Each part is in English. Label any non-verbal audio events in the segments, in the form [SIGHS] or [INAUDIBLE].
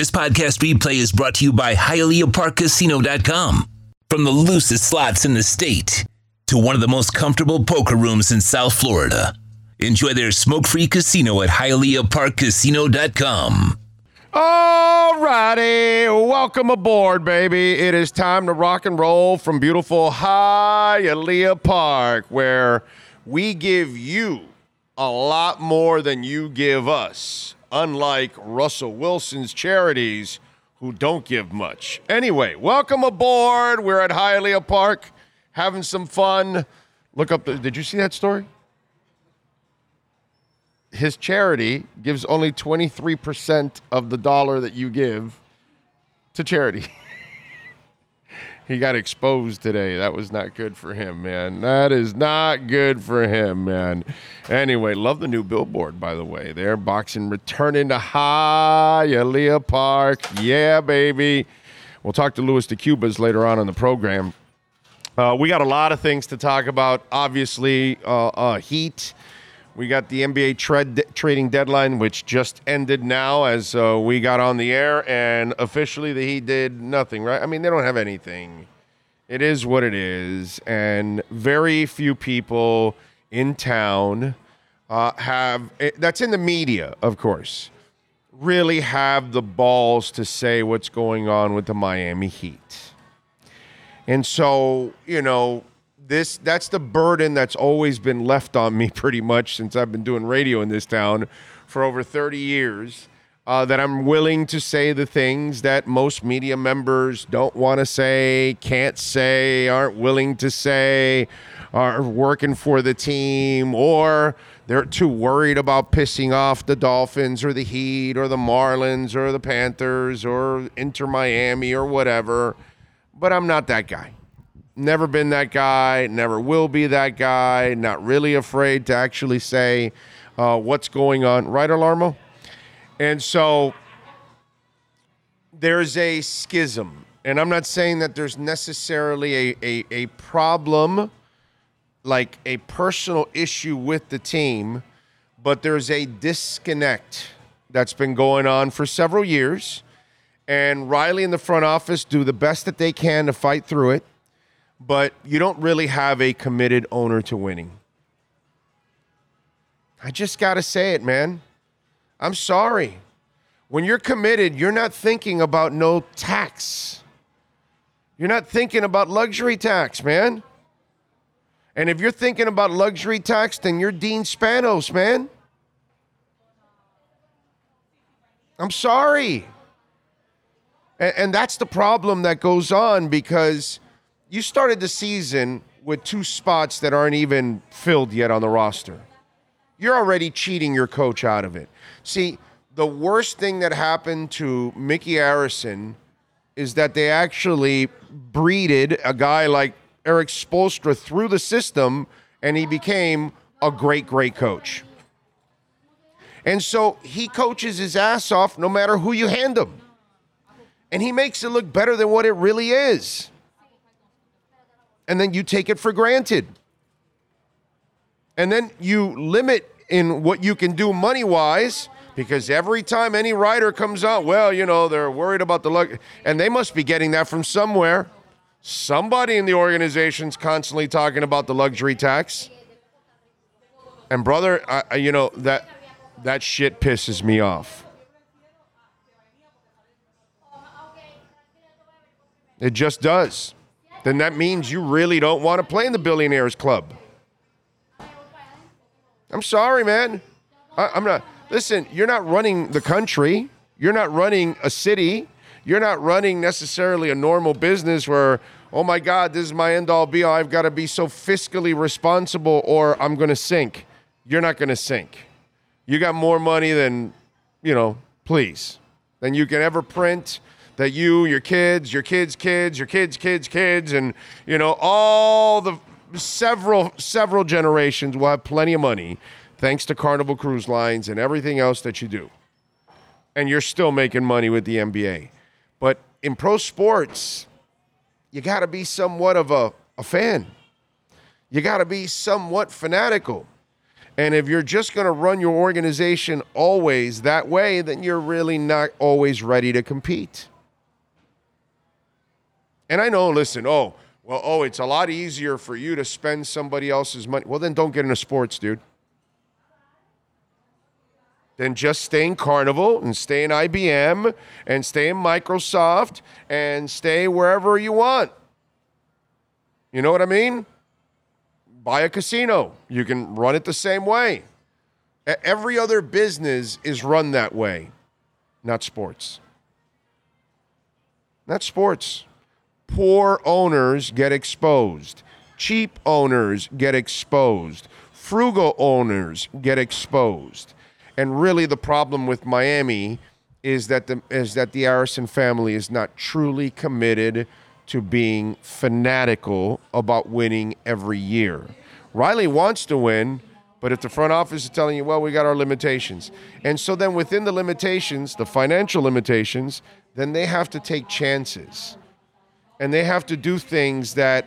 This podcast replay is brought to you by HialeahParkCasino.com. From the loosest slots in the state to one of the most comfortable poker rooms in South Florida. Enjoy their smoke-free casino at HialeahParkCasino.com. All righty, welcome aboard, baby. It is time to rock and roll from beautiful Hialeah Park, where we give you a lot more than you give us, unlike Russell Wilson's charities, who don't give much. Anyway, welcome aboard. We're at Hialeah Park having some fun. Look up the. Did you see that story? his charity gives only 23% of the dollar that you give to charity. [LAUGHS] he got exposed today. That was not good for him, man. That is not good for him, man. Anyway, love the new billboard, by the way. There, boxing returning to Hialeah Park. Yeah, baby. We'll talk to Luis de Cubas later on in the program. Uh, we got a lot of things to talk about. Obviously, uh, uh, Heat. We got the NBA tread, trading deadline, which just ended now as uh, we got on the air, and officially the Heat did nothing, right? I mean, they don't have anything. It is what it is, and very few people in town uh, have eh, that's in the media, of course, really have the balls to say what's going on with the Miami Heat. And so, you know, this that's the burden that's always been left on me [LAUGHS] pretty much since I've been doing radio in this town for over 30 years. Uh, that I'm willing to say the things that most media members don't want to say, can't say, aren't willing to say, are working for the team, or they're too worried about pissing off the Dolphins or the Heat or the Marlins or the Panthers or Inter Miami or whatever. But I'm not that guy never been that guy, never will be that guy, not really afraid to actually say uh, what's going on. Right, Alarmo? And so there's a schism. And I'm not saying that there's necessarily a, a, a problem, like a personal issue with the team, but there's a disconnect that's been going on for several years. And Riley and the front office do the best that they can to fight through it but you don't really have a committed owner to winning. I just got to say it, man. I'm sorry. When you're committed, you're not thinking about no tax. You're not thinking about luxury tax, man. And if you're thinking about luxury tax, then you're Dean Spanos, man. I'm sorry. And, and that's the problem that goes on because you started the season with two spots that aren't even filled yet on the roster. You're already cheating your coach out of it. See, the worst thing that happened to Micky Arison is that they actually breeded a guy like Erik Spoelstra through the system and he became a great, great coach. And so he coaches his ass off no matter who you hand him. And he makes it look better than what it really is and then you take it for granted. And then you limit in what you can do money wise because every time any writer comes out, well, you know, they're worried about the luck, and they must be getting that from somewhere. Somebody in the organization's constantly talking about the luxury tax. And brother, I, you know that that shit pisses me off. It just does then that means you really don't want to play in the Billionaires Club. I'm sorry, man. I, am not. Listen, you're not running the country. You're not running a city. You're not running necessarily a normal business where, oh my God, this is my end all be all. I've got to be so fiscally responsible or I'm going to sink. You're not going to sink. You got more money than, you know, please, than you can ever print that you, your kids, your kids' kids, your kids' kids' kids, and you know all the several several generations will have plenty of money thanks to Carnival Cruise Lines and everything else that you do. And you're still making money with the NBA. But in pro sports, you got to be somewhat of a, a fan. You got to be somewhat fanatical. And if you're just going to run your organization always that way, then you're really not always ready to compete. And I know, listen, oh, well, oh, it's a lot easier for you to spend somebody else's money. Well, then don't get into sports, dude. Then just stay in Carnival and stay in IBM and stay in Microsoft and stay wherever you want. You know what I mean? buy a casino. You can run it the same way. Every other business is run that way, not sports. Not sports. Poor owners get exposed. Cheap owners get exposed. Frugal owners get exposed. And really, the problem with Miami is that the is that the Arison family is not truly committed to being fanatical about winning every year. Riley wants to win, but if the front office is telling you, well, we got our limitations. And so then within the limitations, the financial limitations, then they have to take chances. And they have to do things that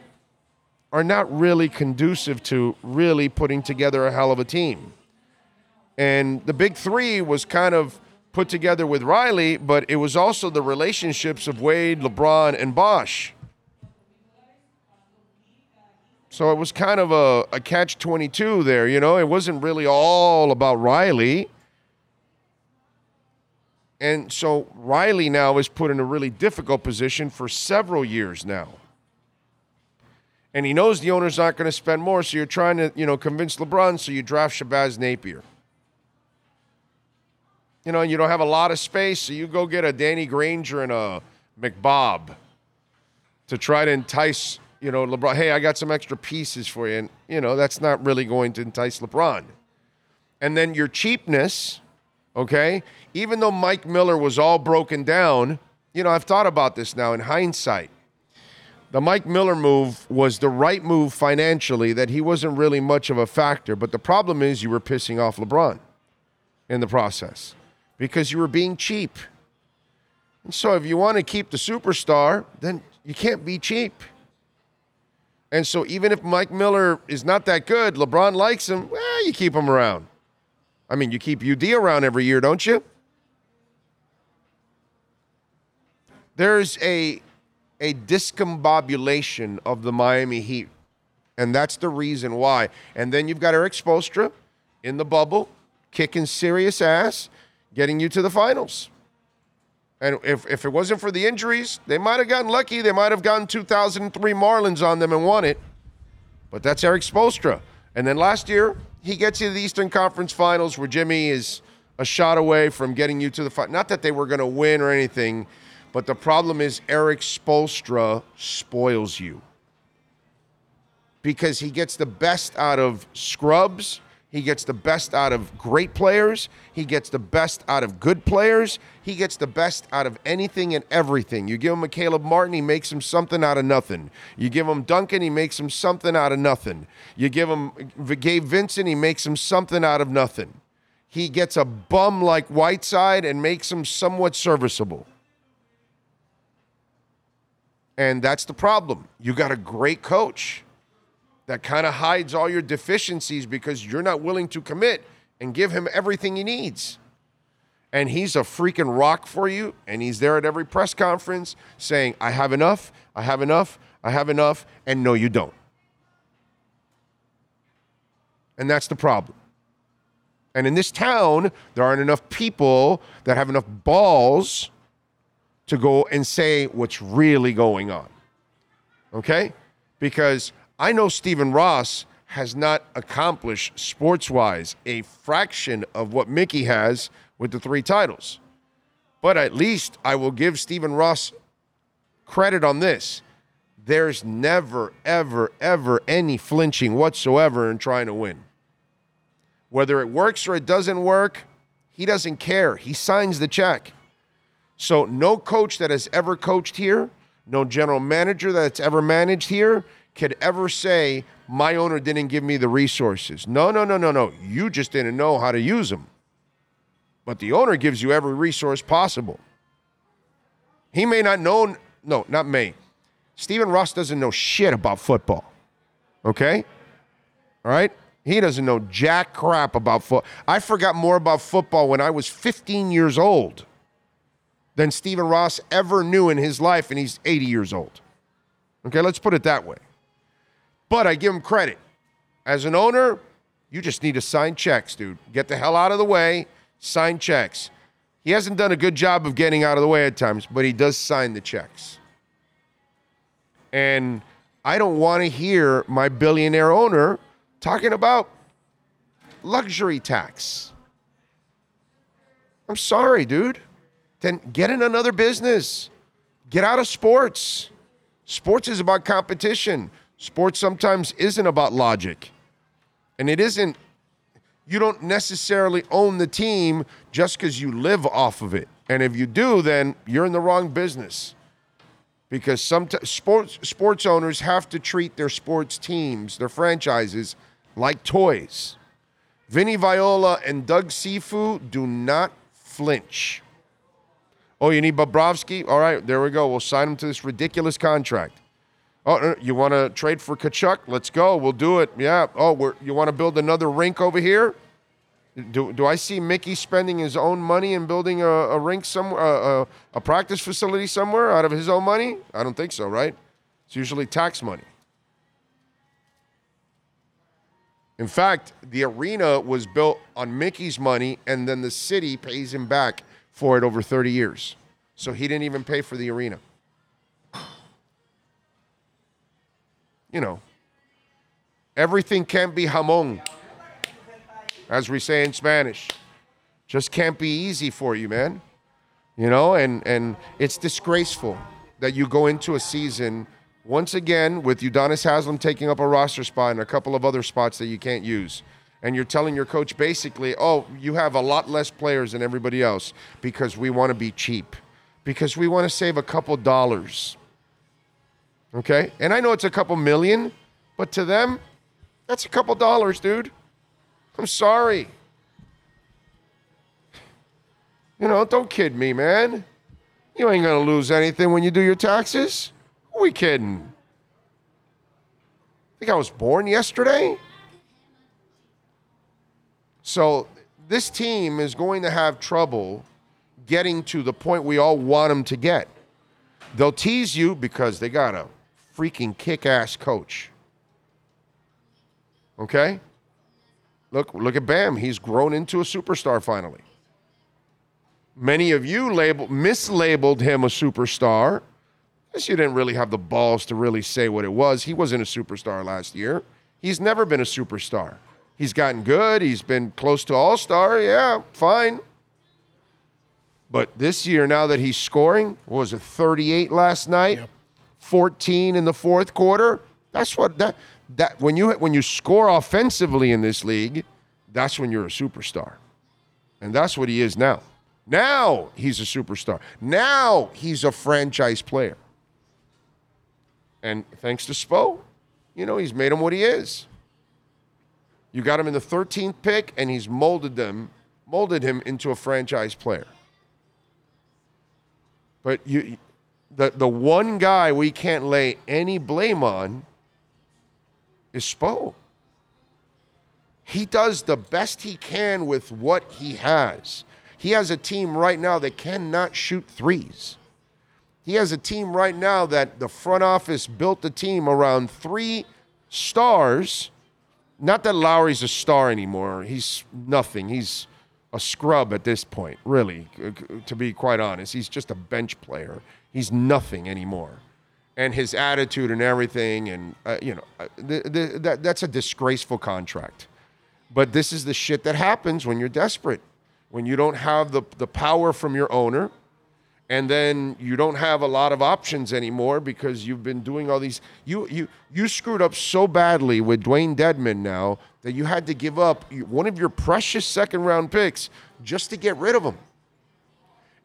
are not really conducive to really putting together a hell of a team. And the big three was kind of put together with Riley, but it was also the relationships of Wade, LeBron, and Bosh. So it was kind of a, a catch 22 there, you know? It wasn't really all about Riley. And so Riley now is put in a really difficult position for several years now. And he knows the owner's not going to spend more, so you're trying to, you know, convince LeBron, so you draft Shabazz Napier you know, you don't have a lot of space, so you go get a Danny Granger and a McBob to try to entice, you know, LeBron. Hey, I got some extra pieces for you. And, you know, that's not really going to entice LeBron. And then your cheapness, okay? Even though Mike Miller was all broken down, you know, I've thought about this now in hindsight. The Mike Miller move was the right move financially, that he wasn't really much of a factor. But the problem is you were pissing off LeBron in the process because you were being cheap. And so if you want to keep the superstar, then you can't be cheap. And so even if Mike Miller is not that good, LeBron likes him, well, you keep him around. I mean, you keep UD around every year, don't you? There's a a discombobulation of the Miami Heat. And that's the reason why. And then you've got Erik Spoelstra in the bubble, kicking serious ass getting you to the finals. And if, if it wasn't for the injuries, they might have gotten lucky. They might have gotten 2003 Marlins on them and won it. But that's Erik Spoelstra. And then last year, he gets you to the Eastern Conference Finals where Jimmy is a shot away from getting you to the final. Not that they were going to win or anything, but the problem is Erik Spoelstra spoils you because he gets the best out of scrubs he gets the best out of great players. He gets the best out of good players. He gets the best out of anything and everything. You give him a Caleb Martin, he makes him something out of nothing. You give him Duncan, he makes him something out of nothing. You give him Gabe Vincent, he makes him something out of nothing. He gets a bum like Whiteside and makes him somewhat serviceable. And that's the problem. You got a great coach that kind of hides all your deficiencies because you're not willing to commit and give him everything he needs. And he's a freaking rock for you. And he's there at every press conference saying, I have enough, I have enough, I have enough. And no, you don't. And that's the problem. And in this town, there aren't enough people that have enough balls to go and say what's really going on. Okay? Because I know Stephen Ross has not accomplished sports wise a fraction of what Micky has with the three titles. But at least I will give Stephen Ross credit on this. There's never, ever, ever any flinching whatsoever in trying to win. Whether it works or it doesn't work, he doesn't care. He signs the check. So, no coach that has ever coached here, no general manager that's ever managed here could ever say, my owner didn't give me the resources. No, no, no, no, no. You just didn't know how to use them. But the owner gives you every resource possible. He may not know, no, not me. Stephen Ross doesn't know shit about football. Okay? All right? He doesn't know jack crap about foot. I forgot more about football when I was 15 years old than Stephen Ross ever knew in his life, and he's 80 years old. Okay, let's put it that way. But I give him credit. As an owner, you just need to sign checks, dude. Get the hell out of the way, sign checks. He hasn't done a good job of getting out of the way at times, but he does sign the checks. And I don't want to hear my billionaire owner talking about luxury tax. I'm sorry, dude. Then get in another business. Get out of sports. Sports is about competition. Sports sometimes isn't about logic. And it isn't, you don't necessarily own the team just because you live off of it. And if you do, then you're in the wrong business. Because some sports sports owners have to treat their sports teams, their franchises, like toys. Vinny Viola and Doug Cifu do not flinch. Oh, you need Bobrovsky? All right, there we go. We'll sign him to this ridiculous contract. Oh, uh, you want to trade for Tkachuk? Let's go. We'll do it. Yeah. Oh, you want to build another rink over here? Do, do I see Micky spending his own money and building a, a rink somewhere, a, a practice facility somewhere out of his own money? I don't think so, right? It's usually tax money. In fact, the arena was built on Micky's money, and then the city pays him back for it over 30 years. So he didn't even pay for the arena. You know, everything can't be jamon, as we say in Spanish. Just can't be easy for you, man. You know, and, and it's disgraceful that you go into a season once again with Udonis Haslem taking up a roster spot and a couple of other spots that you can't use and you're telling your coach basically, oh, you have a lot less players than everybody else because we want to be cheap, because we want to save a couple dollars. Okay? And I know it's a couple million, but to them, that's a couple dollars, dude. I'm sorry. You know, don't kid me, man. You ain't going to lose anything when you do your taxes. Who we kidding? Think I was born yesterday? So this team is going to have trouble getting to the point we all want them to get. They'll tease you because they got a freaking kick ass coach. Okay? Look, look at Bam. He's grown into a superstar finally. Many of you labeled, mislabeled him a superstar. Guess you didn't really have the balls to really say what it was. He wasn't a superstar last year. He's never been a superstar. He's gotten good. He's been close to all star. Yeah, fine. But this year, now that he's scoring, was it 38 last night? Yep. 14 in the fourth quarter. That's what that that when you when you score offensively in this league, that's when you're a superstar. And that's what he is now. Now he's a superstar. Now he's a franchise player. And thanks to Spo, you know, he's made him what he is. You got him in the 13th pick, and he's molded them, molded him into a franchise player. But you, the the one guy we can't lay any blame on is Spo. He does the best he can with what he has. He has a team right now that cannot shoot threes. He has a team right now that the front office built the team around three stars not that Lowry's a star anymore. He's nothing. He's a scrub at this point, really, to be quite honest. He's just a bench player. He's nothing anymore. And his attitude and everything, and, uh, you know, uh, the, the, that, that's a disgraceful contract. But this is the shit that happens when you're desperate, when you don't have the, the power from your owner and then you don't have a lot of options anymore because you've been doing all these you you you screwed up so badly with Dewayne Dedmon now that you had to give up one of your precious second round picks just to get rid of him.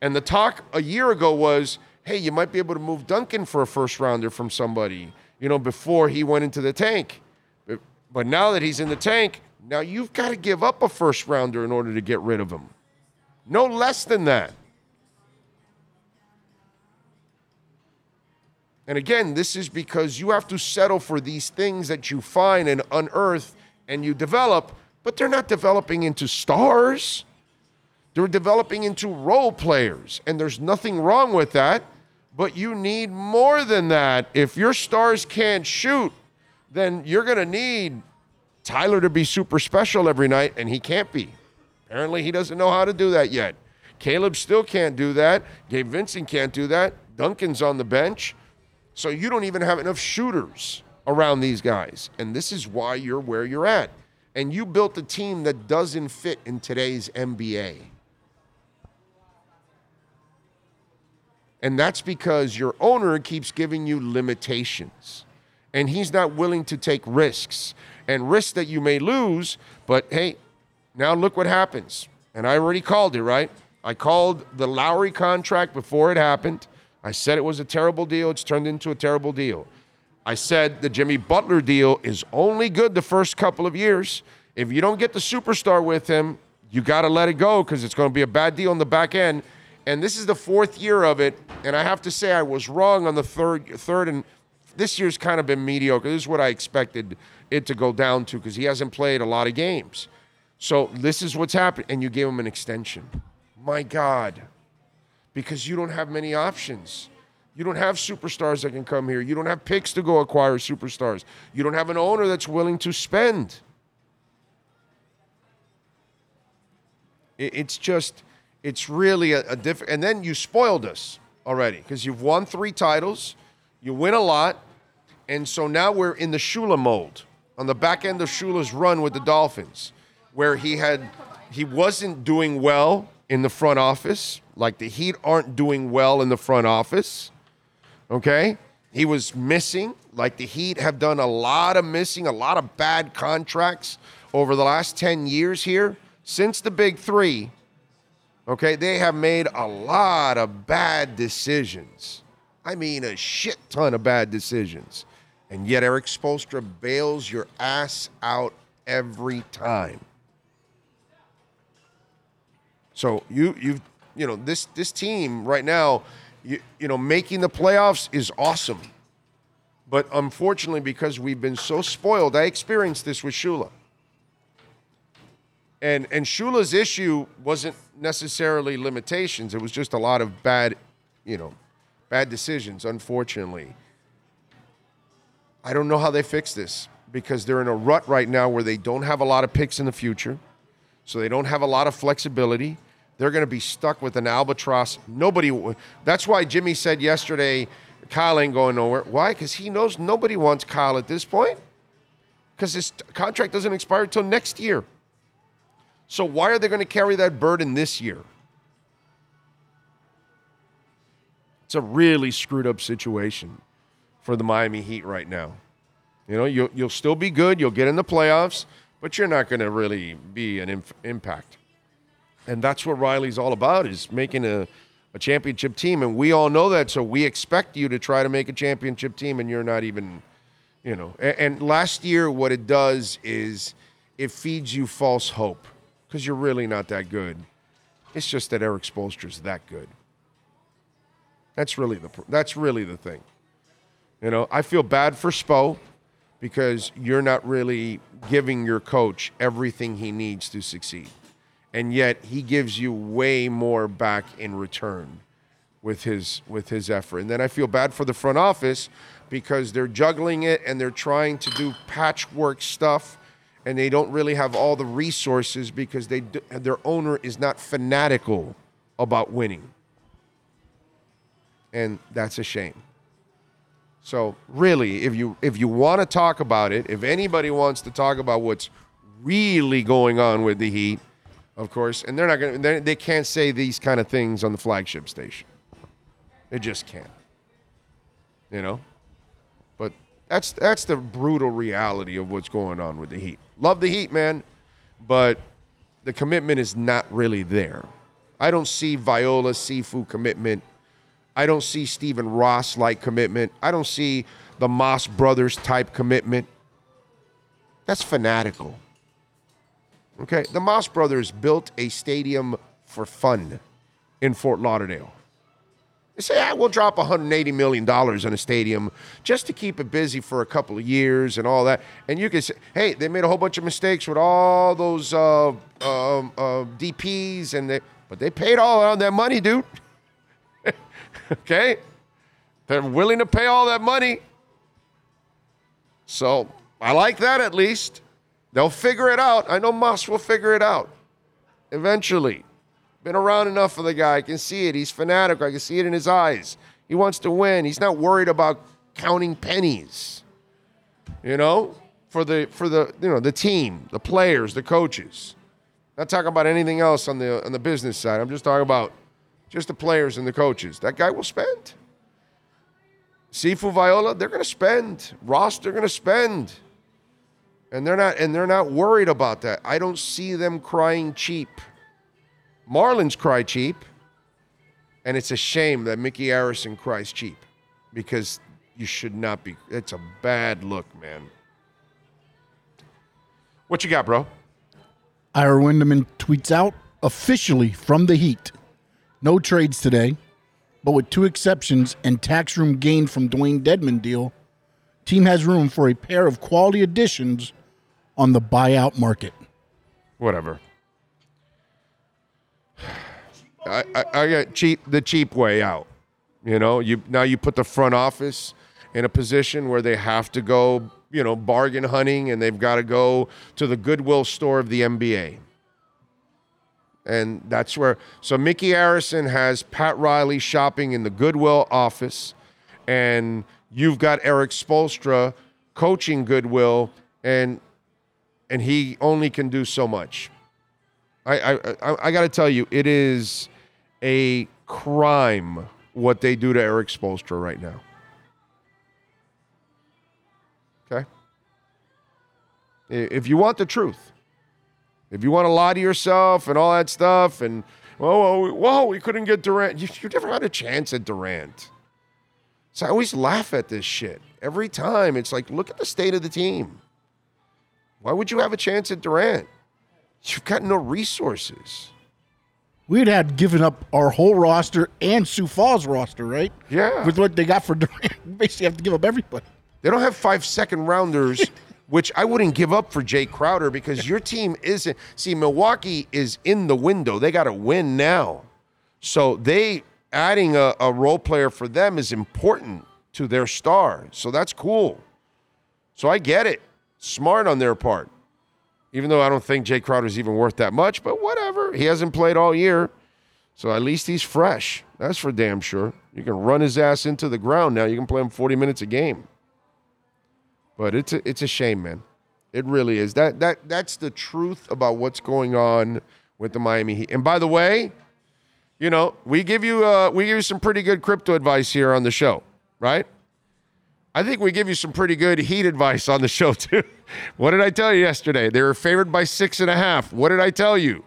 And the talk a year ago was, hey, you might be able to move Duncan for a first rounder from somebody, you know, before he went into the tank. But now that he's in the tank, now you've got to give up a first rounder in order to get rid of him. No less than that. And again, this is because you have to settle for these things that you find and unearth and you develop, but they're not developing into stars. They're developing into role players, and there's nothing wrong with that. But you need more than that. If your stars can't shoot, then you're going to need Tyler to be super special every night, and he can't be. Apparently, he doesn't know how to do that yet. Caleb still can't do that. Gabe Vincent can't do that. Duncan's on the bench. So you don't even have enough shooters around these guys. And this is why you're where you're at. And you built a team that doesn't fit in today's NBA. And that's because your owner keeps giving you limitations. And he's not willing to take risks and risks that you may lose. But hey, now look what happens. And I already called it, right? I called the Lowry contract before it happened. I said it was a terrible deal. It's turned into a terrible deal. I said the Jimmy Butler deal is only good the first couple of years. If you don't get the superstar with him, you got to let it go because it's going to be a bad deal on the back end. And this is the fourth year of it. And I have to say, I was wrong on the third, third and this year's kind of been mediocre. This is what I expected it to go down to because he hasn't played a lot of games. So this is what's happened. And you gave him an extension. My God. Because you don't have many options. You don't have superstars that can come here. You don't have picks to go acquire superstars. You don't have an owner that's willing to spend. It's just it's really a, a different. And then you spoiled us already because you've won three titles, you win a lot, and so now we're in the Shula mold on the back end of Shula's run with the Dolphins, where he had he wasn't doing well in the front office, like the Heat aren't doing well in the front office. Okay, he was missing, like the Heat have done a lot of missing, a lot of bad contracts over the last ten years here since the Big Three Okay, they have made a lot of bad decisions. I mean, a shit ton of bad decisions. And yet, Erik Spoelstra bails your ass out every time. So you you you know this this team right now, you you know making the playoffs is awesome, but unfortunately because we've been so spoiled, I experienced this with Shula. And and Shula's issue wasn't necessarily limitations. It was just a lot of bad, you know, bad decisions, unfortunately. I don't know how they fix this because they're in a rut right now where they don't have a lot of picks in the future. So they don't have a lot of flexibility. They're going to be stuck with an albatross. Nobody That's why Jimmy said yesterday Kyle ain't going nowhere. Why? Cuz he knows nobody wants Kyle at this point. Cuz his contract doesn't expire until next year. So why are they going to carry that burden this year? It's a really screwed up situation for the Miami Heat right now. You know, you'll, you'll still be good, you'll get in the playoffs, but you're not going to really be an inf- impact. And that's what Riley's all about is making a, a championship team. And we all know that. So we expect you to try to make a championship team, and you're not even, you know. And, and last year, what it does is it feeds you false hope because you're really not that good. It's just that Erik is that good. That's really the that's really the thing. You know, I feel bad for Spo because you're not really giving your coach everything he needs to succeed. And yet he gives you way more back in return with his with his effort. And then I feel bad for the front office because they're juggling it and they're trying to do patchwork stuff and they don't really have all the resources because they their owner is not fanatical about winning. And that's a shame. So really, if you if you want to talk about it, if anybody wants to talk about what's really going on with the Heat, of course, and they're not going to they can't say these kind of things on the flagship station. They just can't. You know? But that's that's the brutal reality of what's going on with the Heat. Love the Heat, man, but the commitment is not really there. I don't see Viola Cifu commitment. I don't see Stephen Ross like commitment. I don't see the Mas brothers type commitment. That's fanatical. Okay, the Mas brothers built a stadium for fun in Fort Lauderdale. They say, ah, we'll drop 180 million dollars on a stadium just to keep it busy for a couple of years and all that. And you can say, hey, they made a whole bunch of mistakes with all those uh, um, uh, DPs, and they, but they paid all of that money, dude. [LAUGHS] okay, they're willing to pay all that money. So I like that at least. They'll figure it out. I know Mas will figure it out eventually. Been around enough for the guy. I can see it. He's fanatical. I can see it in his eyes. He wants to win. He's not worried about counting pennies. You know, for the for the you know the team, the players, the coaches. Not talking about anything else on the on the business side. I'm just talking about just the players and the coaches. That guy will spend. Cifu Viola, they're going to spend. Ross, they're going to spend. And they're not and they're not worried about that. I don't see them crying cheap. Marlins cry cheap, and it's a shame that Micky Arison cries cheap because you should not be. It's a bad look, man. What you got, bro? Ira Winderman tweets out officially from the Heat. No trades today, but with two exceptions and tax room gained from Dewayne Dedmon deal, team has room for a pair of quality additions on the buyout market. Whatever. I, I, I got cheap the cheap way out. You know, you now you put the front office in a position where they have to go, you know, bargain hunting and they've got to go to the Goodwill store of the NBA. And that's where so Micky Arison has Pat Riley shopping in the Goodwill office, and you've got Erik Spoelstra coaching Goodwill, and and he only can do so much. I I I, I got to tell you, it is a crime what they do to Erik Spoelstra right now. Okay? If you want the truth, if you want to lie to yourself and all that stuff, and oh, oh, whoa, whoa, we couldn't get Durant. You, you never had a chance at Durant. So I always laugh at this shit every time. It's like, look at the state of the team. Why would you have a chance at Durant? You've got no resources. We'd had given up our whole roster and Sioux Falls roster, right? Yeah. With what they got for [LAUGHS] Durant, we basically have to give up everybody. They don't have five second rounders, [LAUGHS] which I wouldn't give up for Jay Crowder because your team isn't. See, Milwaukee is in the window. They got to win now. So they adding a, a role player for them is important to their star. So that's cool. So I get it. Smart on their part. Even though I don't think Jay Crowder's even worth that much, but whatever. He hasn't played all year. So at least he's fresh. That's for damn sure. You can run his ass into the ground now. You can play him 40 minutes a game. But it's a, it's a shame, man. It really is. That that that's the truth about what's going on with the Miami Heat. And by the way, you know, we give you uh, we give you some pretty good crypto advice here on the show, right? I think we give you some pretty good Heat advice on the show [LAUGHS] too. what did I tell you yesterday? They were favored by six and a half. What did I tell you?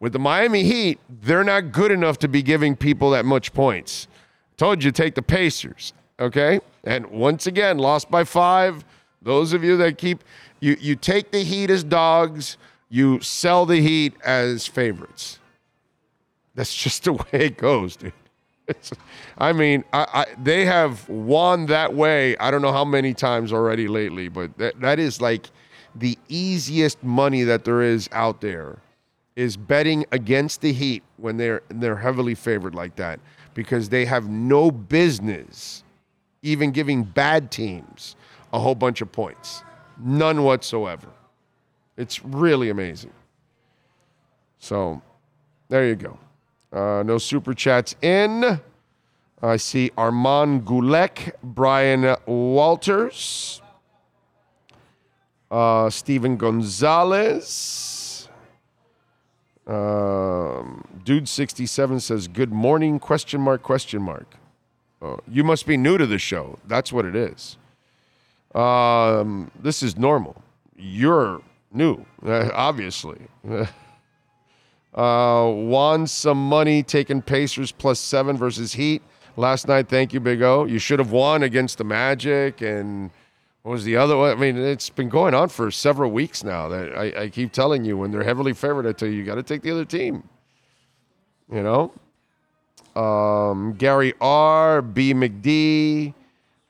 With the Miami Heat, they're not good enough to be giving people that much points. Told you take the Pacers, okay? And once again, lost by five. Those of you that keep you you take the Heat as dogs, you sell the Heat as favorites. That's just the [LAUGHS] way it goes, dude. [LAUGHS] I mean, I, I, they have won that way. I don't know how many times already lately, but that, that is like the easiest money that there is out there is betting against the Heat when they're they're heavily favored like that because they have no business even giving bad teams a whole bunch of points. None whatsoever. It's really amazing. So, there you go. Uh, no super chats in. I see Armand Gulek, Brian Walters, uh, Stephen Gonzalez. Um, Dude sixty seven says, "Good morning?" Question mark? Question mark. Uh, you must be new to the show. That's what it is. Um, this is normal. You're new, [LAUGHS] obviously. [LAUGHS] Uh, won some money taking Pacers plus seven versus Heat last night. Thank you, Big O. You should have won against the Magic and what was the other one? I mean, it's been going on for several weeks now. That I, I keep telling you when they're heavily favored, I tell you, you got to take the other team. You know. um, Gary R, B McD,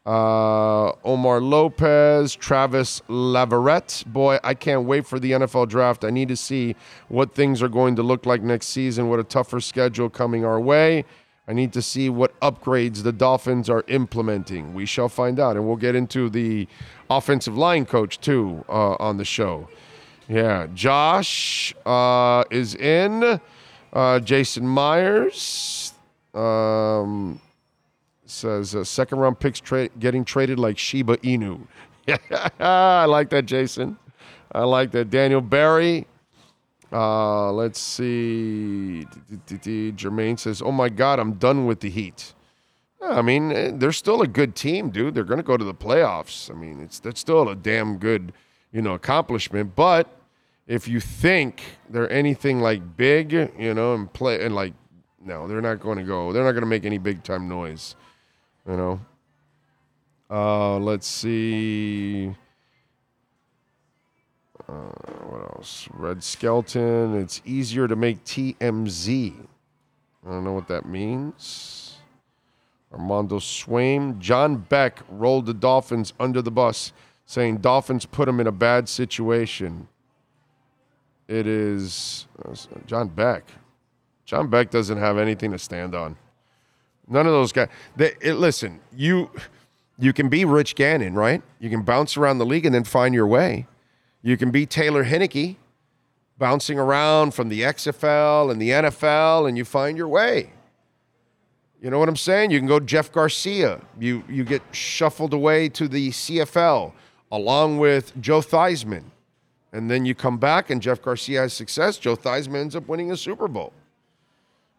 uh, Omar Lopez, Travis Laverette. Boy, I can't wait for the NFL draft. I need to see what things are going to look like next season. What a tougher schedule coming our way. I need to see what upgrades the Dolphins are implementing. We shall find out, and we'll get into the offensive line coach too uh, on the show. Yeah, Josh uh, is in. Uh, Jason Myers um, says uh, second round picks tra- getting traded like Shiba Inu. [LAUGHS] I like that, Jason. I like that. Daniel Barry. Uh, let's see. Jermaine says, "Oh my God, I'm done with the Heat." I mean, eh, they're still a good team, dude. They're going to go to the playoffs. I mean, it's that's still a damn good, you know, accomplishment. But if you think they're anything like big, you know, and play and like, no, they're not going to go. They're not going to make any big time noise, you know. Uh, let's see. Uh, what else? Red Skeleton. It's easier to make TMZ. I don't know what that means. Armando Swaim. John Beck rolled the Dolphins under the bus, saying Dolphins put him in a bad situation. It is uh, John Beck. John Beck doesn't have anything to stand on. None of those guys. They, it, listen, you you can be Rich Gannon, right? You can bounce around the league and then find your way. You can be Taylor Heinicke, bouncing around from the XFL and the NFL, and you find your way. You know what I'm saying? You can go Jeff Garcia. You you get shuffled away to the CFL along with Joe Theismann. And then you come back and Jeff Garcia has success. Joe Theismann ends up winning a Super Bowl.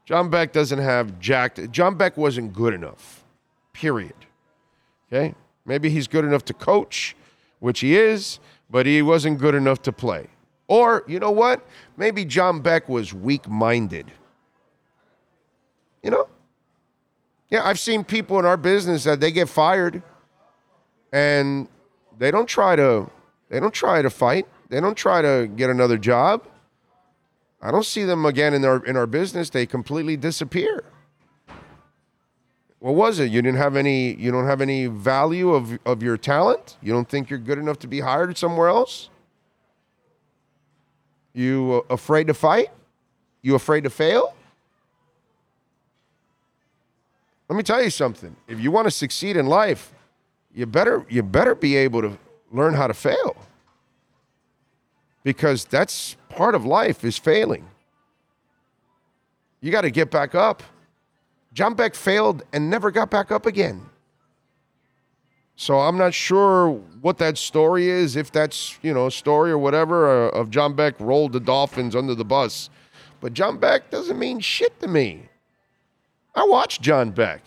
John Beck doesn't have jacked. John Beck wasn't good enough. Period. Okay? Maybe he's good enough to coach, which he is, but he wasn't good enough to play. Or, you know what? Maybe John Beck was weak minded. You know? Yeah, I've seen people in our business that they get fired and they don't try to they don't try to fight. They don't try to get another job. I don't see them again in our in our business. They completely disappear. What was it? You didn't have any you don't have any value of, of your talent? You don't think you're good enough to be hired somewhere else? You uh, afraid to fight? You afraid to fail? Let me tell you something. If you want to succeed in life, you better you better be able to learn how to fail. Because that's part of life is failing. You got to get back up. John Beck failed and never got back up again. So I'm not sure what that story is, if that's, you know, a story or whatever uh, of John Beck rolled the Dolphins under the bus. But John Beck doesn't mean shit to me. I watch John Beck.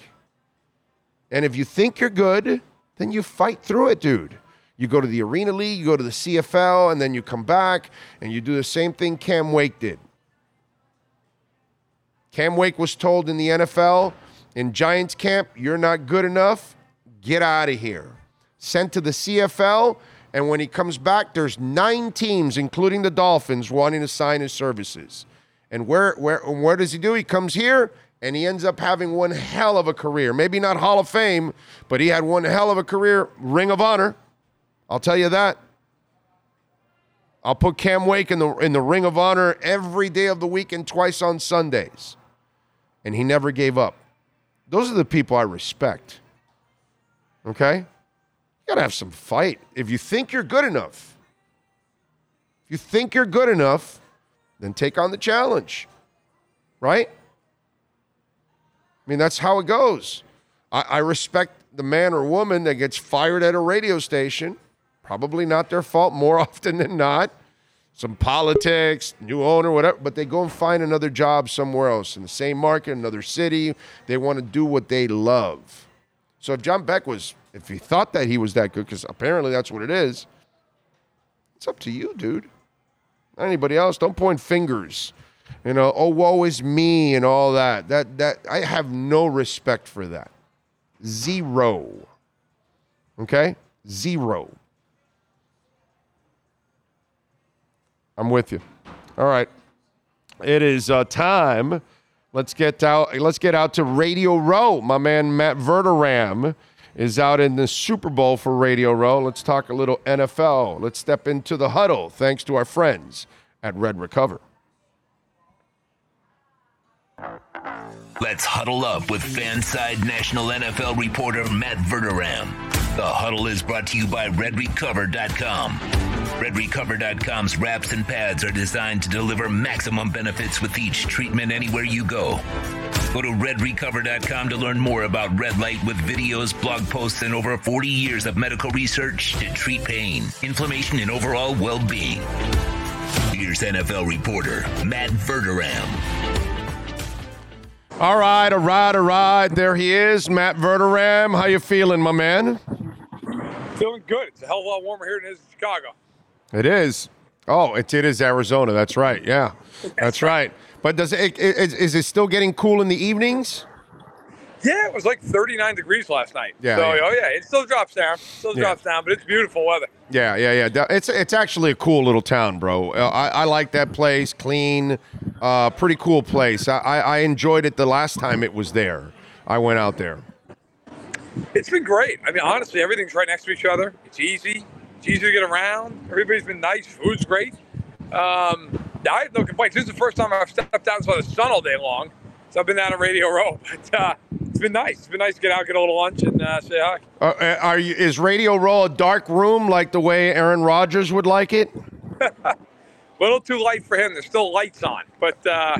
And if you think you're good, then you fight through it, dude. You go to the Arena League, you go to the CFL, and then you come back and you do the same thing Cam Wake did. Cam Wake was told in the NFL, in Giants camp, you're not good enough, get out of here. Sent to the CFL, and when he comes back, there's nine teams, including the Dolphins, wanting to sign his services. And where, where, where does he do? He comes here and he ends up having one hell of a career. Maybe not Hall of Fame, but he had one hell of a career, Ring of Honor. I'll tell you that. I'll put Cam Wake in the in the Ring of Honor every day of the week and twice on Sundays. And he never gave up. Those are the people I respect. Okay? You gotta have some fight. If you think you're good enough, if you think you're good enough, then take on the challenge. Right? I mean, that's how it goes. I, I respect the man or woman that gets fired at a radio station. Probably not their fault more [LAUGHS] often than not. Some politics, new owner, whatever, but they go and find another job somewhere else in the same market, another city. They want to do what they love. So if John Beck was, if he thought that he was that good, because apparently that's what it is, it's up to you, dude. Not anybody else. Don't point fingers. You know, oh woe is me and all that. That that I have no respect for that. Zero. Okay? Zero. I'm with you. All right. It is uh, time Let's get out. Let's get out to Radio Row. My man Matt Verderame is out in the Super Bowl for Radio Row. Let's talk a little NFL. Let's step into the huddle. Thanks to our friends at Red Recover. Let's huddle up with FanSided National NFL reporter Matt Verderame. The huddle is brought to you by RedRecover.com. RedRecover.com's wraps and pads are designed to deliver maximum benefits with each treatment anywhere you go. Go to RedRecover.com to learn more about red light with videos, blog posts, and over 40 years of medical research to treat pain, inflammation, and overall well being. Here's NFL reporter Matt Verderame. All right, all right, all right. There he is, Matt Verderame. How you feeling, my man? Feeling good. It's a hell of a lot warmer here than it is in Chicago. It is. Oh, it, it is Arizona. That's right. Yeah, that's right. But does it, it is, is it still getting cool in the evenings? Yeah, it was like 39 degrees last night. Yeah, So, yeah. oh yeah, it still drops down. Still Yeah. drops down, but it's beautiful weather. Yeah, yeah, yeah. It's it's actually a cool little town, bro. Uh, I, I like that place. Clean, uh, pretty cool place. I, I enjoyed it the last time it was there. I went out there. It's been great. I mean, honestly, everything's right next to each other. It's easy. It's easy to get around. Everybody's been nice. Food's great. Um, I have no complaints. This is the first time I've stepped out and saw the sun all day long. So I've been down at Radio Row. [LAUGHS] But uh, it's been nice. It's been nice to get out, get a little lunch, and uh, say hi. Uh, uh, are you? Is Radio Row a dark room like the way Aaron Rodgers would like it? A [LAUGHS] little too light for him. There's still lights on, but uh,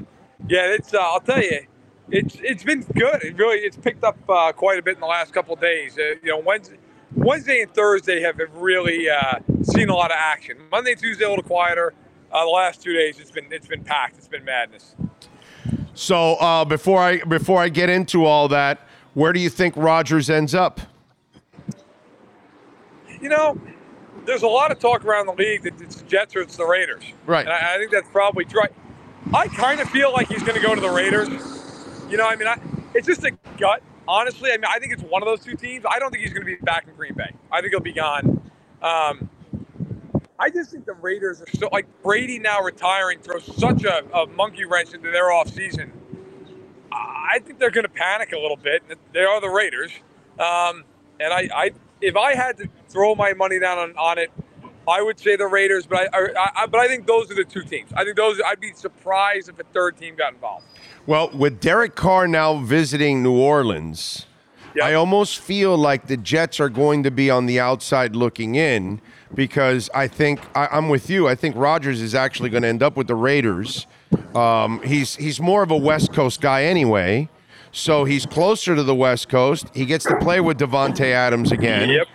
yeah, it's. Uh, I'll tell you, it's it's been good. It really it's picked up uh, quite a bit in the last couple of days. Uh, you know, Wednesday, Wednesday and Thursday have really uh, seen a lot of action. Monday, Tuesday, a little quieter. Uh, the last two days, it's been it's been packed. It's been madness. So uh, before I before I get into all that, where do you think Rodgers ends up? You know, there's a lot of talk around the league that it's the Jets or it's the Raiders. Right. And I, I think that's probably right. I kind of feel like he's going to go to the Raiders. You know, I mean, I, it's just a gut. Honestly, I mean, I think it's one of those two teams. I don't think he's going to be back in Green Bay. I think he'll be gone. Um, I just think the Raiders are so like Brady now retiring throws such a, a monkey wrench into their offseason. I think they're going to panic a little bit. They are the Raiders, um, and I, I, if I had to throw my money down on, on it, I would say the Raiders. But I, I, I, but I think those are the two teams. I think those. I'd be surprised if a third team got involved. Well, with Derek Carr now visiting New Orleans, Yep. I almost feel like the Jets are going to be on the outside looking in because I think I, I'm with you. I think Rodgers is actually going to end up with the Raiders. Um, he's he's more of a West Coast guy anyway, so he's closer to the West Coast. He gets to play with Davante Adams again. Yep.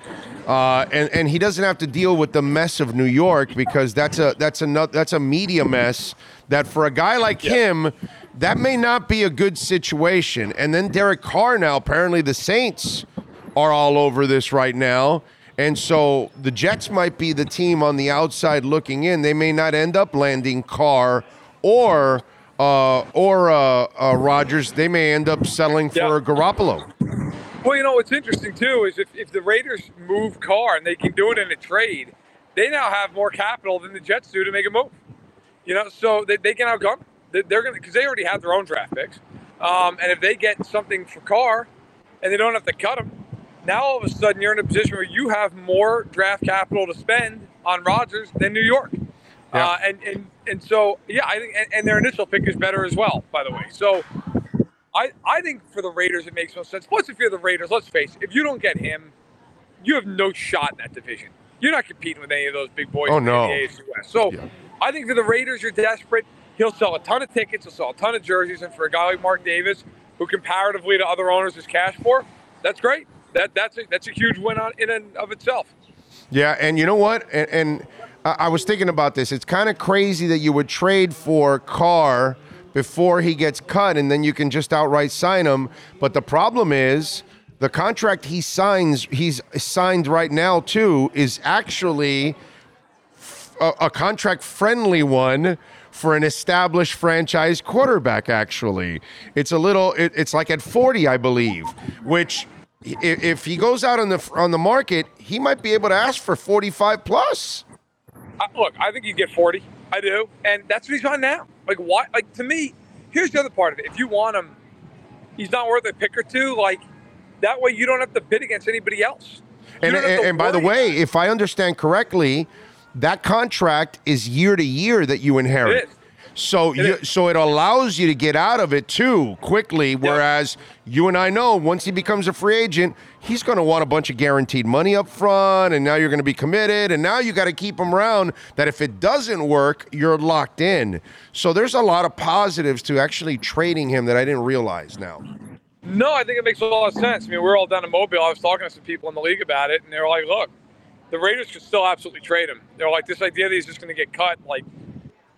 Uh, and and he doesn't have to deal with the mess of New York because that's a that's a that's a media mess that for a guy like him that may not be a good situation. And then Derek Carr now apparently the Saints are all over this right now. And so the Jets might be the team on the outside looking in. They may not end up landing Carr or uh, or uh, uh, Rodgers. They may end up settling for Yeah. Garoppolo. Well, you know what's interesting too is if, if the Raiders move Carr and they can do it in a trade, they now have more capital than the Jets do to make a move. You know, so they, they can outgun. They, they're going to because they already have their own draft picks, um, and if they get something for Carr, and they don't have to cut him, now all of a sudden you're in a position where you have more draft capital to spend on Rodgers than New York. Yeah. Uh, and, and and so yeah, I think and, and their initial pick is better as well, by the way. So I, I think for the Raiders it makes no sense. Plus, if you're the Raiders, let's face it, if you don't get him, you have no shot in that division. You're not competing with any of those big boys Oh, in no. the AFC West. So Yeah. I think for the Raiders, you're desperate. He'll sell a ton of tickets, he'll sell a ton of jerseys, and for a guy like Mark Davis, who comparatively to other owners is cash for, that's great. That that's a, that's a huge win on in and of itself. Yeah, and you know what? And, and I, I was thinking about this. It's kind of crazy that you would trade for Carr before he gets cut, and then you can just outright sign him. But the problem is the contract he signs, he's signed right now too, is actually a, a contract friendly one for an established franchise quarterback actually it's a little it, it's like at 40 i believe which if he goes out on the on the market he might be able to ask for 45 plus I, look, I think you get 40. I do, and that's what he's on now. Like, why? Like to me, here's the other part of it. If you want him, he's not worth a pick or two. Like that way, you don't have to bid against anybody else. You And, and, and by the way, if I understand correctly, that contract is year to year that you inherit. It. So you, is. so it allows you to get out of it too quickly. Whereas you and I know once he becomes a free agent, he's going to want a bunch of guaranteed money up front, and now you're going to be committed, and now you got to keep him around. That if it doesn't work, you're locked in. So there's a lot of positives to actually trading him that I didn't realize now. No, I think it makes a lot of sense. I mean, we're all down in Mobile. I was talking to some people in the league about it, and they were like, "Look, the Raiders could still absolutely trade him." They're like, "This idea that he's just going to get cut, like,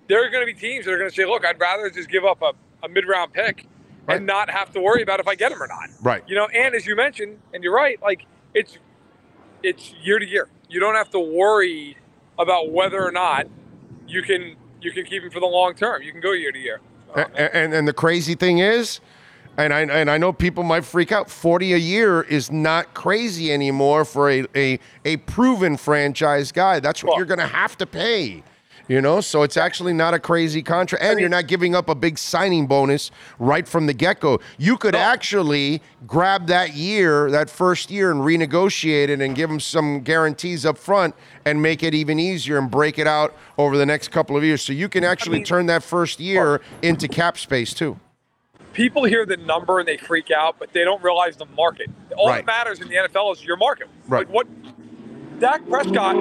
there are going to be teams that are going to say, look, I'd rather just give up a, a mid-round pick Right. and not have to worry about if I get him or not." Right. You know, and as you mentioned, and you're right, like it's it's year to year. You don't have to worry about whether or not you can you can keep him for the long term. You can go year to year. A- And, and the crazy thing is, and I and I know people might freak out. Forty a year is not crazy anymore for a a, a proven franchise guy. That's what Well- you're going to have to pay. You know, so it's actually not a crazy contract, and you're not giving up a big signing bonus right from the get go. You could actually grab that year, that first year, and renegotiate it and give them some guarantees up front and make it even easier and break it out over the next couple of years. So you can actually mean- turn that first year into cap space too. people hear the number and they freak out, but they don't realize the market. All Right. that matters in the NFL is your market. Right. Like what Dak Prescott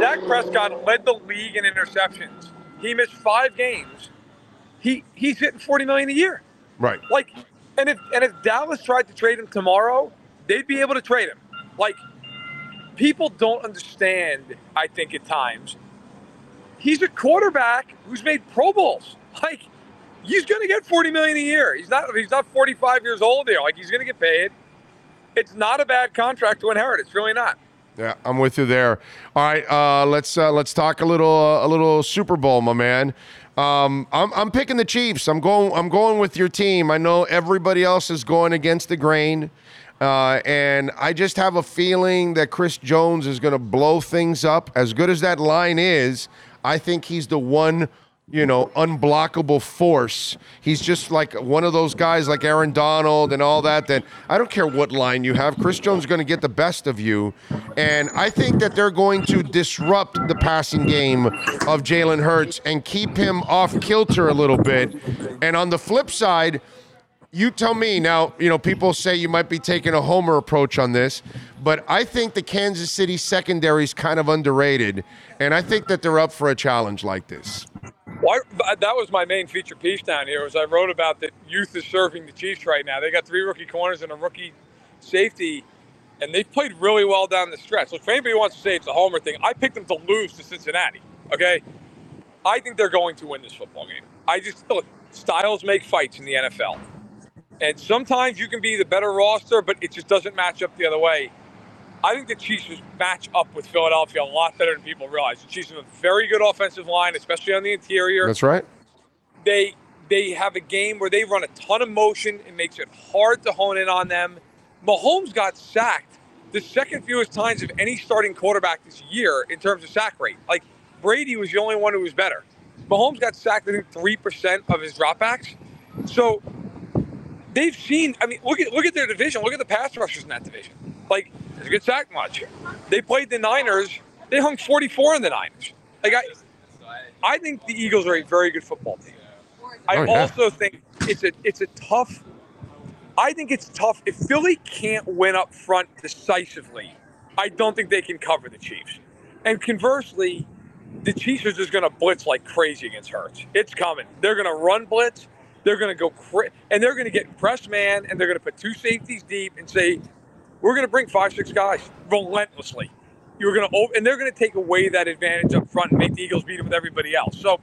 Dak Prescott led the league in interceptions. He missed five games. He he's hitting 40 million a year. Right. Like and if and if Dallas tried to trade him tomorrow, they'd be able to trade him. Like people don't understand, I think at times. He's a quarterback who's made Pro Bowls. [LAUGHS] Like he's going to get 40 million a year. He's not he's not 45 years old here. Like he's going to get paid. It's not a bad contract to inherit. It's really not. Yeah, I'm with you there. All right, uh, let's uh, let's talk a little uh, a little Super Bowl, my man. Um, I'm I'm picking the Chiefs. I'm going I'm going with your team. I know everybody else is going against the grain, uh, and I just have a feeling that Chris Jones is going to blow things up. As good as that line is, I think he's the one you know, unblockable force. He's just like one of those guys like Aaron Donald and all that. That I don't care what line you have, Chris Jones is going to get the best of you. And I think that they're going to disrupt the passing game of Jalen Hurts and keep him off kilter a little bit. And on the flip side, you tell me now, you know, people say you might be taking a homer approach on this, but I think the Kansas City secondary is kind of underrated. And I think that they're up for a challenge like this. Well, I, uh, that was my main feature piece down here. Was I wrote about that youth is serving the Chiefs right now. They got three rookie corners and a rookie safety, and they've played really well down the stretch. So if anybody wants to say it's a homer thing, I picked them to lose to Cincinnati. Okay, I think they're going to win this football game. I just look styles make fights in the NFL, and sometimes you can be the better roster, but it just doesn't match up the other way. I think the Chiefs match up with Philadelphia a lot better than people realize. The Chiefs have a very good offensive line, especially on the interior. That's right. They they have a game where they run a ton of motion. It makes it hard to hone in on them. Mahomes got sacked the second fewest times of any starting quarterback this year in terms of sack rate. Like Brady was the only one who was better. Mahomes got sacked I think three percent of his dropbacks. So they've seen. I mean, look at look at their division. Look at the pass rushers in that division. Like they get sacked much. They played the Niners. They hung 44 in the Niners. Like I, I think the Eagles are a very good football team. I Oh, yeah. also think it's a it's a tough. I think it's tough if Philly can't win up front decisively. I don't think they can cover the Chiefs. And conversely, the Chiefs are just going to blitz like crazy against Hurts. It's coming. They're going to run blitz. They're going to go cra- and they're going to get press man and they're going to put two safeties deep and say, "We're going to bring five, six guys relentlessly." You're going to and they're going to take away that advantage up front and make the Eagles beat them with everybody else. So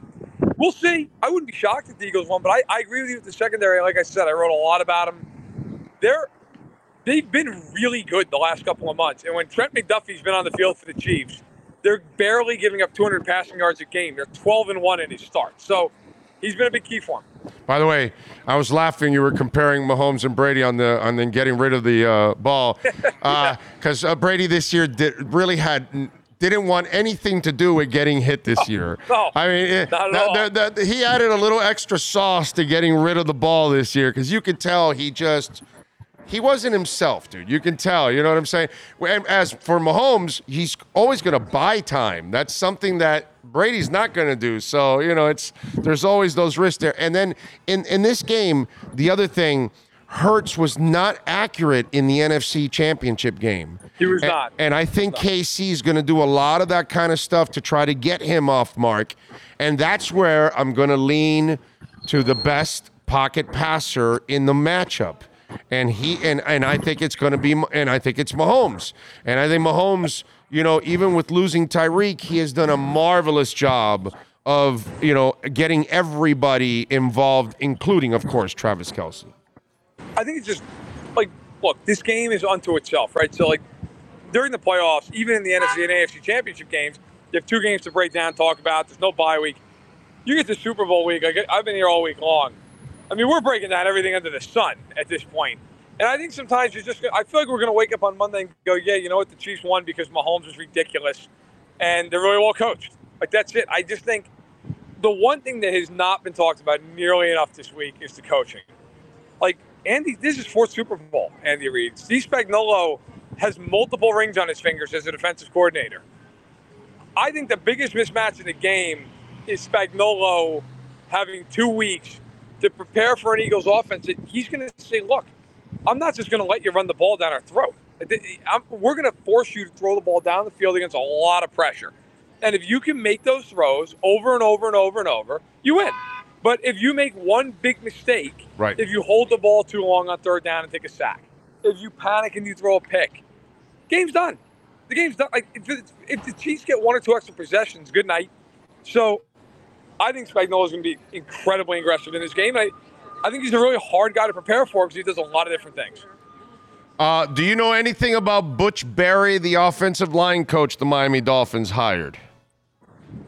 we'll see. I wouldn't be shocked if the Eagles won, but I, I agree with you with the secondary. Like I said, I wrote a lot about them. They're they've been really good the last couple of months. And when Trent McDuffie's been on the field for the Chiefs, they're barely giving up 200 passing yards a game. They're 12 and one in his start. So he's been a big key for him. By the way, I was laughing. You were comparing Mahomes and Brady on the on then getting rid of the uh, ball [LAUGHS] because uh, Brady this year did, really had didn't want anything to do with getting hit this year. no, I mean, it- that- that- that- he added a little extra sauce to getting rid of the ball this year because you could tell he just he wasn't himself, dude. You can tell. You know what I'm saying? And as for Mahomes, he's always going to buy time. That's something that Brady's not going to do. So you know, it's there's always those risks there. And then in in this game, the other thing. Hurts was not accurate in the NFC Championship game. He was And- not. And I think KC is going to do a lot of that kind of stuff to try to get him off mark. And that's where I'm going to lean to the best pocket passer in the matchup. And he and and I think it's going to be and I think it's Mahomes. And I think Mahomes, you know, even with losing Tyreek, he has done a marvelous job of, you know, getting everybody involved, including of course Travis Kelce. I think it's just like, look, this game is unto itself, right? So, like, during the playoffs, even in the NFC and AFC championship games, you have two games to break down, talk about. There's no bye week. You get to Super Bowl week. Like, I've been here all week long. I mean, we're breaking down everything under the sun at this point. And I think sometimes you're just, I feel like we're going to wake up on Monday and go, yeah, you know what? The Chiefs won because Mahomes was ridiculous and they're really well coached. Like, that's it. I just think the one thing that has not been talked about nearly enough this week is the coaching. Like, Andy, this is fourth Super Bowl, Andy Reid. Steve Spagnuolo has multiple rings on his fingers as a defensive coordinator. I think the biggest mismatch in the game is Spagnuolo having two weeks to prepare for an Eagles offense. He's going to say, look, I'm not just going to let you run the ball down our throat. I'm, we're going to force you to throw the ball down the field against a lot of pressure. And if you can make those throws over and over and over and over, you win. But if you make one big mistake, Right. if you hold the ball too long on third down and take a sack, if you panic and you throw a pick, game's done. The game's done. Like if, it's- if the Chiefs get one or two extra possessions, good night. So I think Spagnuolo is going to be incredibly aggressive in this game. And I, I think he's a really hard guy to prepare for because he does a lot of different things. Uh, do you know anything about Butch Barry, the offensive line coach the Miami Dolphins hired?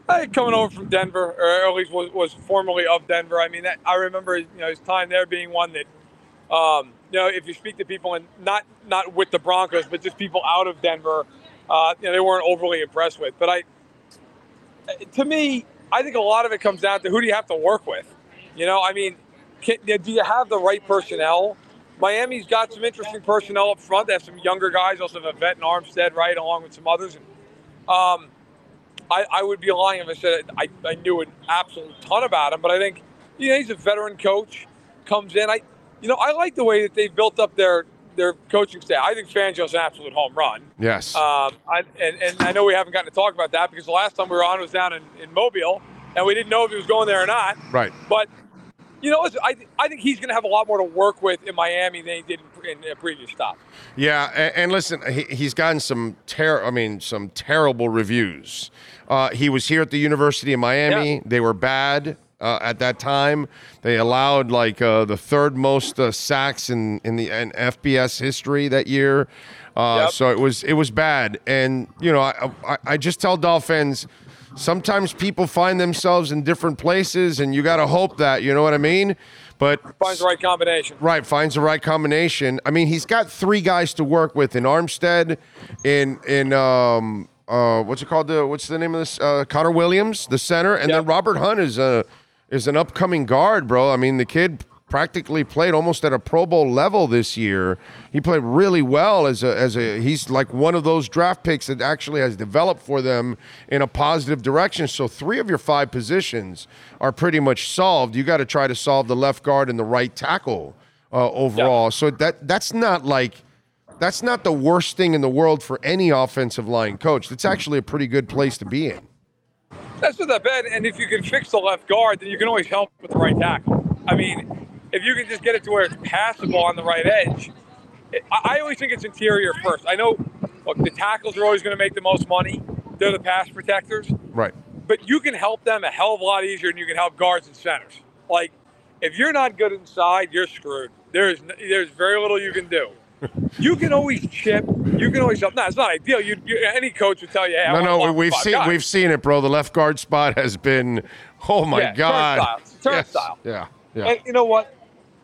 Hey, coming over from Denver, or at least was, was formerly of Denver. I mean, that, I remember you know his time there being one that, um, you know, if you speak to people and not not with the Broncos, but just people out of Denver, uh, you know, they weren't overly impressed with. But I, to me, I think a lot of it comes down to who do you have to work with. You know, I mean, can, do you have the right personnel? Miami's got some interesting personnel up front. They have some younger guys, also have a vet in Armstead, right, along with some others. Um, I, I would be lying if I said I, I knew an absolute ton about him, but I think you know he's a veteran coach. Comes in, I you know I like the way that they've built up their their coaching staff. I think Fangio's an absolute home run. Yes. Um, I, and, and I know we haven't gotten to talk about that because the last time we were on was down in, in Mobile, and we didn't know if he was going there or not. right. But you know, I, I think he's going to have a lot more to work with in Miami than he did in, in a previous stop. Yeah, and, and listen, he, he's gotten some ter- I mean, some terrible reviews. Uh, he was here at the University of Miami. Yeah. They were bad uh, at that time. They allowed like uh, the third most uh, sacks in in the in FBS history that year. Uh, Yep. So it was it was bad, and you know, I, I I just tell Dolphins. Sometimes people find themselves in different places, and you got to hope that you know what I mean. But Finds the right combination. Right, finds the right combination. I mean, he's got three guys to work with in Armstead, in in um uh what's it called? The what's the name of this? Uh, Connor Williams, the center, and then Robert Hunt is a is an upcoming guard, bro. I mean, the kid practically played almost at a Pro Bowl level this year. He played really well as a as a he's like one of those draft picks that actually has developed for them in a positive direction. So three of your five positions are pretty much solved. You got to try to solve the left guard and the right tackle uh, overall. So that that's not like that's not the worst thing in the world for any offensive line coach. That's actually a pretty good place to be in. That's not that bad. And if you can fix the left guard, then you can always help with the right tackle. I mean, if you can just get it to where it's passable on the right edge, it, I, I always think it's interior first. I know, look, the tackles are always going to make the most money. They're the pass protectors, Right. but you can help them a hell of a lot easier than you can help guards and centers. Like, if you're not good inside, you're screwed. There's there's very little you can do. [LAUGHS] You can always chip. You can always help. No, it's not ideal. You, you any coach would tell you, hey, I No, no, we've seen guys. we've seen it, bro. The left guard spot has been, oh my Yeah, god, turnstile. Yes. Turnstile. Yeah, yeah. And you know what?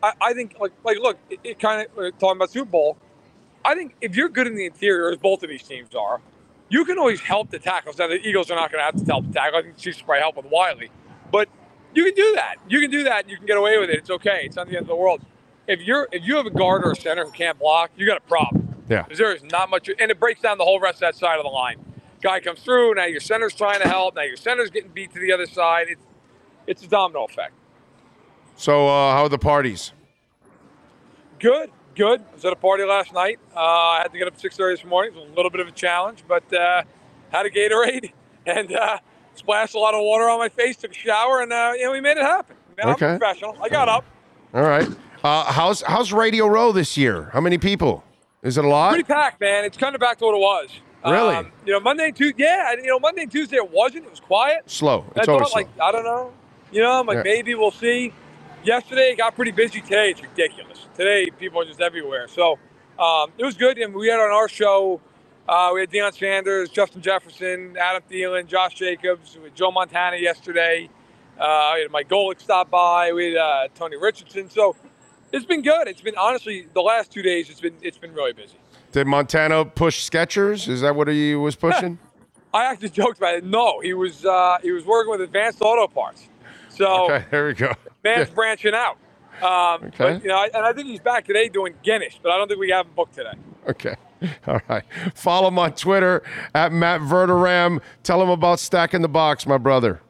I, I think like like look, it, it kind of talking about Super Bowl. I think if you're good in the interior, as both of these teams are, you can always help the tackles. Now the Eagles are not going to have to help the tackle. I think the Chiefs probably help with Wylie, but you can do that. You can do that. You can get away with it. It's okay. It's not the end of the world. If you're if you have a guard or a center who can't block, you got a problem. Yeah. Because there is not much, and it breaks down the whole rest of that side of the line. Guy comes through. Now your center's trying to help. Now your center's getting beat to the other side. It's it's a domino effect. So, uh, how are the parties? Good, good. I was at a party last night. Uh, I had to get up at 6:30 this morning. It was a little bit of a challenge, but uh, had a Gatorade [LAUGHS] and uh, splashed a lot of water on my face. Took a shower, and uh, you know we made it happen. Man, Okay. I'm professional. I got up. All right. Uh, how's how's Radio Row this year? How many people? Is it a lot? Pretty packed, man. It's kind of back to what it was. Really? Um, you know, Monday and Tuesday. Yeah, you know, Monday and Tuesday it wasn't. It was quiet. Slow. It's I always thought, slow. like, I don't know. You know, I'm like, Yeah. maybe we'll see. Yesterday it got pretty busy. Today it's ridiculous. Today people are just everywhere. So um, it was good. And we had on our show, uh, we had Deion Sanders, Justin Jefferson, Adam Thielen, Josh Jacobs, had Joe Montana yesterday. Uh, we had Mike Golic stop by. We had uh, Tony Richardson. So it's been good. It's been honestly the last two days. It's been it's been really busy. Did Montana push Skechers? Is that what he was [LAUGHS] pushing? I actually joked about it. No, he was uh, he was working with Advanced Auto Parts. So okay, there we go. Man's branching out. Um, Okay. But, you know, I- and I think he's back today doing Guinness, but I don't think we have him booked today. Okay. [LAUGHS] All right. Follow him on Twitter at Matt Verderame. Tell him about Stacking the Box, my brother.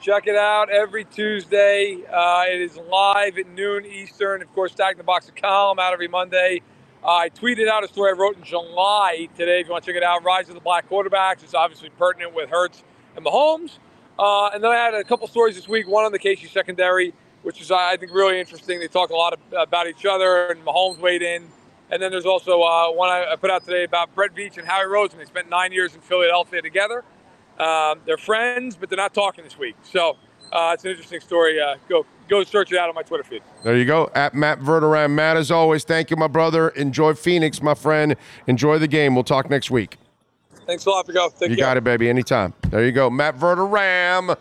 Check it out every Tuesday. Uh, it is live at noon Eastern. Of course, Stacking the Box of column out every Monday. Uh, I tweeted out a story I wrote in July today. If you want to check it out, Rise of the Black Quarterbacks. It's obviously pertinent with Hurts and Mahomes. Uh, and then I had a couple stories this week. One on the KC secondary, which is I think really interesting. They talk a lot about each other, and Mahomes weighed in. And then there's also uh, one I put out today about Brett Veach and Howie Roseman. They spent nine years in Philadelphia together. Um, they're friends, but they're not talking this week. So uh, it's an interesting story. Uh, go go search it out on my Twitter feed. There you go. At Matt Verderame. Matt, as always, thank you, my brother. Enjoy Phoenix, my friend. Enjoy the game. We'll talk next week. Thanks a lot for go. Take You care. got it, baby. Anytime. There you go. Matt Verderame.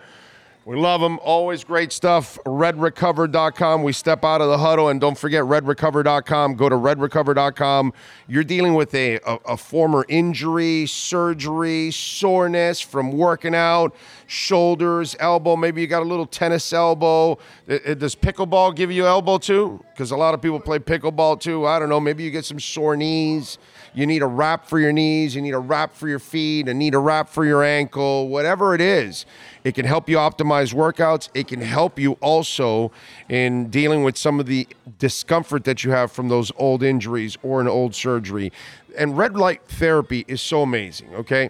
We love them. Always great stuff. RedRecover.com. We step out of the huddle. And don't forget, RedRecover.com. Go to RedRecover.com. You're dealing with a, a, a former injury, surgery, soreness from working out, shoulders, elbow. Maybe you got a little tennis elbow. It- it- does pickleball give you elbow too? Because a lot of people play pickleball too. I don't know. Maybe you get some sore knees. You need a wrap for your knees. You need a wrap for your feet. You need a wrap for your ankle. Whatever it is, it can help you optimize workouts. It can help you also in dealing with some of the discomfort that you have from those old injuries or an old surgery. And red light therapy is so amazing, okay?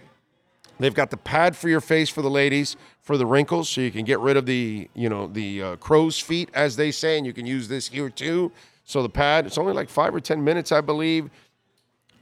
They've got the pad for your face for the ladies for the wrinkles, so you can get rid of the you know the uh, crow's feet, as they say, and you can use this here too. So the pad, it's only like five or ten minutes, I believe.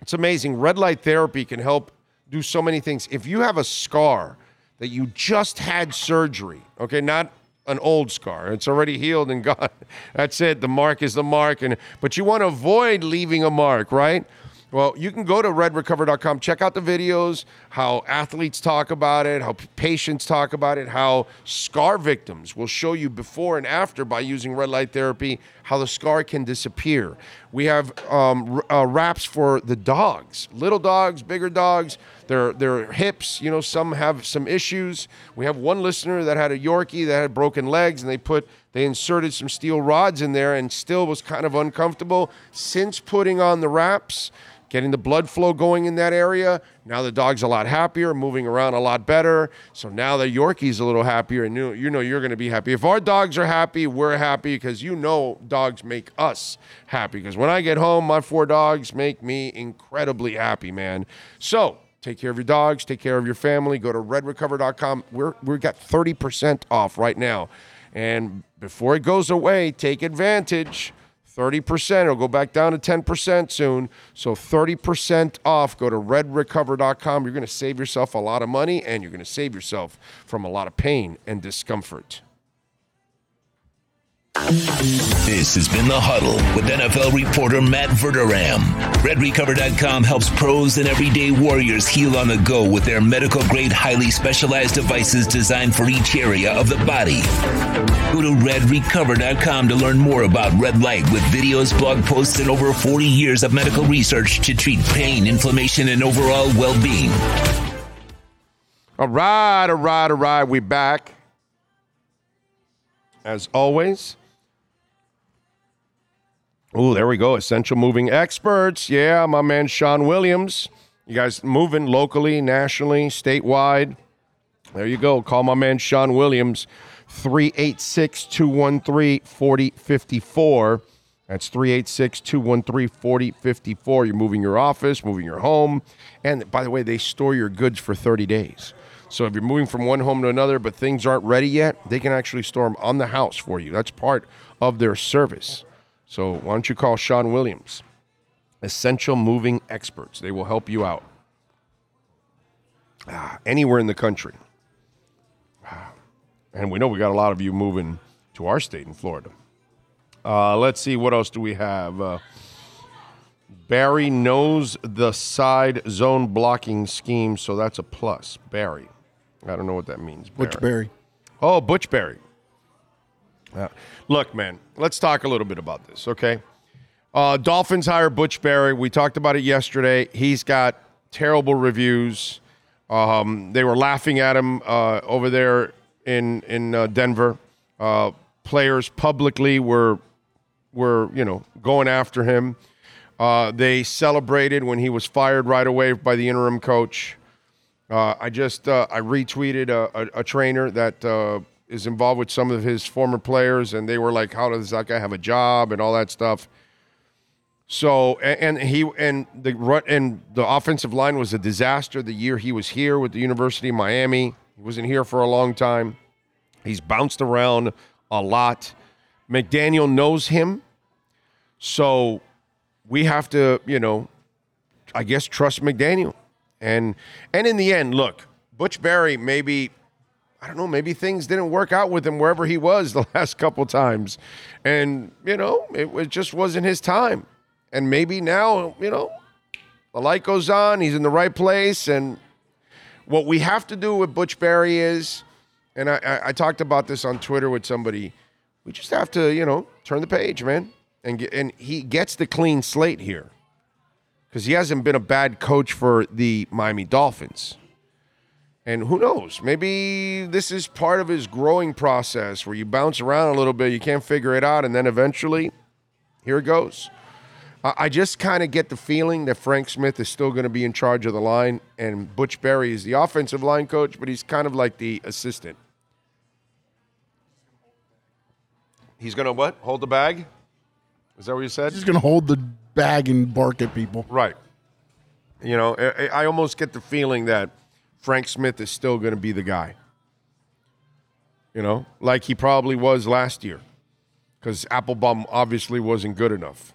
It's amazing. Red light therapy can help do so many things. If you have a scar that you just had surgery, okay, not an old scar, it's already healed and [LAUGHS] gone. That's it. The mark is the mark, and but you want to avoid leaving a mark, right? Well, you can go to redrecover.com, check out the videos, how athletes talk about it, how patients talk about it, how scar victims will show you before and after by using red light therapy, how the scar can disappear. We have um, uh, wraps for the dogs, little dogs, bigger dogs, their, their hips, you know, some have some issues. We have one listener that had a Yorkie that had broken legs and they put they inserted some steel rods in there and still was kind of uncomfortable. Since putting on the wraps, getting the blood flow going in that area. Now the dog's a lot happier, moving around a lot better. So now the Yorkie's a little happier, and you, you know you're going to be happy. If our dogs are happy, we're happy because you know dogs make us happy. Because when I get home, my four dogs make me incredibly happy, man. So take care of your dogs, take care of your family. Go to redrecover.com. We're we've got 30% off right now. And before it goes away, take advantage. 30%. It'll go back down to 10% soon. So 30% off. Go to redrecover.com. You're going to save yourself a lot of money and you're going to save yourself from a lot of pain and discomfort. This has been The Huddle with NFL reporter Matt Verderame. RedRecover.com helps pros and everyday warriors heal on the go with their medical grade, highly specialized devices designed for each area of the body. Go to RedRecover.com to learn more about red light with videos, blog posts, and over 40 years of medical research to treat pain, inflammation, and overall well being. All right, all right, all right. We're back. As always. Oh, there we go. Essential moving experts. Yeah, my man Sean Williams. You guys moving locally, nationally, statewide. There you go. Call my man Sean Williams, 386 213 4054. That's 386 213 4054. You're moving your office, moving your home. And by the way, they store your goods for 30 days. So if you're moving from one home to another, but things aren't ready yet, they can actually store them on the house for you. That's part of their service. So why don't you call Sean Williams? Essential Moving Experts. They will help you out. Ah, anywhere in the country. Ah, And we know we got a lot of you moving to our state in Florida. Uh, let's see, what else do we have? Uh, Barry knows the side zone blocking scheme, so that's a plus. Barry. I don't know what that means. Butch Barry. Oh, Butch Barry. Uh, look, man, let's talk a little bit about this, okay? Uh, Dolphins hire Butch Barry. We talked about it yesterday. He's got terrible reviews. Um, they were laughing at him uh, over there in in uh, Denver. Uh, players publicly were were you know going after him. Uh, they celebrated when he was fired right away by the interim coach. Uh, I just I retweeted a, a, a trainer that is involved with some of his former players, and they were like, "How does that guy have a job?" and all that stuff. So and, and he and the run and the offensive line was a disaster the year he was here with the University of Miami. He wasn't here for a long time. He's bounced around a lot. McDaniel knows him, so we have to, you know, I guess trust McDaniel. And and in the end, look, Butch Barry maybe I don't know, maybe things didn't work out with him wherever he was the [LAUGHS] last couple times. And, you know, it, it just wasn't his time. And maybe now, you know, the light goes on, he's in the right place. And what we have to do with Butch Barry is, and I, I, I talked about this on Twitter with somebody, we just have to, you know, turn the page, man. And get, and he gets the clean slate here because he hasn't been a bad coach for the Miami Dolphins. And who knows? Maybe this is part of his growing process where you bounce around a little bit, you can't figure it out, and then eventually, here it goes. I just kind of get the feeling that Frank Smith is still going to be in charge of the line, and Butch Barry is the offensive line coach, but he's kind of like the assistant. He's going to what? Hold the bag? Is that what you said? He's going to hold the bag and bark at people. Right. You know, I, I almost get the feeling that Frank Smith is still going to be the guy. You know, like he probably was last year, because Applebaum obviously wasn't good enough.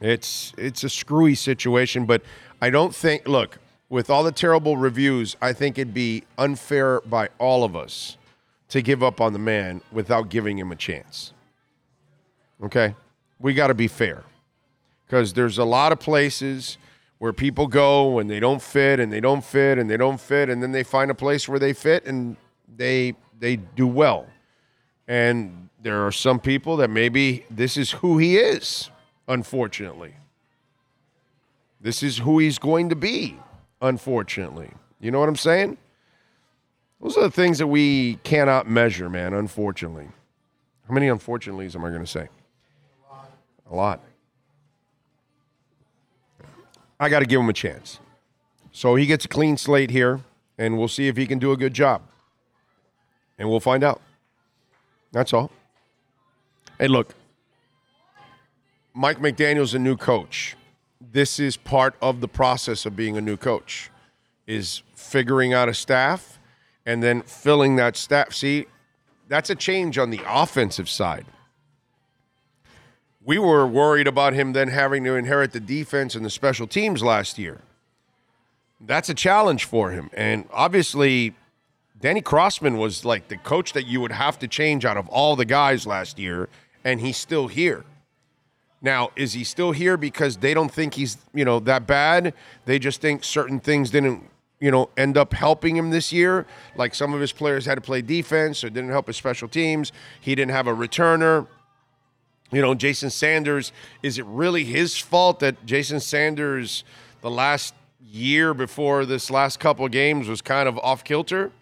It's it's a screwy situation, but I don't think. Look, with all the terrible reviews, I think it'd be unfair by all of us to give up on the man without giving him a chance. Okay, we got to be fair because there's a lot of places where people go and they don't fit and they don't fit and they don't fit and then they find a place where they fit and they they do well. And there are some people that maybe this is who he is, unfortunately. This is who he's going to be, unfortunately. You know what I'm saying? Those are the things that we cannot measure, man, unfortunately. How many unfortunately's am I going to say? A lot. I got to give him a chance. So he gets a clean slate here, and we'll see if he can do a good job. And we'll find out. That's all. Hey, look, Mike McDaniel's a new coach. This is part of the process of being a new coach, is figuring out a staff and then filling that staff. See, that's a change on the offensive side we were worried about him then having to inherit the defense and the special teams last year. That's a challenge for him. And obviously, Danny Crossman was like the coach that you would have to change out of all the guys last year, and he's still here. Now, is he still here because they don't think he's, you know, that bad? They just think certain things didn't, you know, end up helping him this year. Like some of his players had to play defense or didn't help his special teams. He didn't have a returner you know, Jason Sanders, is it really his fault that Jason Sanders, the last year before this last couple games was kind of off kilter.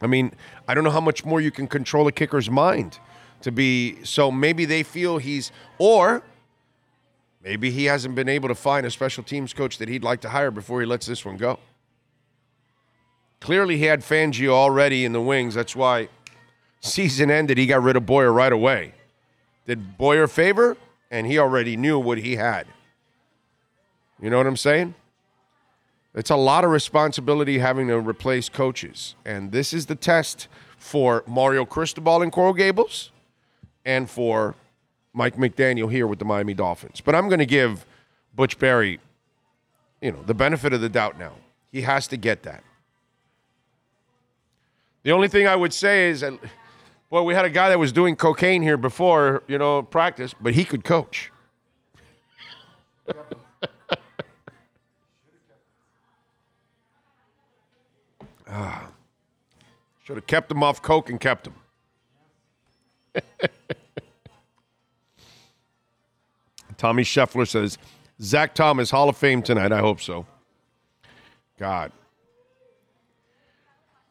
I mean, I don't know how much more you can control a kicker's mind to be so maybe they feel he's or maybe he hasn't been able to find a special teams coach that he'd like to hire before he lets this one go. Clearly he had Fangio already in the wings. That's why season ended, he got rid of Boyer right away. Did Boyer favor? And he already knew what he had. You know what I'm saying? It's a lot of responsibility having to replace coaches. And this is the test for Mario Cristobal in Coral Gables and for Mike McDaniel here with the Miami Dolphins. But I'm going to give Butch Barry, you know, the benefit of the doubt now. He has to get that. The only thing I would say is that, well, we had a guy that was doing cocaine here before, you know, practice, but he could coach. [LAUGHS] ah, should have kept him off coke and kept him. [LAUGHS] Tommy Scheffler says, Zach Thomas, Hall of Fame tonight. I hope so. God.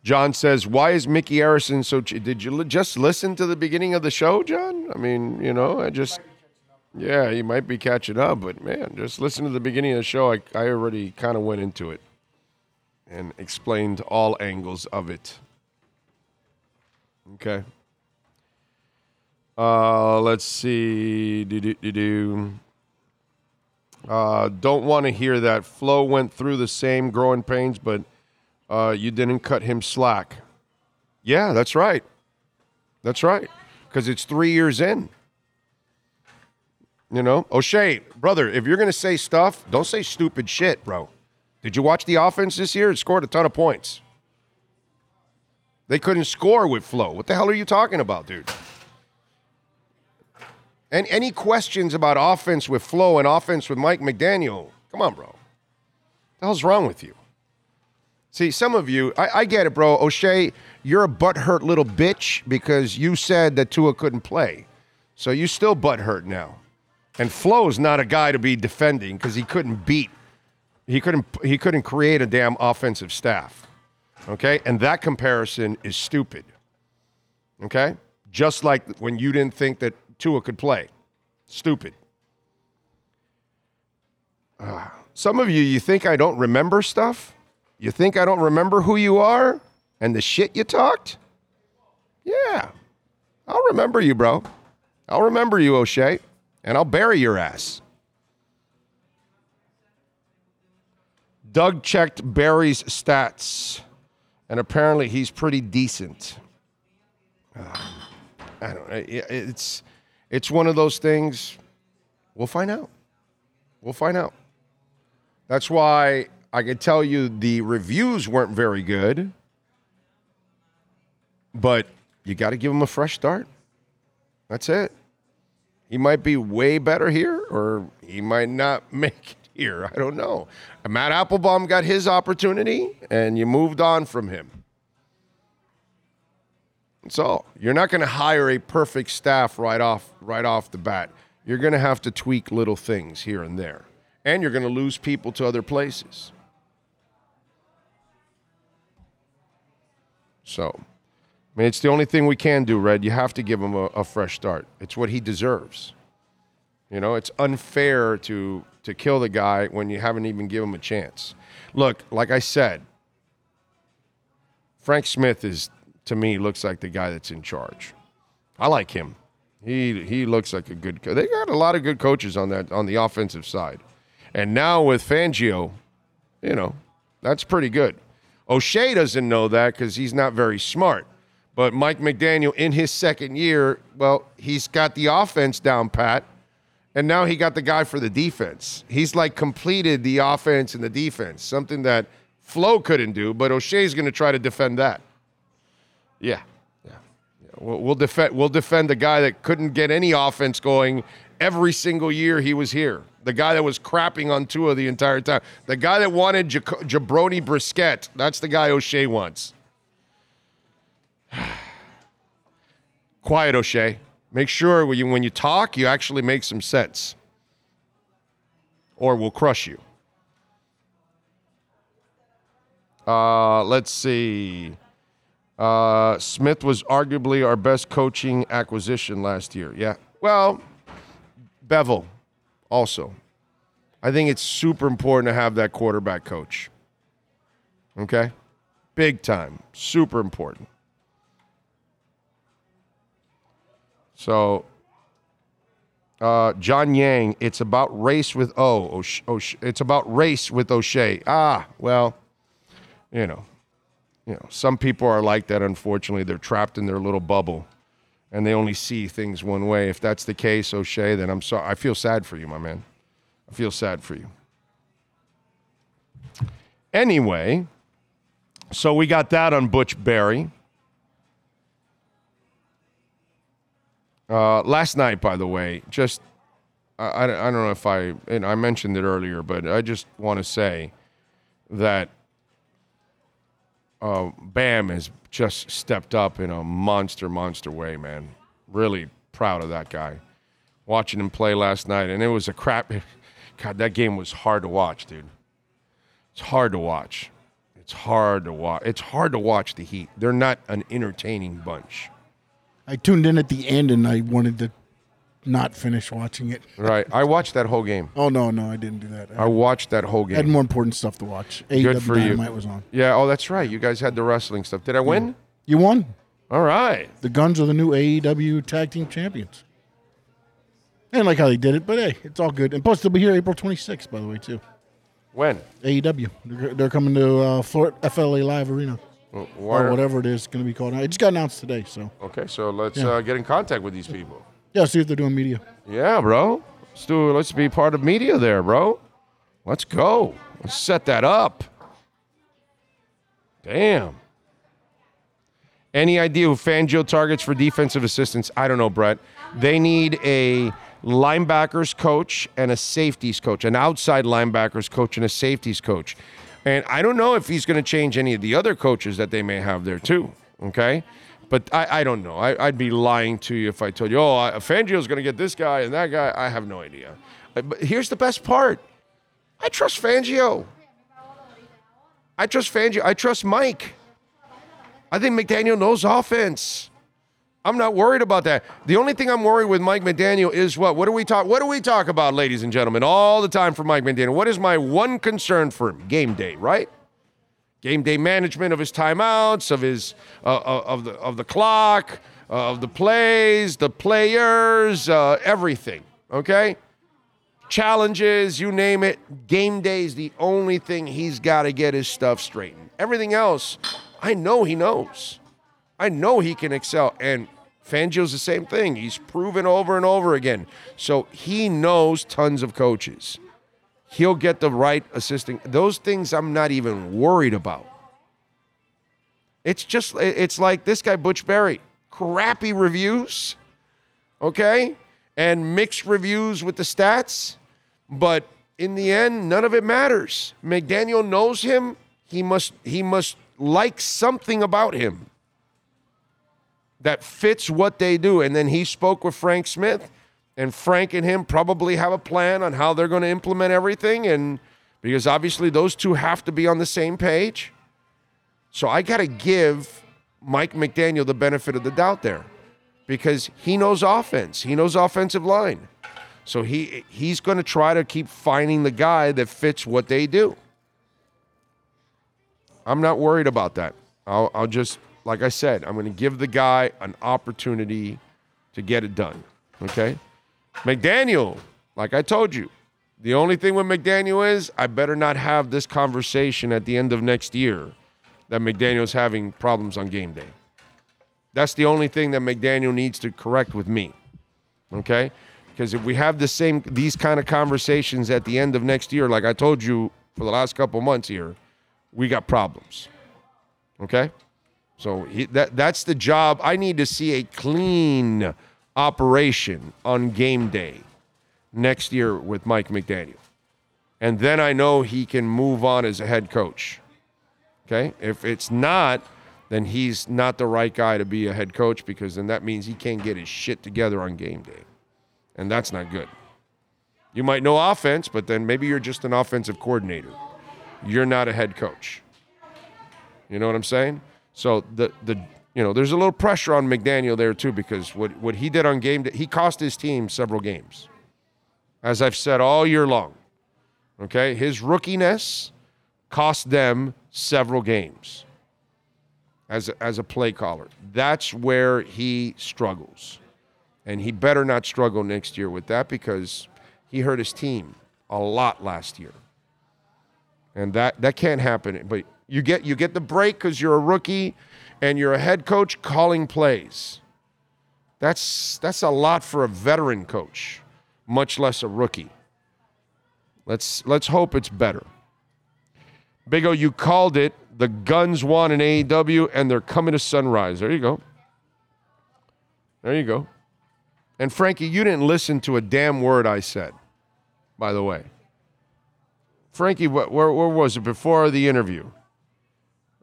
John says, "Why is Micky Arison so?" Ch- Did you li- just listen to the beginning of the show, John? I mean, you know, I just, yeah, you might be catching up, but man, just listen to the beginning of the show. I I already kind of went into it and explained all angles of it. Okay. Uh, let's see. Do-do-do-do. Uh, don't want to hear that. Flo went through the same growing pains, but uh, you didn't cut him slack. Yeah, that's right. That's right. Because it's three years in. You know, O'Shea, brother, if you're going to say stuff, don't say stupid shit, bro. Did you watch the offense this year? It scored a ton of points. They couldn't score with Flo. What the hell are you talking about, dude? And any questions about offense with Flo and offense with Mike McDaniel? Come on, bro. What the hell's wrong with you? See, some of you, I, I get it, bro. O'Shea, you're a butthurt little bitch because you said that Tua couldn't play. So you still butthurt now. And Flo's not a guy to be defending because he couldn't beat, he couldn't he couldn't create a damn offensive staff. Okay? And that comparison is stupid. Okay? Just like when you didn't think that Tua could play. Stupid. Ah, some of you, you think I don't remember stuff? You think I don't remember who you are and the shit you talked? Yeah. I'll remember you, bro. I'll remember you, O'Shea, and I'll bury your ass. Doug checked Barry's stats, and apparently he's pretty decent. Uh, I don't know. It's it's one of those things. We'll find out. We'll find out. That's why I can tell you the reviews weren't very good, but you got to give him a fresh start. That's it. He might be way better here, or he might not [LAUGHS] make it here. I don't know. Matt Applebaum got his opportunity, and you moved on from him. So you're not going to hire a perfect staff right off right off the bat. You're going to have to tweak little things here and there, and you're going to lose people to other places. So, I mean, it's the only thing we can do, Red. You have to give him a, a fresh start. It's what he deserves. You know, it's unfair to to kill the guy when you haven't even given him a chance. Look, like I said, Frank Smith is to me looks like the guy that's in charge. I like him. He he looks like a good. Co- they got a lot of good coaches on that on the offensive side, and now with Fangio, you know, that's pretty good. O'Shea doesn't know that because he's not very smart. But Mike McDaniel, in his second year, well, he's got the offense down pat, and now he got the guy for the defense. He's like completed the offense and the defense, something that Flo couldn't do. But O'Shea's going to try to defend that. Yeah, yeah. yeah. We'll, we'll defend. We'll defend the guy that couldn't get any offense going every single year he was here. The guy that was crapping on Tua the entire time. The guy that wanted Jabroni Brisket. That's the guy O'Shea wants. [SIGHS] Quiet, O'Shea. Make sure when you, when you talk, you actually make some sense, or we'll crush you. Uh, let's see. Uh, Smith was arguably our best coaching acquisition last year. Yeah. Well, Bevell also. I think it's super important to have that quarterback coach. Okay? Big time. Super important. So, uh, John Yang, it's about race with O. It's about race with O'Shea. Ah, well, you know, you know, some people are like that. Unfortunately, they're trapped in their little bubble, and they only see things one way. If that's the case, O'Shea, then I'm sorry. I feel sad for you, my man. I feel sad for you. Anyway, so we got that on Butch Barry. Uh, last night, by the way, just I, I, don't know if I and I mentioned it earlier, but I just want to say that uh, Bam has just stepped up in a monster, monster way, man. Really proud of that guy. Watching him play last night, and it was a crap. [LAUGHS] God, that game was hard to watch, dude. It's hard to watch. It's hard to watch. It's hard to watch the Heat. They're not an entertaining bunch. I tuned in at the end and I wanted to not finish watching it. Right. I watched that whole game. Oh no, no, I didn't do that. I I watched that whole game. had more important stuff to watch. Good AEW for you. Dynamite was on. Yeah. Oh, that's right. You guys had the wrestling stuff. Did I win? You won. All right. The Gunns are the new AEW Tag Team Champions. And like how they did it, but hey, it's all good. And plus, they'll be here April 26th, by the way, too. When? AEW. They're, they're coming to uh, FLA Live Arena Why- or whatever it is going to be called. It just got announced today, so Okay, so let's Yeah. uh, get in contact with these people. Yeah, see if they're doing media. Yeah, bro. Let's do. Let's be part of media there, bro. Let's go. Let's set that up. Damn. Any idea who Fangio targets for defensive assistants? I don't know, Brett. They need a linebackers coach and a safeties coach, an outside linebackers coach and a safeties coach. And I don't know if he's going to change any of the other coaches that they may have there too. Okay. But I, I don't know. I, I'd be lying to you if I told you, oh, Fangio's going to get this guy and that guy. I have no idea. But here's the best part I trust Fangio. I trust Fangio. I trust Mike. I think McDaniel knows offense. I'm not worried about that. The only thing I'm worried with Mike McDaniel is what? What do we talk? What do we talk about, ladies and gentlemen, all the time for Mike McDaniel? What is my one concern for him? Game day, right? Game day management of his timeouts, of his uh, uh, of the of the clock, uh, of the plays, the players, uh, everything. Okay, challenges, you name it. Game day is the only thing he's got to get his stuff straightened. Everything else, I know he knows. I know he can excel. And Fangio's the same thing. He's proven over and over again. So he knows tons of coaches. He'll get the right assisting. Those things I'm not even worried about. It's just, it's like this guy, Butch Barry. Crappy reviews, okay? And mixed reviews with the stats. But in the end, none of it matters. McDaniel knows him. He must, he must like something about him that fits what they do. And then he spoke with Frank Smith, and Frank and him probably have a plan on how they're going to implement everything. And because obviously those two have to be on the same page. So I got to give Mike McDaniel the benefit of the doubt there because he knows offense, he knows offensive line. So he he's going to try to keep finding the guy that fits what they do. I'm not worried about that. I'll, I'll just, like I said, I'm going to give the guy an opportunity to get it done. Okay? McDaniel, like I told you, the only thing with McDaniel is I better not have this conversation at the end of next year that McDaniel's having problems on game day. That's the only thing that McDaniel needs to correct with me. Okay? Because if we have the same these kind of conversations at the end of next year, like I told you for the last couple months here, we got problems. Okay? So he, that that's the job. I need to see a clean operation on game day next year with Mike McDaniel. And then I know he can move on as a head coach. Okay? If it's not, then he's not the right guy to be a head coach because then that means he can't get his shit together on game day. And that's not good. You might know offense, but then maybe you're just an offensive coordinator. You're not a head coach. You know what I'm saying? So the the you know there's a little pressure on McDaniel there too because what what he did on game day, he cost his team several games, as I've said all year long. Okay, his rookiness cost them several games as a, as a play caller. That's where he struggles. And he better not struggle next year with that because he hurt his team a lot last year. And that that can't happen. But you get you get the break cuz you're a rookie and you're a head coach calling plays. That's that's a lot for a veteran coach, much less a rookie. Let's let's hope it's better. Big O, you called it. The Gunns won in AEW, and they're coming to Sunrise. There you go. There you go. And Frankie, you didn't listen to a damn word I said, by the way. Frankie, where, where was it before the interview?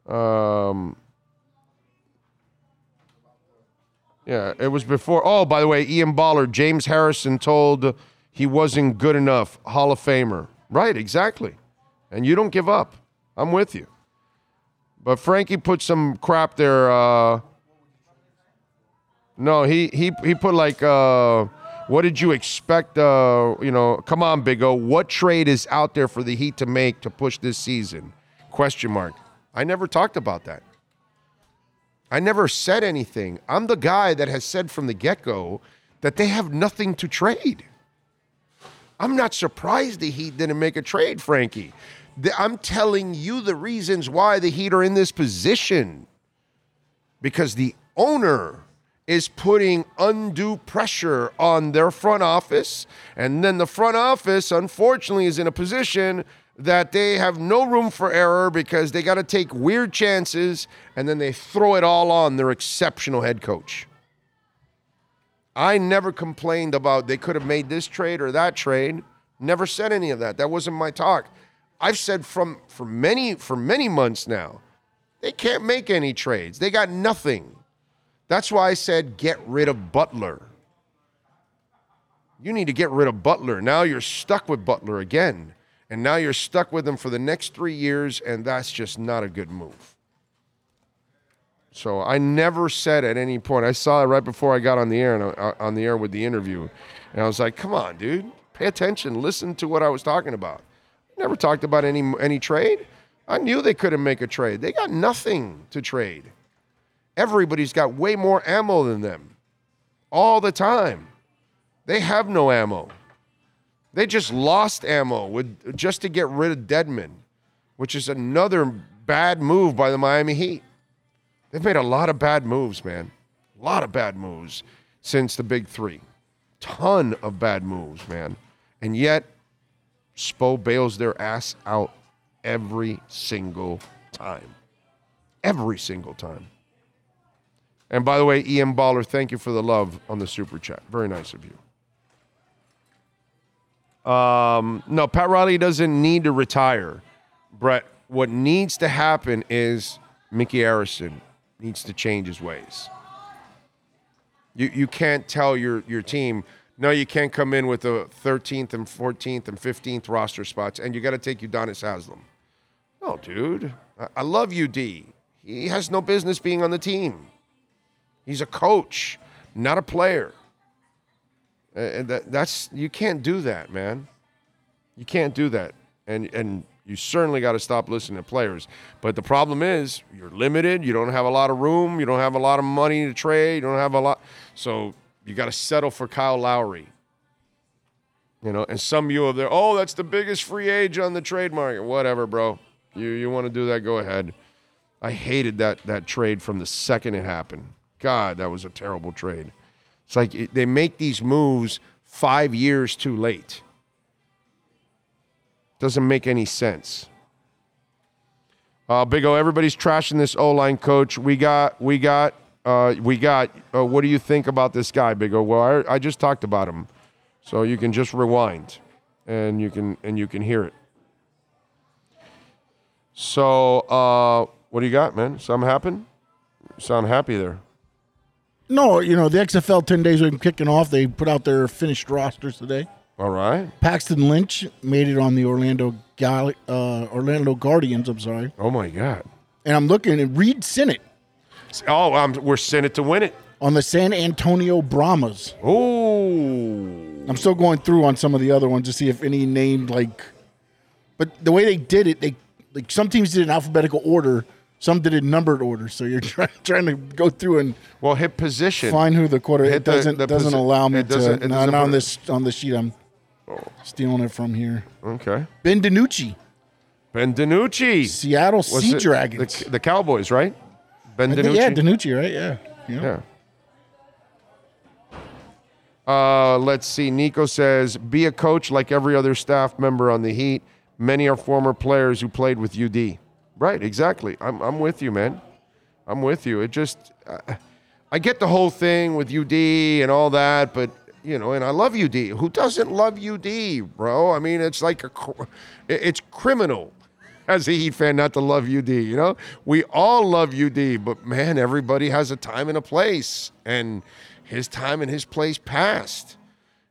Um, yeah, it was before. Oh, by the way, Ian Baller, James Harrison told he wasn't good enough, Hall of Famer. Right, exactly. And you don't give up. I'm with you. But Frankie put some crap there. Uh, no, he he he put like, uh, what did you expect? Uh, you know, come on, Big O. What trade is out there for the Heat to make to push this season? Question mark. I never talked about that. I never said anything. I'm the guy that has said from the get go that they have nothing to trade. I'm not surprised the Heat didn't make a trade, Frankie. I'm telling you the reasons why the Heat are in this position. Because the owner is putting undue pressure on their front office. And then the front office, unfortunately, is in a position that they have no room for error because they got to take weird chances and then they throw it all on their exceptional head coach. I never complained about they could have made this trade or that trade. Never said any of that. That wasn't my talk. I've said from for many for many months now, they can't make any trades. They got nothing. That's why I said get rid of Butler. You need to get rid of Butler. Now you're stuck with Butler again. And now you're stuck with him for the next three years, and that's just not a good move. So I never said at any point. I saw it right before I got on the air and uh, on the air with the interview, and I was like, "Come on, dude, pay attention. Listen to what I was talking about." Never talked about any any trade. I knew they couldn't make a trade. They got nothing to trade. Everybody's got way more ammo than them. All the time. They have no ammo. They just lost ammo with just to get rid of Dedmon, which is another bad move by the Miami Heat. They've made a lot of bad moves, man. A lot of bad moves since the big three. Ton of bad moves, man. And yet Spo bails their ass out every single time. Every single time. And by the way, Ian Baller, thank you for the love on the super chat. Very nice of you. Um, no, Pat Riley doesn't need to retire. Brett, what needs to happen is Micky Arison needs to change his ways. You, you can't tell your, your team – no, you can't come in with the 13th and 14th and 15th roster spots, and you got to take Udonis Haslem. No, dude. I, I love UD. He has no business being on the team. He's a coach, not a player. And that, that's you can't do that, man. You can't do that, and and you certainly got to stop listening to players. But the problem is you're limited. You don't have a lot of room. You don't have a lot of money to trade. You don't have a lot. So you got to settle for Kyle Lowry. You know, and some of you are there, oh, that's the biggest free age on the trade market. Whatever, bro. You you want to do that, go ahead. I hated that that trade from the second it happened. God, that was a terrible trade. It's like they make these moves five years too late. Doesn't make any sense. Uh, Big O, everybody's trashing this O line coach. We got we got uh, we got. Uh, what do you think about this guy, Big O? Well, I, I just talked about him, so you can just rewind, and you can and you can hear it. So, uh, what do you got, man? Something happened? You sound happy there. No, you know the XFL ten days are kicking off. They put out their finished rosters today. All right. Paxton Lynch made it on the Orlando Gal- uh, Orlando Guardians. I'm sorry. Oh my God. and I'm looking at Reid Sinnett Oh, um, we're sent it to win it. on the San Antonio Brahmas. Oh, I'm still going through on some of the other ones to see if any named like, but the way they did it, they like some teams did it in alphabetical order, some did it numbered order. So you're [LAUGHS] trying trying to go through and well, hit position. find who the quarter. Hit It doesn't the doesn't posi- allow me doesn't- to. it Not, doesn't not on this on the sheet. I'm stealing it from here. Okay. Ben DiNucci, Ben DiNucci. Seattle Was Sea it Dragons. The, the Cowboys, right? Ben I think- yeah, DiNucci, right? Yeah. yeah. Yeah. Uh, let's see. Nico says, "Be a coach like every other staff member on the Heat. Many are former players who played with UD." Right. Exactly. I'm I'm with you, man. I'm with you. It just, uh, I get the whole thing with UD and all that, but you know, and I love UD. Who doesn't love UD, bro? I mean, it's like a, it's criminal as a Heat fan not to love UD. You know, we all love UD, but man, everybody has a time and a place, and his time and his place passed.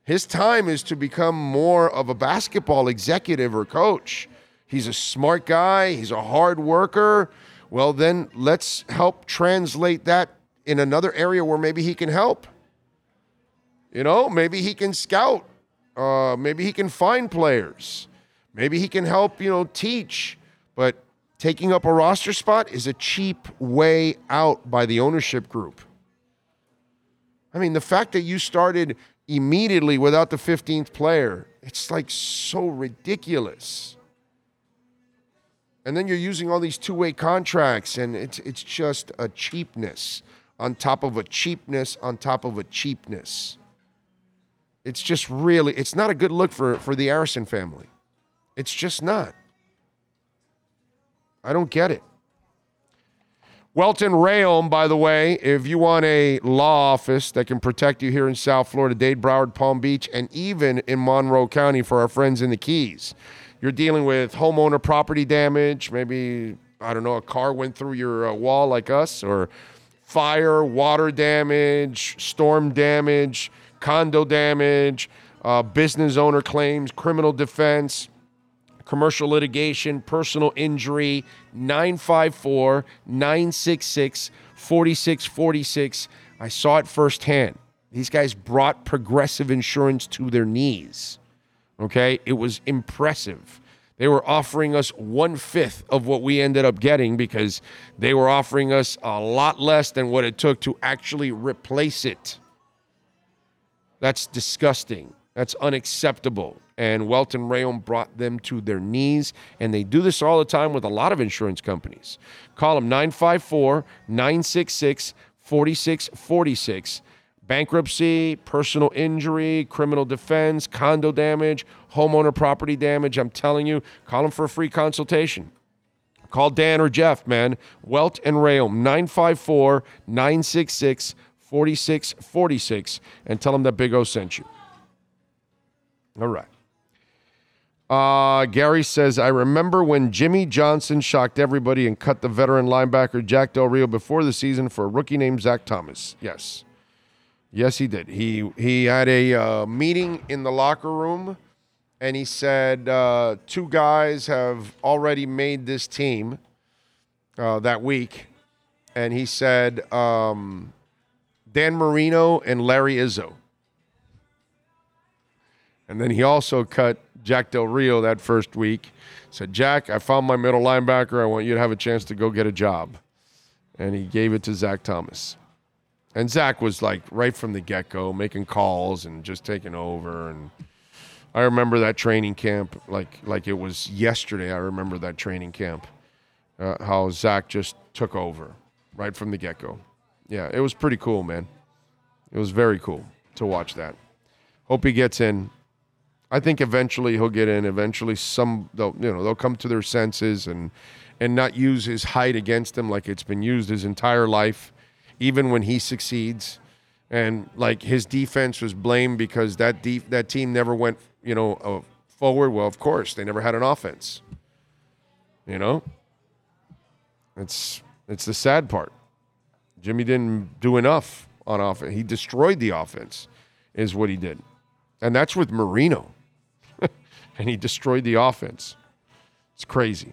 His time is to become more of a basketball executive or coach. He's a smart guy. He's a hard worker. Well, then let's help translate that in another area where maybe he can help. You know, maybe he can scout. Uh, maybe he can find players. Maybe he can help, you know, teach. But taking up a roster spot is a cheap way out by the ownership group. I mean, the fact that you started immediately without the 15th player, it's like so ridiculous. And then you're using all these two-way contracts, and it's it's just a cheapness on top of a cheapness on top of a cheapness. It's just really, it's not a good look for, for the Arison family. It's just not. I don't get it. Welton Rayom, by the way, if you want a law office that can protect you here in South Florida, Dade, Broward, Palm Beach, and even in Monroe County for our friends in the Keys. You're dealing with homeowner property damage, maybe, I don't know, a car went through your uh, wall like us, or fire, water damage, storm damage, condo damage, uh, business owner claims, criminal defense commercial litigation, personal injury, 954 966 4646. I saw it firsthand. These guys brought progressive insurance to their knees. Okay? It was impressive. They were offering us one fifth of what we ended up getting because they were offering us a lot less than what it took to actually replace it. That's disgusting. That's unacceptable. And Welton Rayom brought them to their knees. And they do this all the time with a lot of insurance companies. Call them 954 966 4646. Bankruptcy, personal injury, criminal defense, condo damage, homeowner property damage. I'm telling you, call them for a free consultation. Call Dan or Jeff, man. Welt and Rayom, 954 966 4646, and tell them that Big O sent you. All right. Uh, Gary says, I remember when Jimmy Johnson shocked everybody and cut the veteran linebacker Jack Del Rio before the season for a rookie named Zach Thomas. Yes. Yes, he did. He he had a uh, meeting in the locker room, and he said uh, two guys have already made this team uh, that week, and he said um, Dan Marino and Larry Izzo. And then he also cut Jack Del Rio that first week. Said, Jack, I found my middle linebacker. I want you to have a chance to go get a job. And he gave it to Zach Thomas. And Zach was like right from the get go, making calls and just taking over. And I remember that training camp like like it was yesterday. I remember that training camp, uh, how Zach just took over right from the get go. Yeah, it was pretty cool, man. It was very cool to watch that. Hope he gets in. I think eventually he'll get in. Eventually, some they'll you know they'll come to their senses and and not use his height against him like it's been used his entire life, even when he succeeds. And like his defense was blamed because that def- that team never went you know uh, forward. Well, of course they never had an offense. You know, it's it's the sad part. Jimmy didn't do enough on offense. He destroyed the offense, is what he did, and that's with Marino. [LAUGHS] and he destroyed the offense. It's crazy.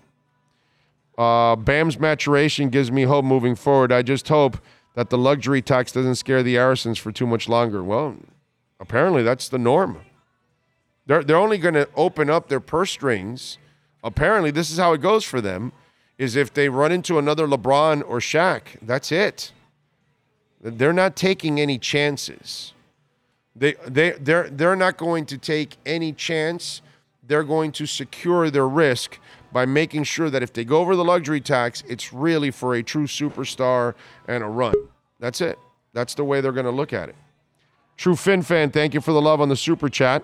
Uh, Bam's maturation gives me hope moving forward. I just hope that the luxury tax doesn't scare the Arisons for too much longer. Well, apparently that's the norm. They're, they're only going to open up their purse strings. Apparently, this is how it goes for them is if they run into another LeBron or Shaq, that's it. They're not taking any chances. They they they're they're not going to take any chance. They're going to secure their risk by making sure that if they go over the luxury tax, it's really for a true superstar and a run. That's it. That's the way they're going to look at it. True Fin fan, thank you for the love on the super chat.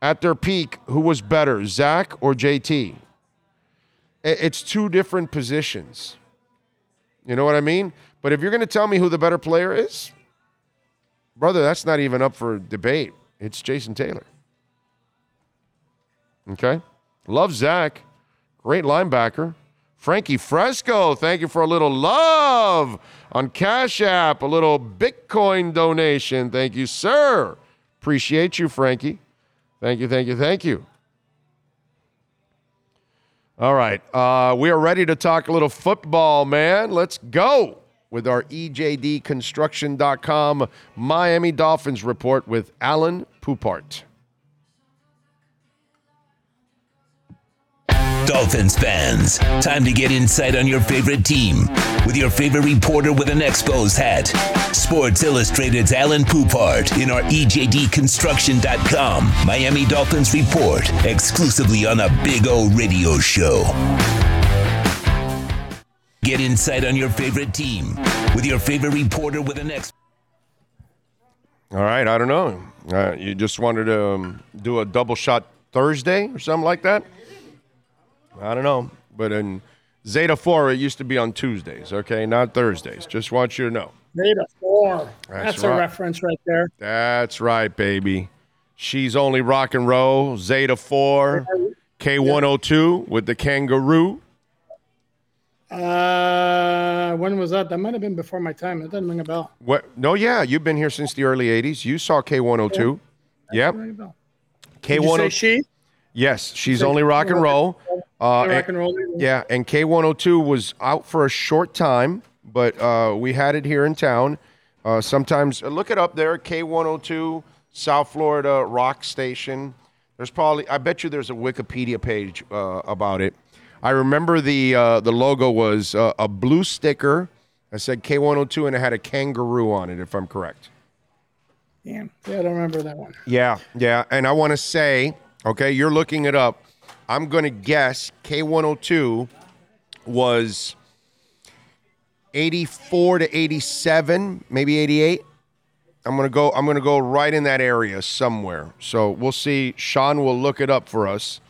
At their peak, who was better, Zach or JT? It's two different positions. You know what I mean? But if you're going to tell me who the better player is, brother, that's not even up for debate. It's Jason Taylor. Okay? Love Zach. Great linebacker. Frankie Fresco, thank you for a little love on Cash App, a little Bitcoin donation. Thank you, sir. Appreciate you, Frankie. Thank you, thank you, thank you. All right. Uh, we are ready to talk a little football, man. Let's go with our EJDconstruction.com Miami Dolphins report with Alan Poupart. Dolphins fans, time to get insight on your favorite team with your favorite reporter with an Expos hat. Sports Illustrated's Alan Poupart in our EJDconstruction.com Miami Dolphins report exclusively on a Big O radio show. Get insight on your favorite team with your favorite reporter with an Expos. All right. I don't know. Uh, you just wanted to um, do a double shot Thursday or something like that? I don't know. But in Zeta 4, it used to be on Tuesdays, okay? Not Thursdays. Just want you to know. Zeta 4. That's That's, a reference right there. That's right, baby. She's only rock and roll. Zeta 4, K102 with the kangaroo. Uh, when was that? That might have been before my time. It doesn't ring a bell. What? No, yeah, you've been here since the early 80s. You saw K102. Yep. Ring a you say K102. she? Yes, she's only rock and roll. Uh, rock and- roll. Yeah, and K102 was out for a short time, but uh, we had it here in town. Uh, sometimes uh, look it up there, K102 South Florida Rock Station. There's probably, I bet you there's a Wikipedia page uh, about it. I remember the uh, the logo was uh, a blue sticker that said K102 and it had a kangaroo on it, if I'm correct. Damn. Yeah, I don't remember that one. Yeah, yeah. And I want to say, okay, you're looking it up. I'm going to guess K102 was 84 to 87, maybe 88. I'm going to go I'm going to go right in that area somewhere. So we'll see Sean will look it up for us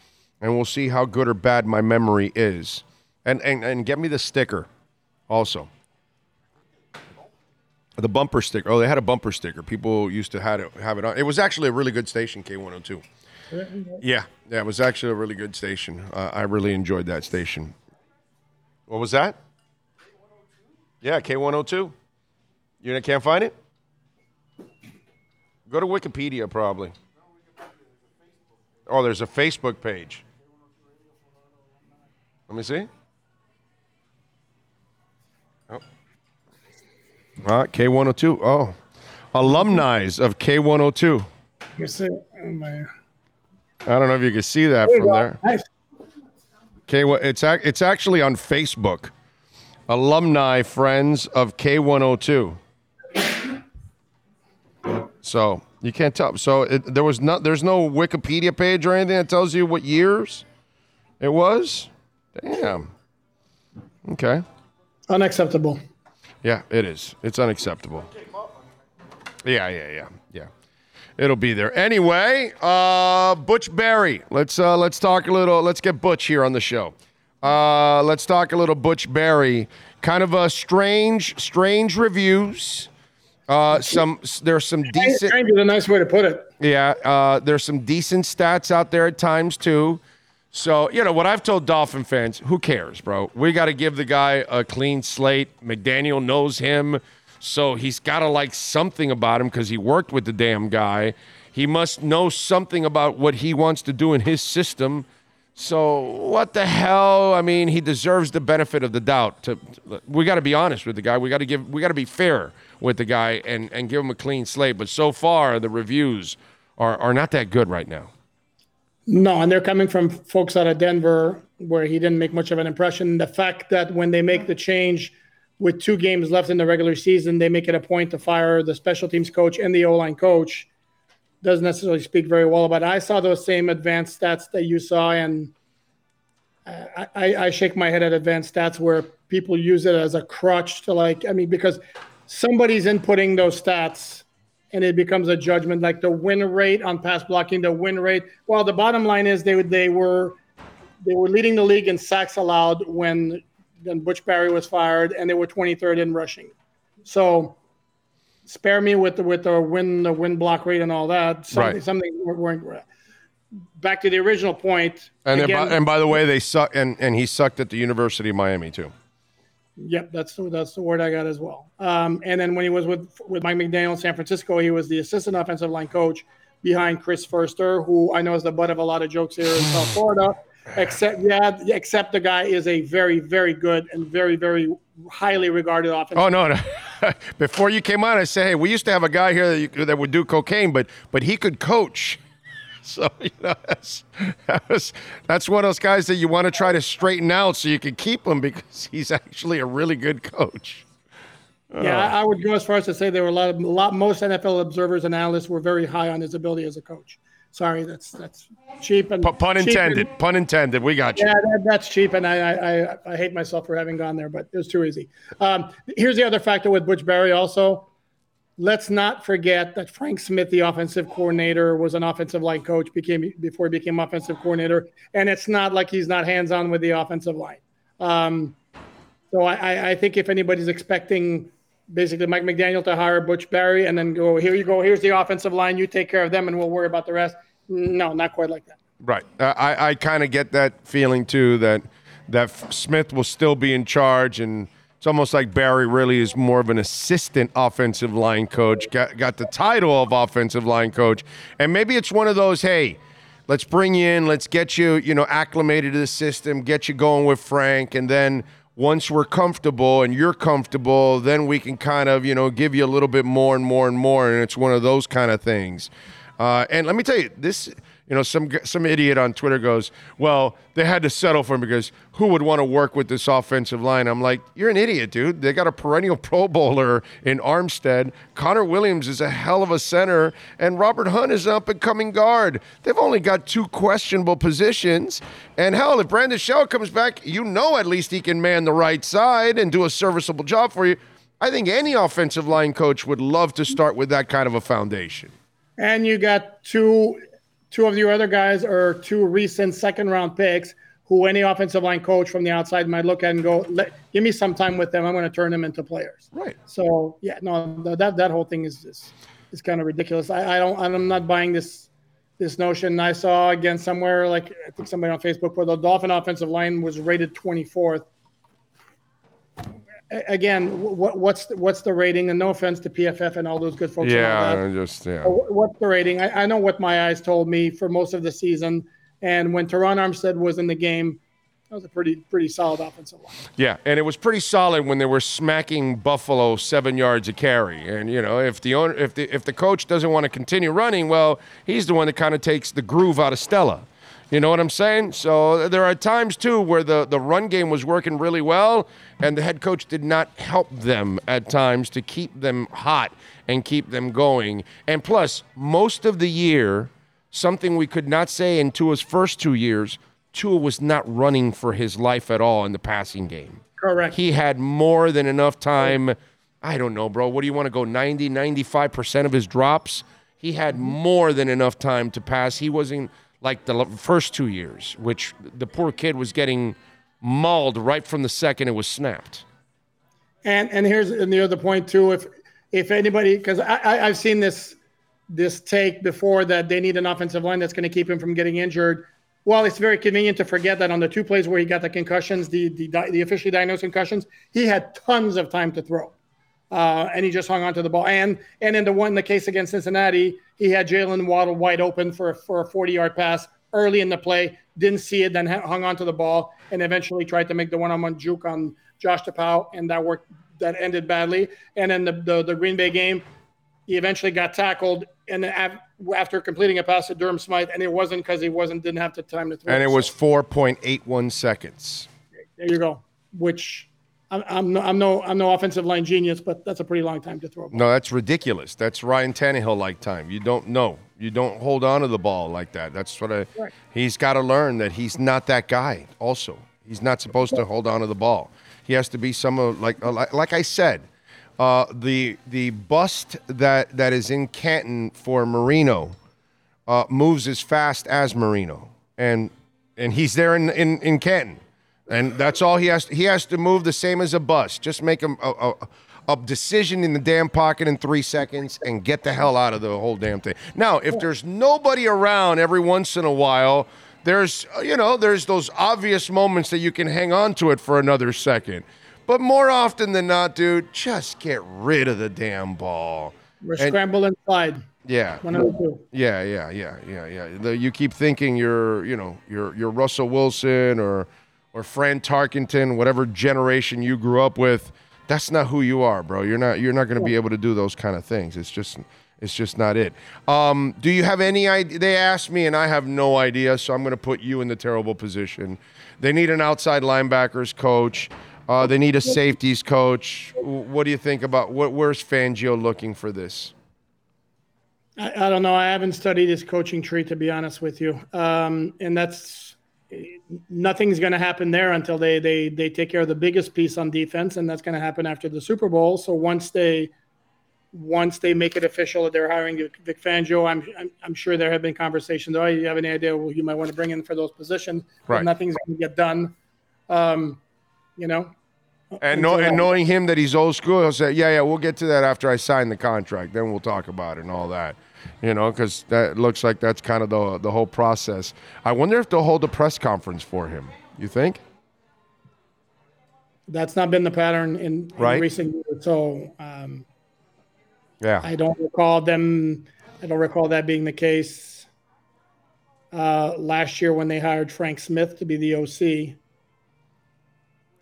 and we'll see how good or bad my memory is. And and and get me the sticker also. The bumper sticker. Oh, they had a bumper sticker. People used to have it, have it on. It was actually a really good station, K102. Yeah, yeah, it was actually a really good station. Uh, I really enjoyed that station. What was that? Yeah, K102. You can't find it? Go to Wikipedia, probably. Oh, there's a Facebook page. Let me see. Oh. Ah, K102. Oh, alumni of K102. You see, oh. I don't know if you can see that There from there. Nice. well, it's ac- it's actually on Facebook. Alumni friends of K102. So you can't tell. So it, there was not. There's no Wikipedia page or anything that tells you what years it was. Damn. Okay. Unacceptable. Yeah, it is. It's unacceptable. Yeah, yeah, yeah. It'll be there anyway. Uh, Butch Barry. Let's uh, let's talk a little. Let's get Butch here on the show. Uh, let's talk a little Butch Barry. Kind of a strange, strange reviews. Uh, some there's some decent. Strange is a nice way to put it. Yeah, uh, there's some decent stats out there at times too. So you know what I've told Dolphin fans: Who cares, bro? We got to give the guy a clean slate. McDaniel knows him, so he's got to like something about him because he worked with the damn guy. He must know something about what he wants to do in his system. So what the hell? I mean, he deserves the benefit of the doubt. To, we got to be honest with the guy. We got to give. We got to be fair with the guy and and give him a clean slate. But so far, the reviews are are not that good right now. No, and they're coming from folks out of Denver where he didn't make much of an impression. The fact that when they make the change with two games left in the regular season, they make it a point to fire the special teams coach and the O line coach doesn't necessarily speak very well about it. I saw those same advanced stats that you saw, and uh, I, I, I, shake my head at advanced stats where people use it as a crutch to like, I mean, because somebody's inputting those stats and it becomes a judgment like the win rate on pass blocking, the win rate. Well, the bottom line is they they were they were leading the league in sacks allowed when when Butch Barry was fired, and they were 23rd in rushing. So spare me with the with the win the win block rate and all that. Something, right. something weren't back to the original point. And again, by, and by the way, they suck and and he sucked at the University of Miami too. Yep, that's the, that's the word I got as well. Um, and then when he was with with Mike McDaniel in San Francisco, he was the assistant offensive line coach behind Chris Foerster, who I know is the butt of a lot of jokes here in South Florida. Except, yeah, except the guy is a very, very good and very, very highly regarded offensive. Oh no, no. [LAUGHS] Before you came on, I said, hey, we used to have a guy here that, you, that would do cocaine, but but he could coach. [LAUGHS] So you know, that's, that's that's one of those guys that you want to try to straighten out so you can keep him because he's actually a really good coach. Yeah, oh. I would go as far as to say there were a lot of a lot most NFL observers and analysts were very high on his ability as a coach. Sorry, that's that's cheap and P- pun cheap intended. And, pun intended. We got you. Yeah, that, that's cheap, and I, I I hate myself for having gone there, but it was too easy. Um, here's the other factor with Butch Barry. Also, let's not forget that Frank Smith, the offensive coordinator, was an offensive line coach became before he became offensive coordinator, and it's not like he's not hands on with the offensive line. Um, so I, I think if anybody's expecting basically Mike McDaniel to hire Butch Barry and then go, here you go, here's the offensive line, you take care of them, and we'll worry about the rest. No, not quite like that. Right. Uh, I, I kind of get that feeling too that that Smith will still be in charge, and it's almost like Barry really is more of an assistant offensive line coach, got, got the title of offensive line coach, and maybe it's one of those, hey, let's bring you in, let's get you, you know, acclimated to the system, get you going with Frank, and then – once we're comfortable and you're comfortable, then we can kind of, you know, give you a little bit more and more and more. And it's one of those kind of things. Uh, and let me tell you, this you know, some some idiot on Twitter goes, "Well, they had to settle for him because who would want to work with this offensive line?" I'm like, "You're an idiot, dude. They got a perennial [LAUGHS] Pro Bowler in Armstead. Connor Williams is a hell of a center, and Robert Hunt is an up and coming guard. They've only got two questionable positions, and hell, if Brandon Shell comes back, you know at least he can man the right side and do a serviceable job for you." I think any offensive line coach would love to start with that kind of a foundation. And you got two Two of your other guys are two recent second round picks who any offensive line coach from the outside might look at and go, give me some time with them. I'm going to turn them into players. Right. So yeah, no, that that whole thing is is, is kind of ridiculous. I, I don't I'm not buying this this notion. I saw again somewhere like I think somebody on Facebook where the Dolphin offensive line was rated 24th again, what, what's the, what's the rating? And no offense to PFF and all those good folks. Yeah, just yeah. What's the rating? I, I, know what my eyes told me for most of the season, and when Terron Armstead was in the game, that was a pretty pretty solid offensive line. Yeah, and it was pretty solid when they were smacking Buffalo seven yards a carry. And you know, if the owner, if the if the coach doesn't want to continue running, well, he's the one that kind of takes the groove out of Stella. You know what I'm saying? So there are times too where the, the run game was working really well, and the head coach did not help them at times to keep them hot and keep them going. And plus, most of the year, something we could not say in Tua's first two years, Tua was not running for his life at all in the passing game. Correct. He had more than enough time. I don't know, bro. What do you want to go 90, 95% of his drops? He had more than enough time to pass. He wasn't like the first two years, which the poor kid was getting mauled right from the second it was snapped. And and here's the other point too. If if anybody, because I, I have seen this this take before that they need an offensive line that's going to keep him from getting injured. Well, it's very convenient to forget that on the two plays where he got the concussions, the the, the officially diagnosed concussions, he had tons of time to throw uh, and he just hung onto the ball. And and in the one the case against Cincinnati, he had Jaylen Waddle wide open for for a 40 yard pass early in the play, didn't see it, then hung on to the ball, and eventually tried to make the one-on-one juke on Josh Tupou, and that worked. That ended badly. And then the, the, the Green Bay game, he eventually got tackled, and then after completing a pass to Durham Smythe, and it wasn't because he wasn't didn't have the time to throw. And it was four point eight one seconds. There you go. Which I'm, I'm no I'm no I'm no offensive line genius, but that's a pretty long time to throw. A ball. No, that's ridiculous. That's Ryan Tannehill like time. You don't know. You don't hold on to the ball like that. That's what I. Right. He's got to learn that he's not that guy. Also, he's not supposed to hold on to the ball. He has to be some of like uh, like, like I said. Uh, the the bust that that is in Canton for Marino uh, moves as fast as Marino, and and he's there in in, in Canton, and that's all he has. To, he has to move the same as a bus. Just make him a, a, a decision in the damn pocket in three seconds and get the hell out of the whole damn thing. Now, if there's nobody around every once in a while, there's you know there's those obvious moments that you can hang on to it for another second. But more often than not, dude, just get rid of the damn ball. We're and, scramble inside. Yeah. One of the two. Yeah, yeah, yeah, yeah, yeah. The, you keep thinking you're, you know, you're you're Russell Wilson or or Fran Tarkenton, whatever generation you grew up with. That's not who you are, bro. You're not you're not going to be able to do those kind of things. It's just it's just not it. Um, do you have any idea? They asked me, and I have no idea, so I'm going to put you in the terrible position. They need an outside linebackers coach. Uh, they need a safeties coach. What do you think about what? Where's Fangio looking for this? I, I don't know. I haven't studied his coaching tree to be honest with you, um, and that's nothing's going to happen there until they they they take care of the biggest piece on defense, and that's going to happen after the Super Bowl. So once they once they make it official that they're hiring Vic Fangio, I'm, I'm, I'm sure there have been conversations. Oh, you have any idea who you might want to bring in for those positions? Right. But nothing's going to get done. Um, you know, and, know, and knowing him that he's old school, he'll say, "Yeah, yeah, we'll get to that after I sign the contract. Then we'll talk about it and all that." You know, because that looks like that's kind of the the whole process. I wonder if they'll hold a press conference for him. You think? That's not been the pattern in, in right? recent years. So, um, yeah, I don't recall them. I don't recall that being the case uh, last year when they hired Frank Smith to be the OC.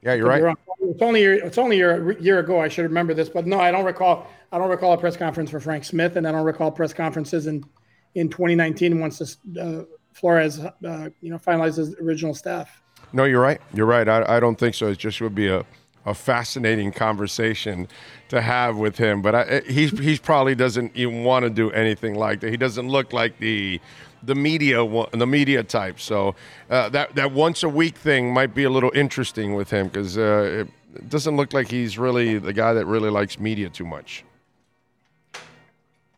Yeah, you're right. It's only it's only a year ago. I should remember this, but no, I don't recall. I don't recall a press conference for Frank Smith, and I don't recall press conferences in in 2019 once this, uh, Flores, uh, you know, finalizes original staff. No, you're right. You're right. I, I don't think so. It just would be a, a fascinating conversation to have with him. But I, he's he's probably doesn't even want to do anything like that. He doesn't look like the the media the media type. So uh, that that once a week thing might be a little interesting with him because uh, it doesn't look like he's really the guy that really likes media too much.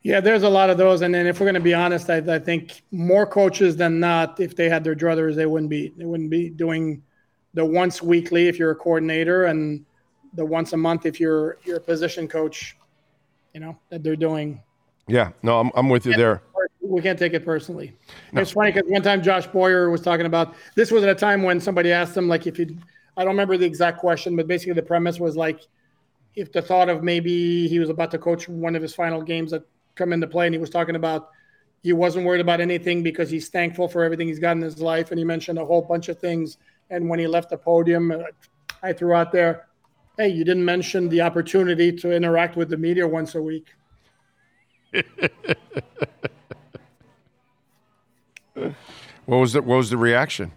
Yeah, there's a lot of those, and then if we're going to be honest, I, I, think more coaches than not, if they had their druthers, they wouldn't be they wouldn't be doing the once weekly if you're a coordinator and the once a month if you're you're a position coach. You know that they're doing. Yeah, no, I'm I'm with you there we can't take it personally. No. It's funny because one time Josh Boyer was talking about this was at a time when somebody asked him like if he I don't remember the exact question, but basically the premise was like if the thought of maybe he was about to coach one of his final games that come into play, and he was talking about he wasn't worried about anything because he's thankful for everything he's got in his life, and he mentioned a whole bunch of things. And when he left the podium, uh, I threw out there, "Hey, you didn't mention the opportunity to interact with the media once a week." [LAUGHS] what was the What was the reaction?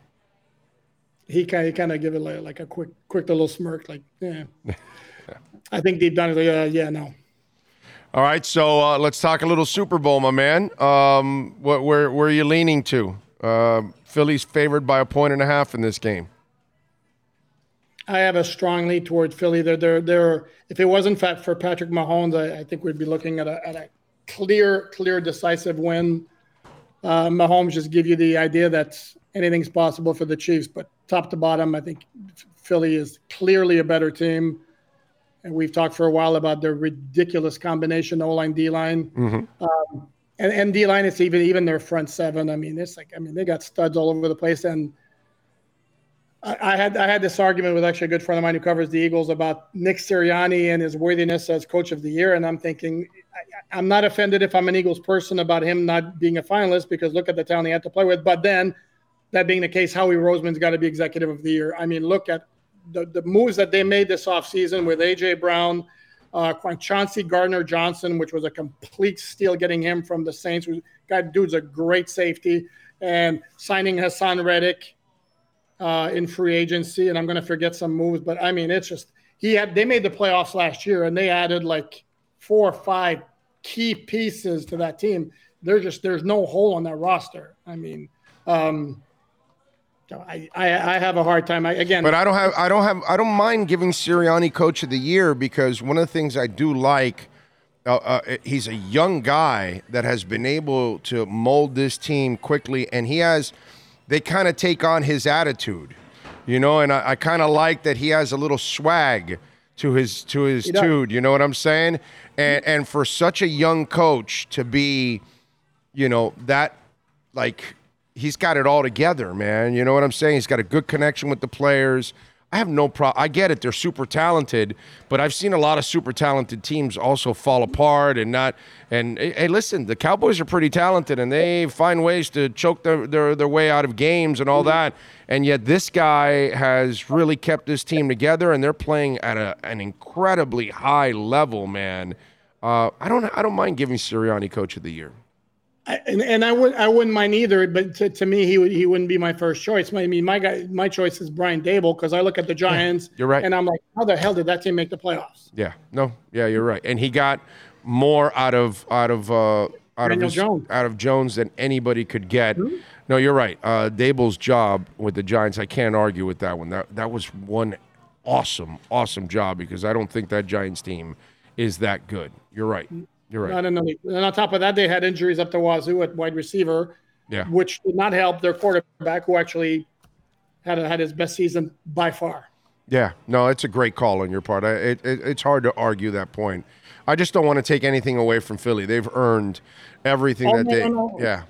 He kind of, kind of give it like, like, a quick quick little smirk, like yeah. [LAUGHS] I think deep down, like, uh, yeah, no. All right, so uh, let's talk a little Super Bowl, my man. Um, what, where where are you leaning to? Uh, Philly's favored by a point and a half in this game. I have a strong lead toward Philly. They're, they're, they're, if it wasn't for Patrick Mahomes, I, I think we'd be looking at a, at a clear, clear, decisive win uh, Mahomes just give you the idea that anything's possible for the Chiefs. But top to bottom, I think Philly is clearly a better team. And we've talked for a while about the ridiculous combination O line D line, mm-hmm. um, and, and D line is even even their front seven. I mean, it's like I mean they got studs all over the place. And I, I had I had this argument with actually a good friend of mine who covers the Eagles about Nick Sirianni and his worthiness as coach of the year. And I'm thinking I, I'm not offended if I'm an Eagles person about him not being a finalist because look at the talent he had to play with. But then, that being the case, Howie Roseman's got to be executive of the year. I mean, look at the, the moves that they made this offseason with AJ Brown, uh, Chauncey Gardner Johnson, which was a complete steal getting him from the Saints. Guy, dude's a great safety. And signing Haason Reddick uh, in free agency. And I'm going to forget some moves, but I mean, it's just, he had, they made the playoffs last year and they added like four or five key pieces to that team. There's just, there's no hole on that roster. I mean, um, I, I, I have a hard time. I, again, but I don't have I don't have I don't mind giving Sirianni Coach of the Year because one of the things I do like, uh, uh, he's a young guy that has been able to mold this team quickly, and he has. They kind of take on his attitude, you know, and I, I kind of like that he has a little swag to his to his dude. You know what I'm saying? And and for such a young coach to be, you know, that like he's got it all together, man. You know what I'm saying? He's got a good connection with the players. I have no problem. I get it; they're super talented, but I've seen a lot of super talented teams also fall apart and not. And hey, listen, the Cowboys are pretty talented, and they find ways to choke their their, their way out of games and all that. And yet, this guy has really kept this team together, and they're playing at a, an incredibly high level, man. Uh, I don't I don't mind giving Sirianni Coach of the Year. I, and, and I would I wouldn't mind either, but to, to me he would he wouldn't be my first choice. I mean my guy my choice is Brian Daboll because I look at the Giants. You're right, and I'm like, how the hell did that team make the playoffs? Yeah, no, yeah, you're right. And he got more out of out of uh, out Daniel of his, Jones. out of Jones than anybody could get. No, you're right. Uh, Daboll's job with the Giants, I can't argue with that one. That that was one awesome, awesome job because I don't think that Giants team is that good. You're right. You're right. Not in the league. And on top of that, they had injuries up to wazoo at wide receiver, Yeah. which did not help their quarterback, who actually had had his best season by far. Yeah, no, it's a great call on your part. I, it, it, it's hard to argue that point. I just don't want to take anything away from Philly. They've earned everything Oh, that no, they. no, no. Yeah,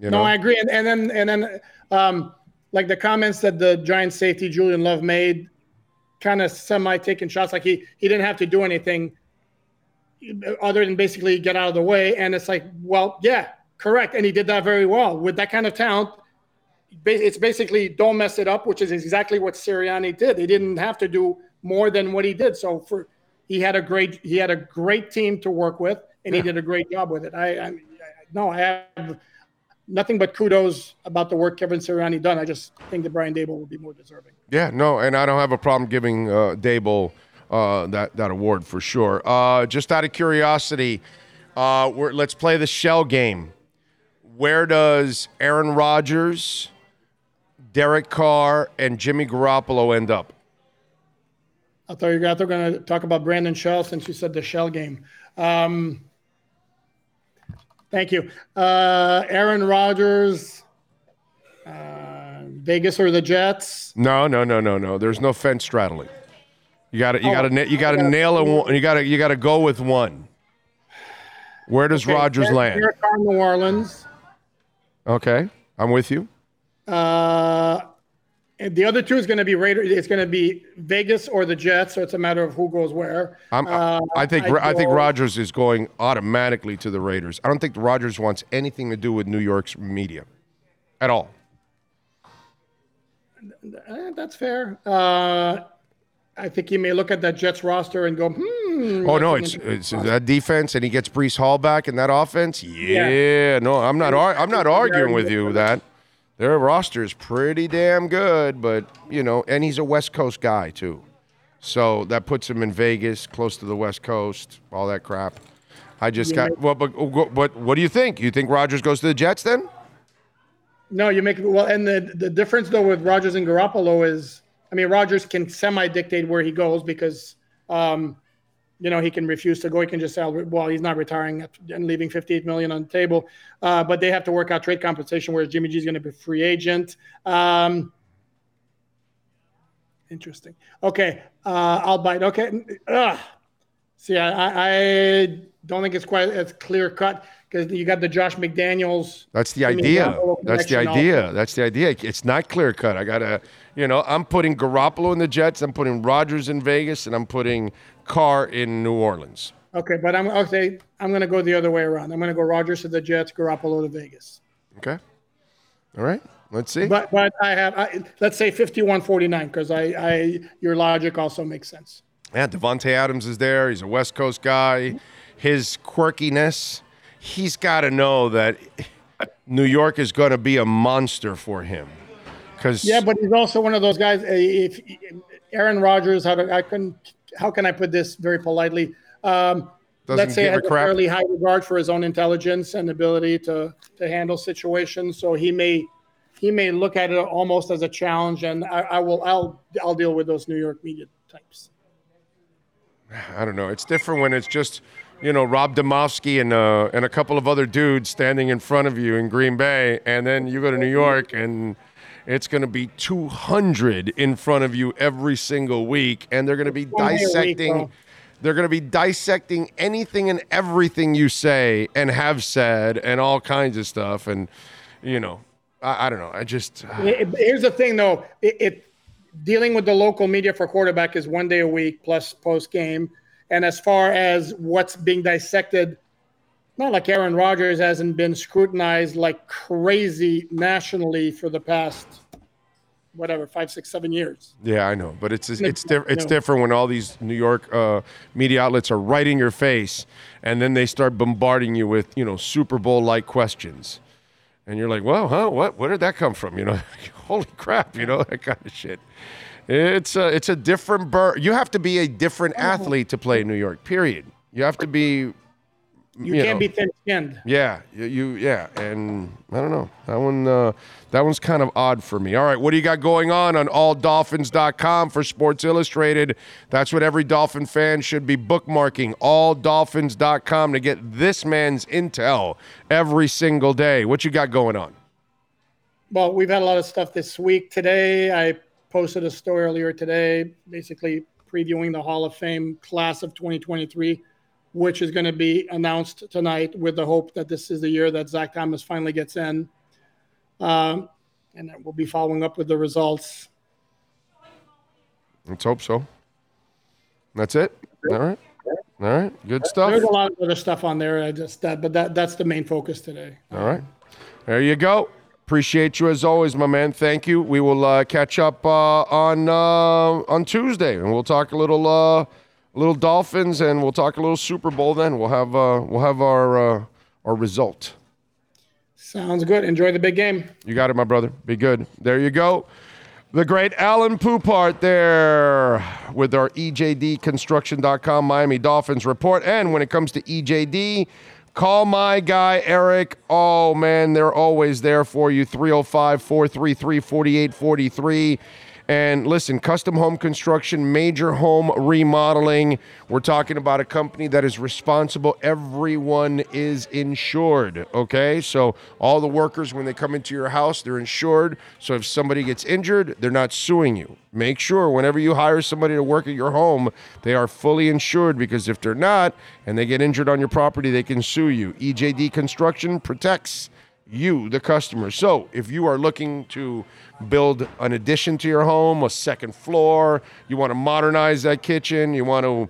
you No, know. I agree. And, and then and then um, like the comments that the Giants safety Julian Love made, kind of semi taking shots. Like he he didn't have to do anything other than basically get out of the way. And it's like, well, yeah, correct. And he did that very well with that kind of talent. It's basically don't mess it up, which is exactly what Sirianni did. He didn't have to do more than what he did. So for he had a great he had a great team to work with, and he did a great job with it. I, I no, I have nothing but kudos about the work Kevin Sirianni done. I just think that Brian Daboll would be more deserving. Yeah, no, and I don't have a problem giving uh, Daboll uh, that that award for sure. Uh, just out of curiosity, uh, we're, let's play the shell game. Where does Aaron Rodgers, Derek Carr, and Jimmy Garoppolo end up? I thought you guys were going to talk about Brandon Shell since you said the Shell game. Um, thank you, uh, Aaron Rodgers, uh, Vegas or the Jets. No, no, no, no, no. There's no fence straddling. You got to, you Oh, got to, you got to nail it. one- You got to, you got to go with one. Where does Okay, Rodgers Derek- land? Derek Carr, New Orleans. Okay, I'm with you. Uh, and the other two is going to be Raiders. It's going to be Vegas or the Jets. So it's a matter of who goes where. I'm, Uh, I think I'd I think Rodgers is going automatically to the Raiders. I don't think Rodgers wants anything to do with New York's media at all. Eh, that's fair. Uh, I think he may look at that Jets roster and go, hmm. Oh no, it's it's that defense, and he gets Breece Hall back in that offense. Yeah, no, I'm not ar- I'm not arguing with you that their roster is pretty damn good, but you know, and he's a West Coast guy too, so that puts him in Vegas, close to the West Coast, all that crap. I just got well, but but what do you think? You think Rodgers goes to the Jets then? No, you make well, and the the difference though with Rodgers and Garoppolo is, I mean, Rodgers can semi dictate where he goes because, um, you know, he can refuse to go. He can just say, well, he's not retiring and leaving 58 million on the table. Uh, but they have to work out trade compensation, whereas Jimmy G is going to be free agent. Um, interesting. Okay, uh, I'll bite. Okay, Ugh. see, I, I- don't think it's quite as clear cut because you got the Josh McDaniels. That's the idea. That's the idea. That's the idea. It's not clear cut. I gotta, you know, I'm putting Garoppolo in the Jets. I'm putting Rodgers in Vegas, and I'm putting Carr in New Orleans. Okay, but I'm okay. I'm going to go the other way around. I'm going to go Rodgers to the Jets, Garoppolo to Vegas. Okay. All right. Let's see. But but I have I, let's say 51-49 because I I your logic also makes sense. Yeah, Davante Adams is there. He's a West Coast guy. His quirkiness, he's got to know that New York is going to be a monster for him. Because Yeah, but he's also one of those guys. uh, If Aaron Rodgers, how do, I can how can I put this very politely? Um, Doesn't let's say has a fairly high regard for his own intelligence and ability to to handle situations. So he may he may look at it almost as a challenge, and I, I will I'll I'll deal with those New York media types. [SIGHS] I don't know. It's different when it's just, you know, Rob Demovsky and uh, and a couple of other dudes standing in front of you in Green Bay, and then you go to New York and it's going to be 200 in front of you every single week, and they're going to be week, dissecting. they're going to be dissecting anything and everything you say and have said, and all kinds of stuff, and you know, I, I don't know. I just uh it- Here's the thing, though. It, it dealing with the local media for quarterback is one day a week plus post game. And as far as what's being dissected, not like Aaron Rodgers hasn't been scrutinized like crazy nationally for the past whatever five, six, seven years. Yeah, I know, but it's it's No, diff- it's different when all these New York uh, media outlets are right in your face, and then they start bombarding you with you know Super Bowl like questions, and you're like, well, huh, what where did that come from? You know, [LAUGHS] holy crap, you know [LAUGHS] that kind of shit. It's a it's a different bird. You have to be a different athlete to play in New York. Period. You have to be. You, You can't know. be thin-skinned. Yeah, you, you yeah, and I don't know that one. Uh, that one's kind of odd for me. All right, what do you got going on on AllDolphins.com for Sports Illustrated? That's what every Dolphin fan should be bookmarking. AllDolphins.com to get this man's intel every single day. What you got going on? Well, we've had a lot of stuff this week. Today, I posted a story earlier today, basically previewing the Hall of Fame class of 2023, which is going to be announced tonight with the hope that this is the year that Zach Thomas finally gets in. Um, and then we'll be following up with the results. Let's hope so. That's it. All right, all right, good stuff. There's a lot of other stuff on there. I just that, but that that's the main focus today. All right. There you go. Appreciate you as always, my man. Thank you. We will uh, catch up uh, on uh, on Tuesday, and we'll talk a little uh, little Dolphins, and we'll talk a little Super Bowl. Then we'll have uh, we'll have our uh, our result. Sounds good. Enjoy the big game. You got it, my brother. Be good. There you go. The great Alan Poupart there with our EJDconstruction.com Miami Dolphins report. And when it comes to EJD, call my guy Eric. Oh, man, they're always there for you. 305 433 4843. And listen, custom home construction, major home remodeling. We're talking about a company that is responsible. Everyone is insured, okay? So all the workers, when they come into your house, they're insured. So if somebody gets injured, they're not suing you. Make sure whenever you hire somebody to work at your home, they are fully insured because if they're not and they get injured on your property, they can sue you. EJD Construction protects you, the customer. So if you are looking to build an addition to your home, a second floor, you want to modernize that kitchen, you want to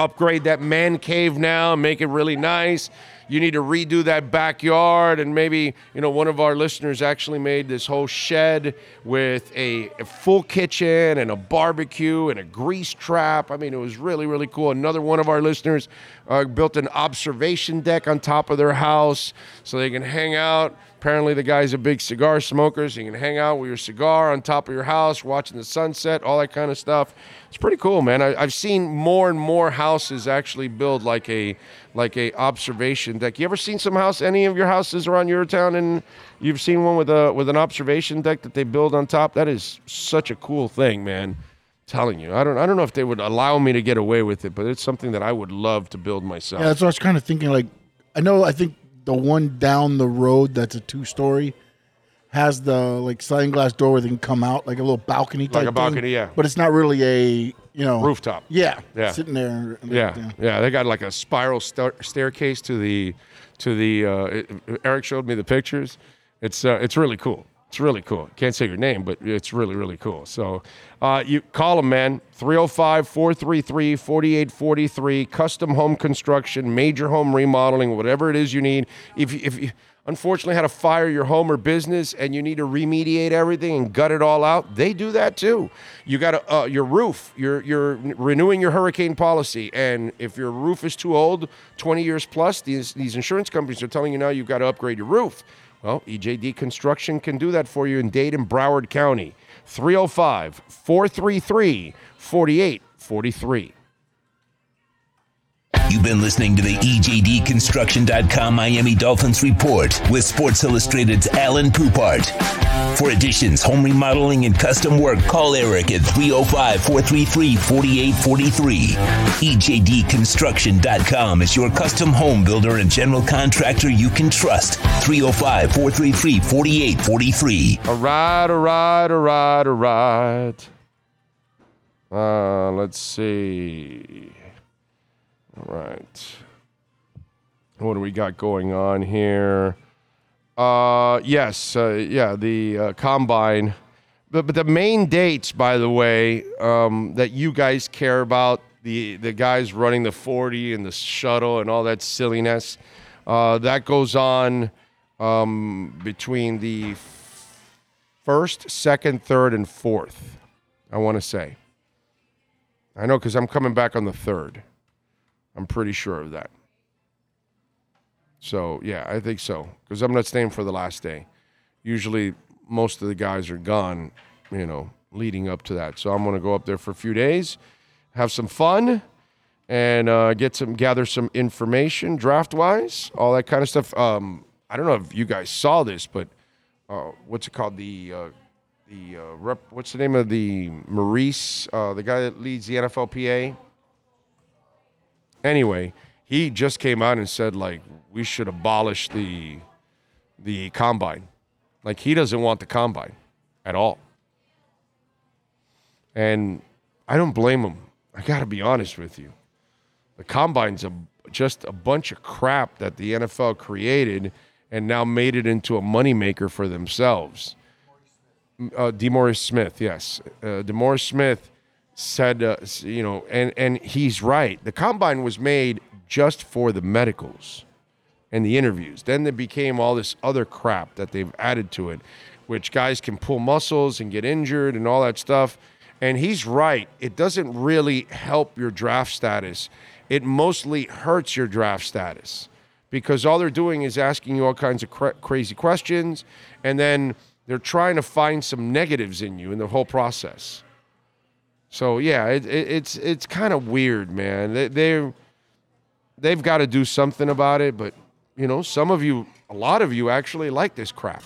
upgrade that man cave now, make it really nice. You need to redo that backyard, and maybe you know one of our listeners actually made this whole shed with a, a full kitchen and a barbecue and a grease trap. I mean, it was really really cool. Another one of our listeners uh, built an observation deck on top of their house so they can hang out. Apparently, the guy's a big cigar smoker, so you can hang out with your cigar on top of your house, watching the sunset, all that kind of stuff. It's pretty cool, man. I, I've seen more and more houses actually build like a like a observation deck. You ever seen some house? Any of your houses around your town, and you've seen one with a with an observation deck that they build on top? That is such a cool thing, man. telling you, I don't I don't know if they would allow me to get away with it, but it's something that I would love to build myself. Yeah, that's what I was kind of thinking. Like, I know, I think the one down the road that's a two story has the like sliding glass door where they can come out, like a little balcony type Like a thing. balcony, yeah. But it's not really a you know Rooftop. Yeah, Yeah. sitting there. and- Yeah, yeah, they got like a spiral sta- staircase to the to the. Uh, it- Eric showed me the pictures. It's uh, it's really cool. It's really cool. Can't say your name, but it's really, really cool. So uh, you call them, man. 305 433 4843. Custom home construction, major home remodeling, whatever it is you need. If, if you unfortunately had to fire your home or business and you need to remediate everything and gut it all out, they do that too. You got uh, your roof, you're, you're renewing your hurricane policy. And if your roof is too old, 20 years plus, these, these insurance companies are telling you now you've got to upgrade your roof. Well, EJD Construction can do that for you in Dade and Broward County. 305 433 4843. You've been listening to the EJDConstruction.com Miami Dolphins report with Sports Illustrated's Alan Poupart. For additions, home remodeling, and custom work, call Eric at 305 433 4843. EJDConstruction.com is your custom home builder and general contractor you can trust. 305 433 4843. All right, all right, all right, all right. Uh, let's see. All right. What do we got going on here? Uh, yes, uh, yeah, the uh, combine. But, but the main dates, by the way, um, that you guys care about the the guys running the 40 and the shuttle and all that silliness, uh, that goes on um, between the first, second, third, and fourth. I want to say. I know because I'm coming back on the third. I'm pretty sure of that. So yeah, I think so because I'm not staying for the last day. Usually, most of the guys are gone, you know, leading up to that. So I'm going to go up there for a few days, have some fun, and uh, get some gather some information draft wise, all that kind of stuff. Um, I don't know if you guys saw this, but uh, what's it called? The uh, the uh, rep, what's the name of the Maurice, uh, the guy that leads the NFLPA? Anyway, he just came out and said like we should abolish the the combine. Like he doesn't want the combine at all. And I don't blame him. I got to be honest with you. The combine's a, just a bunch of crap that the NFL created and now made it into a moneymaker for themselves. Uh, DeMaurice Smith, yes. Uh, DeMaurice Smith said, uh, you know, and, and he's right. The combine was made just for the medicals and the interviews. Then there became all this other crap that they've added to it, which guys can pull muscles and get injured and all that stuff. And he's right. It doesn't really help your draft status. It mostly hurts your draft status because all they're doing is asking you all kinds of cra- crazy questions, and then they're trying to find some negatives in you in the whole process. So yeah, it, it, it's it's kind of weird, man. They, they're they've got to do something about it. But you know, some of you, a lot of you, actually like this crap.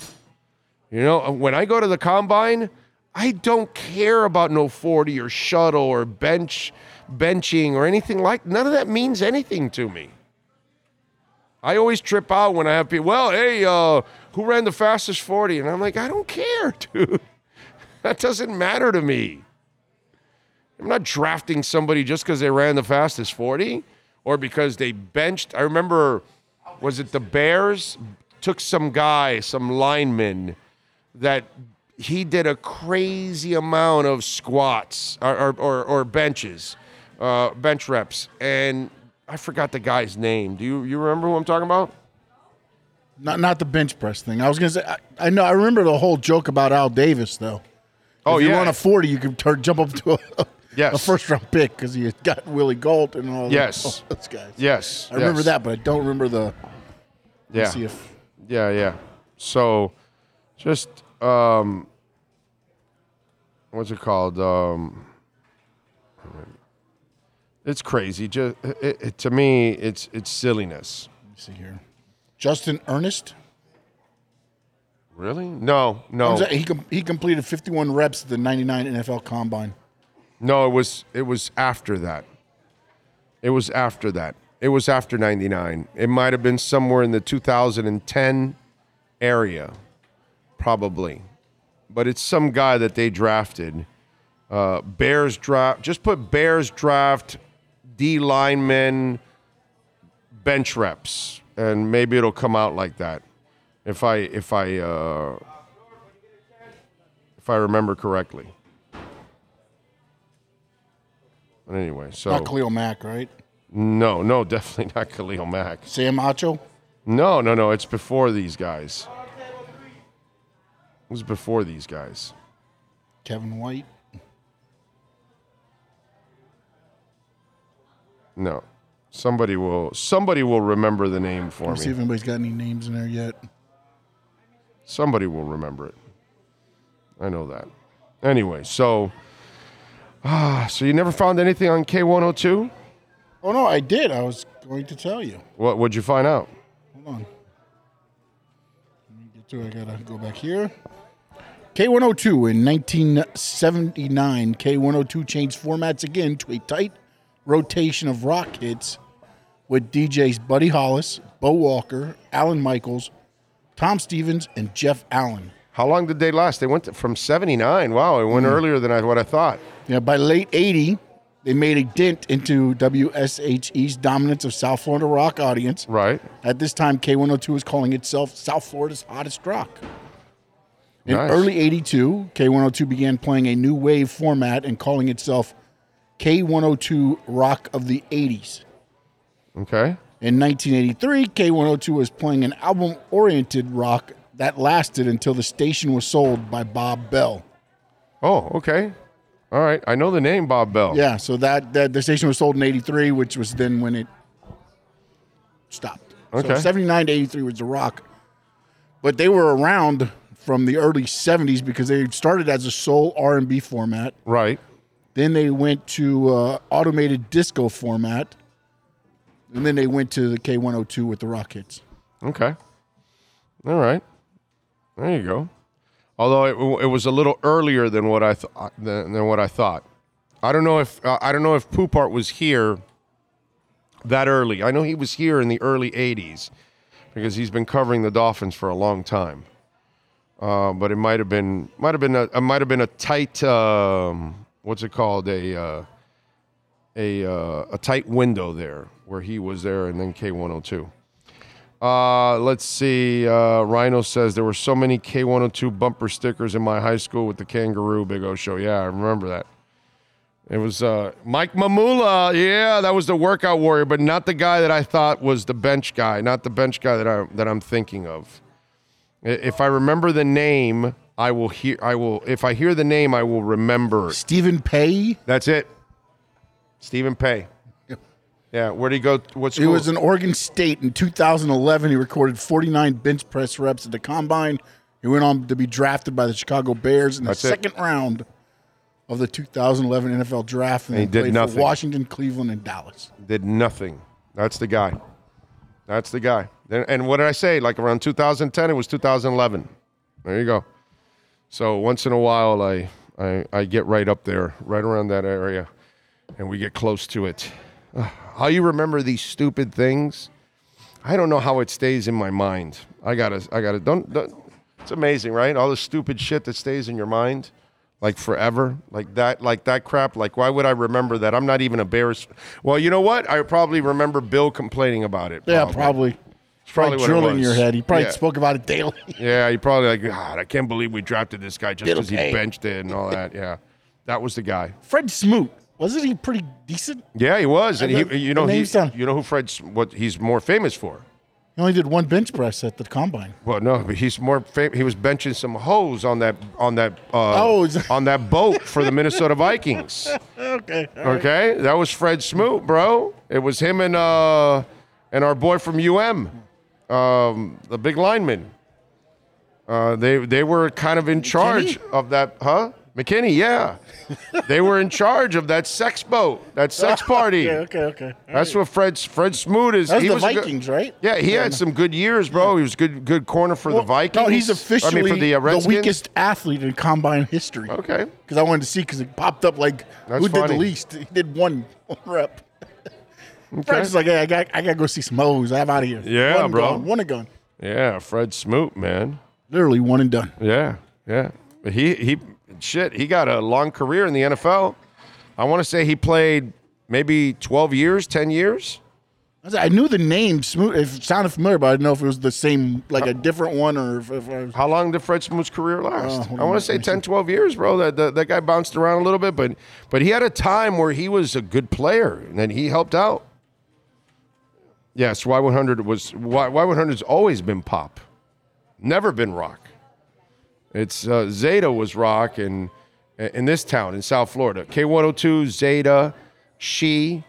You know, when I go to the combine, I don't care about no forty or shuttle or bench benching or anything like. None of that means anything to me. I always trip out when I have people. Well, hey, uh, who ran the fastest forty? And I'm like, I don't care, [LAUGHS] dude. That doesn't matter to me. I'm not drafting somebody just because they ran the fastest 40 or because they benched. I remember, was it the Bears took some guy, some lineman that he did a crazy amount of squats or, or, or, or benches, uh, bench reps. And I forgot the guy's name. Do you, you remember who I'm talking about? Not not the bench press thing. I was gonna say I, I know I remember the whole joke about Al Davis though. Oh, if yeah. run a forty, you can turn, jump up to a, Yes. a first round pick because you got Willie Gault and all Yes. [LAUGHS] those, guys. Yes. I remember that, but I don't remember the. Yeah. See if Yeah, yeah. So, just um, what's it called? Um, it's crazy. Just it, it, to me, it's it's silliness. let me see here. Justin Ernest. Really? No, no, He com- he completed 51 reps at the 99 NFL Combine. No. It was it was after that. It was after that. It was after '99. It might have been somewhere in the 2010 area, probably. But it's some guy that they drafted. Uh, Bears draft. Just put Bears draft D linemen bench reps, and maybe it'll come out like that. If I if I uh, if I remember correctly. But anyway, so Not Khalil Mack, right? no, no, [LAUGHS] definitely not Khalil Mack. Sam Acho. No, no, no. It's before these guys. It was before these guys. Kevin White. No. Somebody will somebody will remember the name for me. Let's see if anybody's got any names in there yet. Somebody will remember it. I know that. Anyway, so ah, so you never found anything on K102? Oh no, I did. I was going to tell you. What would you find out? Hold on. Let me get to it. I gotta go back here. K102 in 1979, K102 changed formats again to a tight rotation of rock hits with DJs Buddy Hollis, Bo Walker, Alan Michaels, Tom Stevens, and Jeff Allen. How long did they last? They went from 79. Wow, it went earlier than I, what I thought. Yeah, by late 80, they made a dent into WSHE's dominance of South Florida rock audience. Right. At this time, K102 was calling itself South Florida's hottest rock. In Nice. early 82, K102 began playing a new wave format and calling itself K102 Rock of the 80s. Okay. In 1983, K102 was playing an album oriented rock that lasted until the station was sold by Bob Bell. Oh, okay. All right. I know the name Bob Bell. Yeah, so that, that the station was sold in 83, which was then when it stopped. Okay. So 79 to 83 was the rock. But they were around from the early 70s because they started as a soul R&B format. Right. Then they went to uh, automated disco format. And then they went to the K102 with the rock hits. Okay. All right. There you go. Although it, it was a little earlier than what I th- than, than what I thought. I don't know if uh, I don't know if Poupart was here that early. I know he was here in the early '80s because he's been covering the Dolphins for a long time. Uh, but it might have been might have been a might have been a tight um, what's it called a uh, a uh, a tight window there where he was there and then K102. Uh, let's see. Uh, Rhino says there were so many K102 bumper stickers in my high school with the kangaroo Big O show. Yeah, I remember that. It was uh, Mike Mamula. Yeah, that was the workout warrior, but not the guy that I thought was the bench guy. Not the bench guy that I that I'm thinking of. If I remember the name, I will hear. I will. If I hear the name, I will remember. Stephen Paea. That's it. Stephen Paea. Yeah, where'd he go? What He school? was in Oregon State in 2011. He recorded 49 bench press reps at the combine. He went on to be drafted by the Chicago Bears in the That's it. second round of the 2011 NFL draft, and, And he did played nothing. for Washington, Cleveland, and Dallas. did nothing. That's the guy. That's the guy. And, and what did I say? Like around 2010, it was 2011. There you go. So once in a while, I, I, I get right up there, right around that area, and we get close to it. How you remember these stupid things? I don't know how it stays in my mind. I gotta, I gotta. Don't, don't. It's amazing, right? All the stupid shit that stays in your mind, like forever, like that, like that crap. Like, why would I remember that? I'm not even a Bears. Well, you know what? I probably remember Bill complaining about it. Yeah, probably. It's probably, what drilling your head. He probably yeah. spoke about it daily. [LAUGHS] Yeah, he probably like, God, I can't believe we drafted this guy just because he benched it and all that. Yeah, that was the guy. Fred Smoot wasn't he pretty decent? Yeah, he was, and The- he, you know, he, you know who Fred's what he's more famous for. He only did one bench press at the combine. Well, no, but he's more fam- he was benching some hose on that on that uh, Oh, on that boat for the Minnesota Vikings. [LAUGHS] Okay. Okay, that was Fred Smoot, bro. It was him and uh and our boy from UM, um, the big lineman. Uh, they they were kind of in charge of that, huh? McKinnie, yeah. they were in charge of that sex boat, that [LAUGHS] sex party. Okay, okay, okay. That's what Fred Fred Smoot is. That was he the was a good- Vikings, right? yeah, he had some good years, bro. He was good good corner for the Vikings. No, he's officially I mean, for the, uh, the weakest athlete in combine history. Okay. Because I wanted to see because it popped up like That's who did the least. [LAUGHS] He did one, one [LAUGHS] rep. Fred's just like, hey, I got, I got to go see some O's. I'm out of here. Yeah, one bro. Gone, one and gone. Yeah, Fred Smoot, man. Literally one and done. Yeah, yeah. He he shit, he got a long career in the NFL. I want to say he played maybe 12 years, 10 years. I knew the name. Smooth. It sounded familiar, but I didn't know if it was the same, like a different one, or if, if was. How long did Fred Smoot's career last? Uh, I want to say let 10, 12 years, bro. That, that that guy bounced around a little bit, but but he had a time where he was a good player and then he helped out. Yes, Y100 was Y Y100's always been pop, never been rock. It's uh, Zeta was rock in in this town in South Florida. K102, Zeta, She,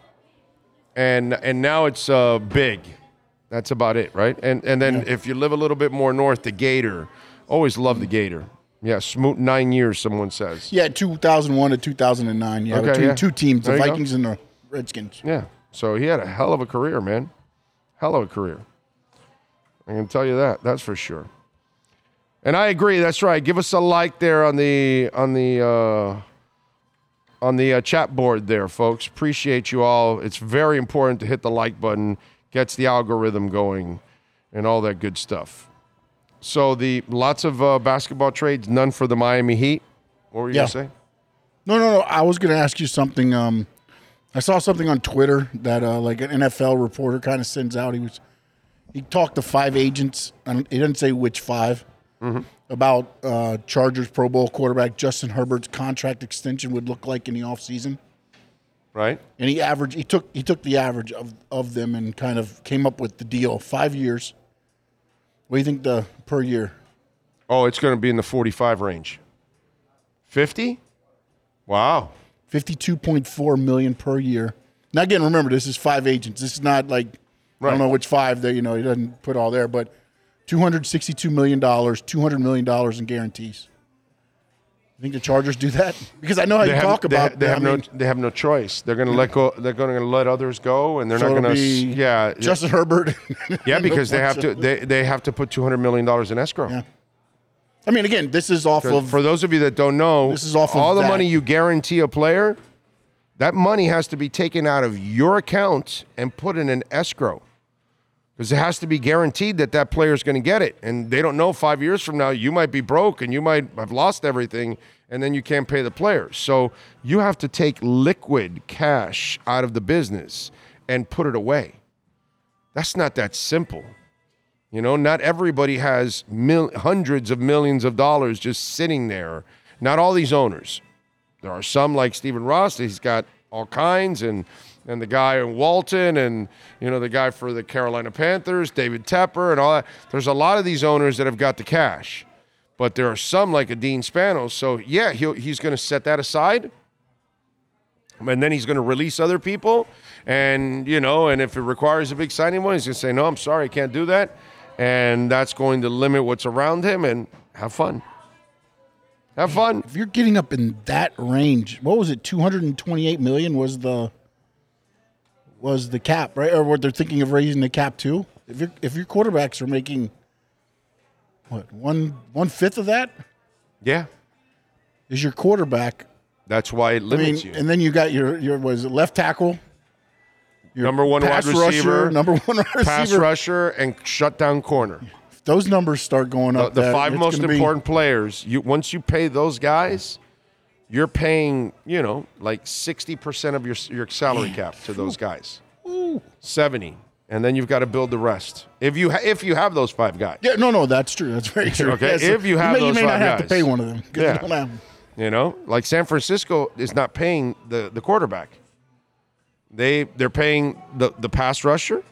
and and now it's uh, Big. That's about it, right? And and then if you live a little bit more north, the Gator. Always love the Gator. Yeah, Smoot nine years. Someone says. Yeah, 2001 to 2009. Yeah, Okay, between yeah. two teams, the There go. Vikings and the Redskins. Yeah. So he had a hell of a career, man. Hell of a career. I can tell you that. That's for sure. And I agree. That's right. Give us a like there on the on the uh, on the uh, chat board there, folks. Appreciate you all. It's very important to hit the like button. Gets the algorithm going, and all that good stuff. So the lots of uh, basketball trades, none for the Miami Heat. What were you Yeah. gonna say? No, no, no. I was going to ask you something. Um, I saw something on Twitter that uh, like an NFL reporter kind of sends out. He was he talked to five agents. And he didn't say which 5 about uh, Chargers Pro Bowl quarterback Justin Herbert's contract extension would look like in the offseason. Right. And he averaged. He took he took the average of of them and kind of came up with the deal. Five years. What do you think the per year? Oh, it's going to be in the 45 range. 50? Wow. Fifty-two point four million per year. Now again, remember this is five agents. This is not like I don't know which five. That you know he doesn't put all there, but two hundred sixty-two million dollars, two hundred million dollars in guarantees. You think the Chargers do that? [LAUGHS] Because I know how you have, talk they, about. they I have no they have no choice. They're going to let go they're going to let others go and they're so not going to yeah. Justin Herbert. [LAUGHS] yeah, because they have to they, they have to put 200 million dollars in escrow. Yeah. I mean, again, this is off of For those of you that don't know, This is off of all the that. money you guarantee a player, that money has to be taken out of your account and put in an escrow. Because it has to be guaranteed that that player is going to get it. And they don't know five years from now, you might be broke and you might have lost everything and then you can't pay the players. So you have to take liquid cash out of the business and put it away. That's not that simple. You know, not everybody has mil- hundreds of millions of dollars just sitting there. Not all these owners. There are some like Stephen Ross. He's got all kinds, and and the guy in Walton, and you know the guy for the Carolina Panthers, David Tepper, and all that. There's a lot of these owners that have got the cash, but there are some like a Dean Spanos. So yeah, he's going to set that aside, and then he's going to release other people, and you know, and if it requires a big signing one, he's going to say, no, I'm sorry, I can't do that, and that's going to limit what's around him, and have fun. Have fun. if you're getting up in that range, what was it? Two hundred and twenty-eight million was the was the cap, right? Or what they're thinking of raising the cap to? If your if your quarterbacks are making what one one fifth of that Yeah. is your quarterback. That's why it I mean, limits you. and then you got your your was it left tackle, your Number one wide receiver, rusher, number one [LAUGHS] pass rusher, and shutdown corner. If those numbers start going up. the that- five most important players. You once you pay those guys, you're paying you know like sixty percent of your your salary cap to those guys. Seventy, and then you've got to build the rest. If you ha- if you have those five guys, Yeah, no, no, that's true. That's very [LAUGHS] true. Okay, Yeah, so if you have may, you may not have to pay one of them. you Yeah. have- You know, like San Francisco is not paying the, the quarterback. They they're paying the, the pass rusher.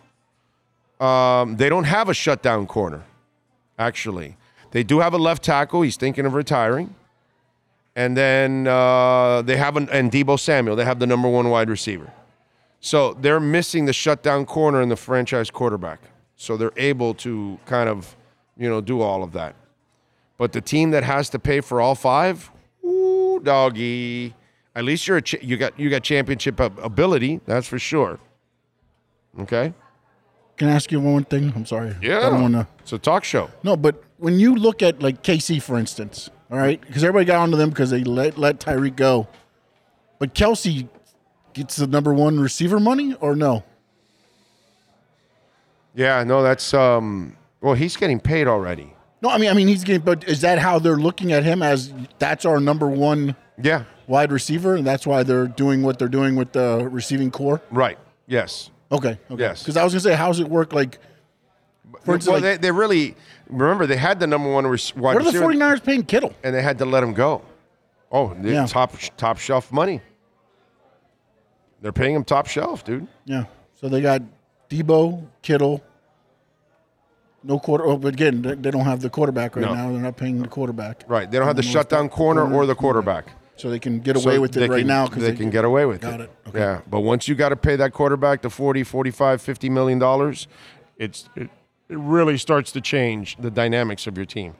Um, they don't have a shutdown corner, actually. They do have a left tackle. He's thinking of retiring. And then uh, they have an and Deebo Samuel. They have the number one wide receiver. So they're missing the shutdown corner and the franchise quarterback. So they're able to kind of, you know, do all of that. But the team that has to pay for all five, ooh, doggy. At least you're a ch- you got you got championship ability. That's for sure. Okay. Can I ask you one thing? I'm sorry. Yeah. I don't want to. It's a talk show. No, but when you look at like KC, for instance, all right, because everybody got onto them because they let let Tyreek go, but Kelce gets the number one receiver money or no? Yeah. No, that's um. Well, he's getting paid already. No, I mean, I mean, he's getting. But is that how they're looking at him as that's our number one Yeah. wide receiver, and that's why they're doing what they're doing with the receiving corps? Right. Yes. Okay. Okay. Yes. Because I was gonna say, how's it work? Like, for instance, well, like, they, they really remember they had the number one res- wide what are the receiver, 49ers paying Kittle? and they had to let him go. Oh, they're Yeah. top top shelf money. They're paying him top shelf, dude. Yeah. So they got Deebo, Kittle. No quarter. Oh, but again, they they don't have the quarterback right No. now. They're not paying the quarterback, Right. They don't have the shutdown corner or the quarterback. so they can get away So with they it right can- now. Because they, can get away with Got it. it. Okay. Yeah. But once you got to pay that quarterback the 40, 45, 50 million dollars, it's it, it really starts to change the dynamics of your team.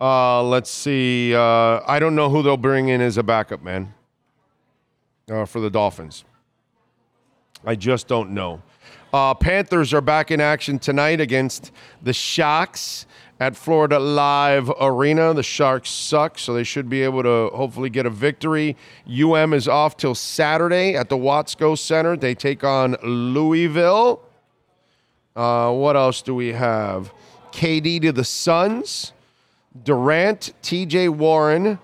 Uh, let's see. Uh, I don't know who they'll bring in as a backup man uh, for the Dolphins. I just don't know. Uh, Panthers are back in action tonight against the Sharks at Florida Live Arena. The Sharks suck, so they should be able to hopefully get a victory. UM is off till Saturday at the Watsco Center. They take on Louisville. Uh, what else do we have? KD to the Suns. Durant, TJ Warren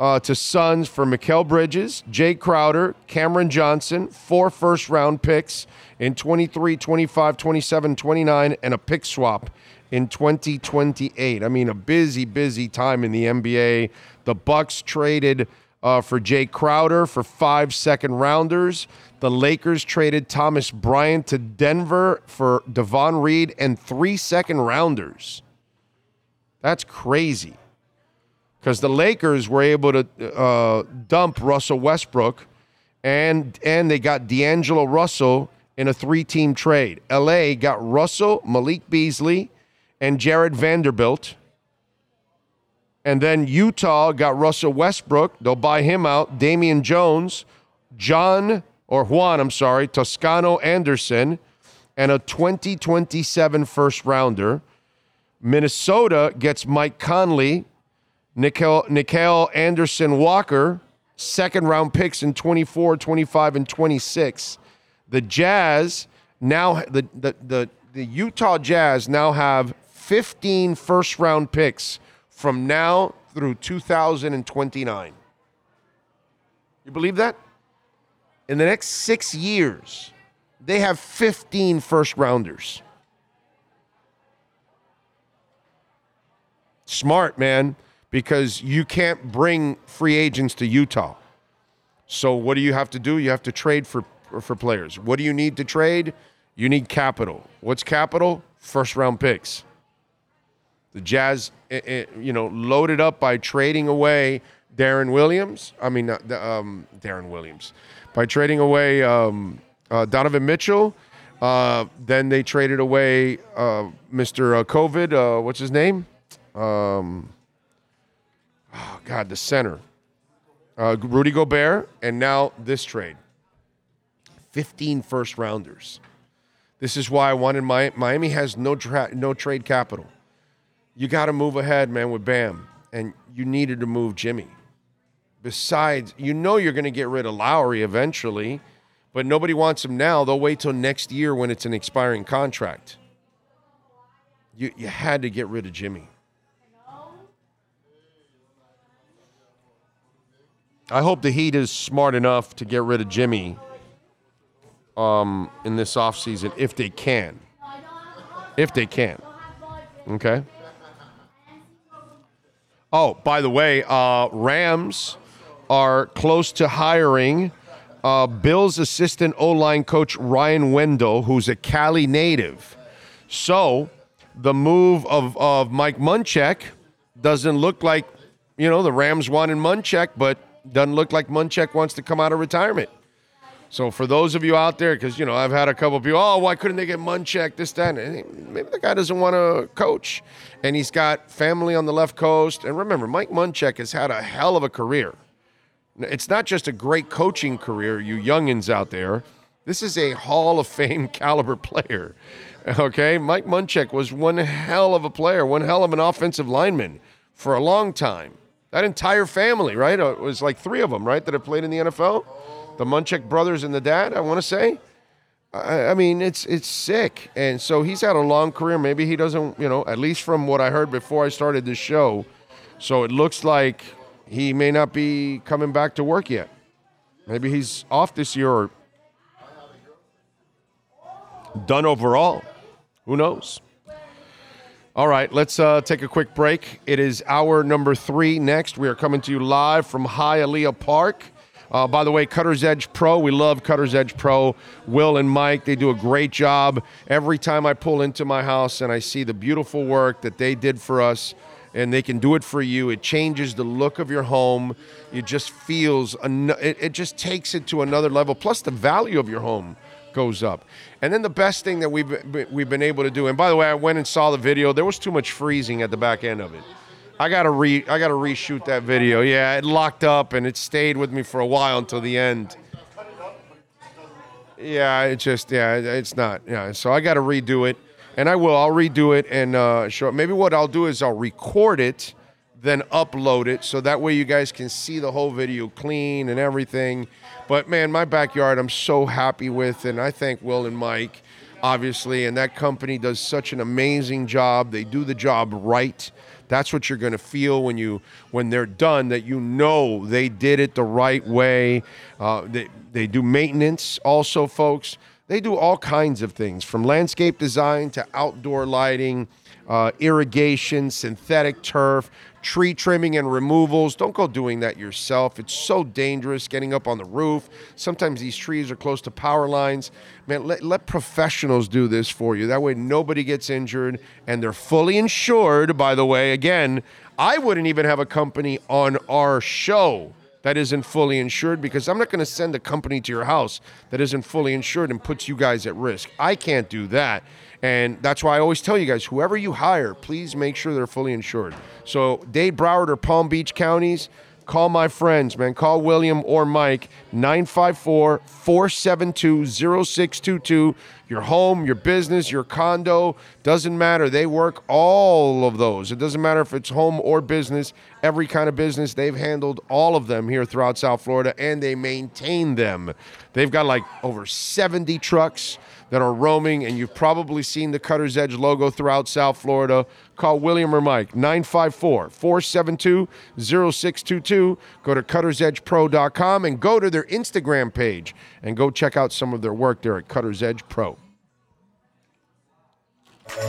uh, to Suns for Mikal Bridges, Jae Crowder, Cameron Johnson, four first round picks in 23, 25, 27, 29, and a pick swap in 2028. I mean, a busy, busy time in the NBA. The Bucks traded uh, for Jae Crowder for five second rounders. The Lakers traded Thomas Bryant to Denver for Davon Reed and three second rounders. That's crazy. Because the Lakers were able to uh, dump Russell Westbrook, and and they got D'Angelo Russell in a three-team trade. LA got Russell, Malik Beasley, and Jarred Vanderbilt. And then Utah got Russell Westbrook. They'll buy him out. Damian Jones, John or Juan, I'm sorry, Toscano Anderson, and a 2027 first rounder. Minnesota gets Mike Conley, Nickeil, Anderson Walker, second round picks in 24, 25, and 26. The Jazz now, the, the, the, the Utah Jazz now have 15 first round picks from now through 2029. You believe that? In the next six years, they have 15 first rounders. Smart, man, because you can't bring free agents to Utah. So what do you have to do? You have to trade for for players. What do you need to trade? You need capital. What's capital? First round picks. The Jazz, eh, eh, you know, loaded up by trading away Deron Williams. I mean, um, Deron Williams, by trading away um, uh, Donovan Mitchell. Uh, then they traded away uh, Mr. Uh, COVID. Uh, what's his name? Um, oh God, the center, Rudy Gobert, and now this trade. 15 first rounders. This is why I wanted my Miami has no tra- no trade capital. You got to move ahead, man, with Bam, and you needed to move Jimmy. Besides, you know you're going to get rid of Lowry eventually, but nobody wants him now. They'll wait till next year when it's an expiring contract. You you had to get rid of Jimmy. I hope the Heat is smart enough to get rid of Jimmy um, in this offseason if they can. If they can. Okay. Oh, by the way, uh, Rams are close to hiring uh, Bills assistant O line coach Ryan Wendell, who's a Cali native. So the move of, of Mike Munchak doesn't look like, you know, the Rams wanted Munchak, but doesn't look like Munchak wants to come out of retirement. So for those of you out there, because you know I've had a couple of people, oh, why couldn't they get Munchak this that? Maybe the guy doesn't want to coach, and he's got family on the left coast. And remember, Mike Munchak has had a hell of a career. It's not just a great coaching career, you youngins out there. This is a Hall of Fame [LAUGHS] caliber player. Okay, Mike Munchak was one hell of a player, one hell of an offensive lineman for a long time. That entire family, right? Uh, It was like three of them, right, that have played in the NFL the Munchak brothers and the dad. I want to say. I, I mean, it's it's sick, and so he's had a long career. Maybe he doesn't, you know, at least from what I heard before I started this show. So it looks like he may not be coming back to work yet. Maybe he's off this year, or done overall. Who knows? All right, let's uh, take a quick break. It is hour number three. Next, we are coming to you live from Hialeah Park. Uh, by the way, Cutter's Edge Pro, we love Cutter's Edge Pro. Will and Mike, they do a great job. Every time I pull into my house and I see the beautiful work that they did for us, and they can do it for you, it changes the look of your home. It just feels, it, it just takes it to another level. Plus, the value of your home goes up. And then the best thing that we've we've been able to do. And by the way, I went and saw the video. There was too much freezing at the back end of it. I gotta re I gotta reshoot that video. Yeah, it locked up and it stayed with me for a while until the end. Yeah, it just yeah, it's not yeah. So I gotta redo it, and I will. I'll redo it and uh, show. Maybe what I'll do is I'll record it, then upload it, so that way you guys can see the whole video clean and everything. But man, my backyard, I'm so happy with, and I thank Will and Mike, obviously, and that company does such an amazing job. They do the job right. That's what you're going to feel when you when they're done. That you know they did it the right way. Uh, they they do maintenance also, folks. They do all kinds of things from landscape design to outdoor lighting, uh, irrigation, synthetic turf tree trimming and removals. Don't go doing that yourself. It's so dangerous getting up on the roof. Sometimes these trees are close to power lines. Man, let, let professionals do this for you. That way nobody gets injured and they're fully insured, by the way. Again, I wouldn't even have a company on our show that isn't fully insured because I'm not going to send a company to your house that isn't fully insured and puts you guys at risk. I can't do that. And that's why I always tell you guys whoever you hire, please make sure they're fully insured. So, Dade, Broward, or Palm Beach counties, call my friends, man. Call William or Mike, 954 472 0622. Your home, your business, your condo, doesn't matter. They work all of those. It doesn't matter if it's home or business, every kind of business. They've handled all of them here throughout South Florida and they maintain them. They've got like over 70 trucks that are roaming, and you've probably seen the Cutter's Edge logo throughout South Florida. Call William or Mike, 954 472 0622. Go to cuttersedgepro.com and go to their Instagram page and go check out some of their work there at Cutter's Edge Pro.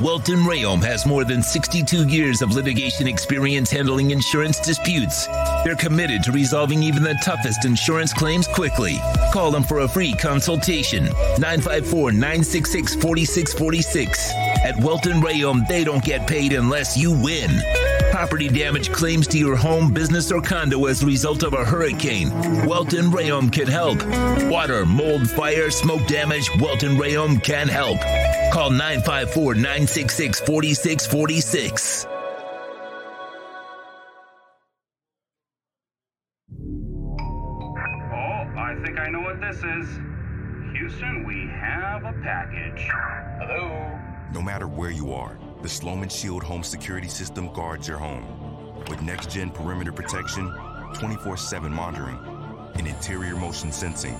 Welton Rayom has more than 62 years of litigation experience handling insurance disputes. They're committed to resolving even the toughest insurance claims quickly. Call them for a free consultation. 954 966 4646. At Welton Rayom, they don't get paid unless you win. Property damage claims to your home, business, or condo as a result of a hurricane. Welton Rayom can help. Water, mold, fire, smoke damage, Welton Rayom can help. Call 954 966 4646. I think I know what this is. Houston, we have a package. Hello? No matter where you are, the Slomin's Shield home security system guards your home. With next gen perimeter protection, 24 7 monitoring, and interior motion sensing.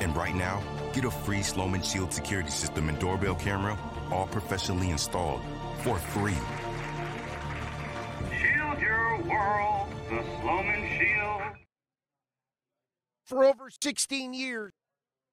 And right now, get a free Slomin's Shield security system and doorbell camera, all professionally installed, for free. Shield your world, the Slomin's Shield. For over 16 years.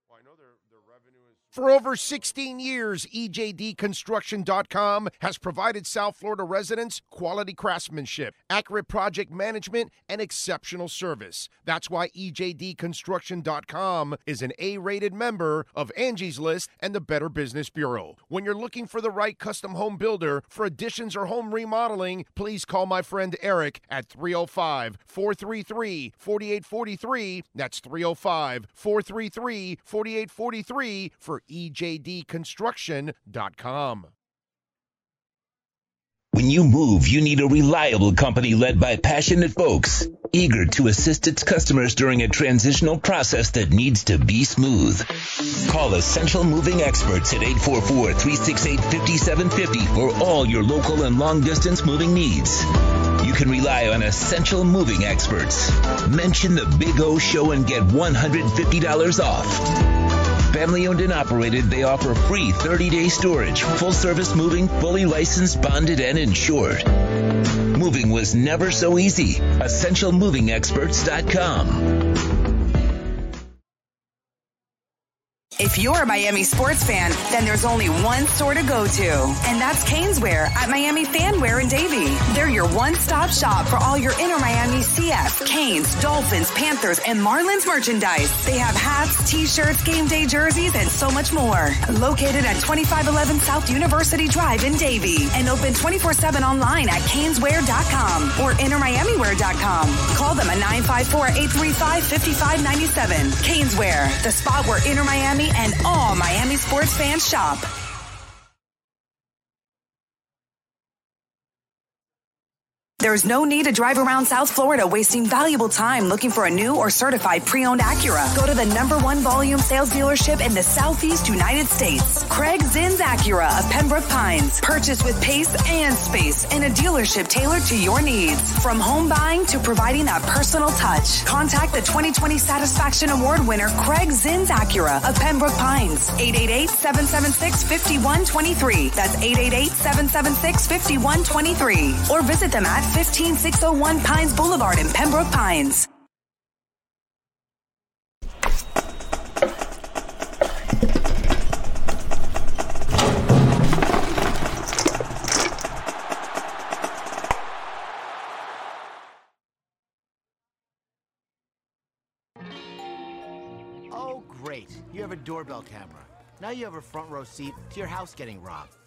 Well, I know their, their revenue is. For over 16 years, EJDConstruction.com has provided South Florida residents quality craftsmanship, accurate project management, and exceptional service. That's why EJDConstruction.com is an A rated member of Angie's List and the Better Business Bureau. When you're looking for the right custom home builder for additions or home remodeling, please call my friend Eric at 305 433 4843. That's 305 433 4843 for EJDConstruction.com. When you move, you need a reliable company led by passionate folks, eager to assist its customers during a transitional process that needs to be smooth. Call Essential Moving Experts at 844-368-5750 for all your local and long distance moving needs. You can rely on Essential Moving Experts. Mention the Big O Show and get $150 off. Family owned and operated, they offer free 30 day storage, full service moving, fully licensed, bonded, and insured. Moving was never so easy. EssentialMovingExperts.com. If you're a Miami sports fan, then there's only one store to go to, and that's Caneswear at Miami Fanwear in Davie. They're your one-stop shop for all your Inter Miami CF, Canes, Dolphins, Panthers, and Marlins merchandise. They have hats, t-shirts, game day jerseys, and so much more. Located at 2511 South University Drive in Davie, and open 24-7 online at caneswear.com or innermiamiwear.com. Call them at 954-835-5597. Caneswear, the spot where Inter Miami and all Miami sports fans shop. There's no need to drive around South Florida wasting valuable time looking for a new or certified pre-owned Acura. Go to the number one volume sales dealership in the Southeast United States. Craig Zinn's Acura of Pembroke Pines. Purchase with pace and space in a dealership tailored to your needs. From home buying to providing that personal touch. Contact the 2020 Satisfaction Award winner Craig Zinn's Acura of Pembroke Pines. 888-776-5123. That's 888-776-5123. Or visit them at 15601 Pines Boulevard in Pembroke Pines. Oh, great. You have a doorbell camera. Now you have a front row seat to your house getting robbed.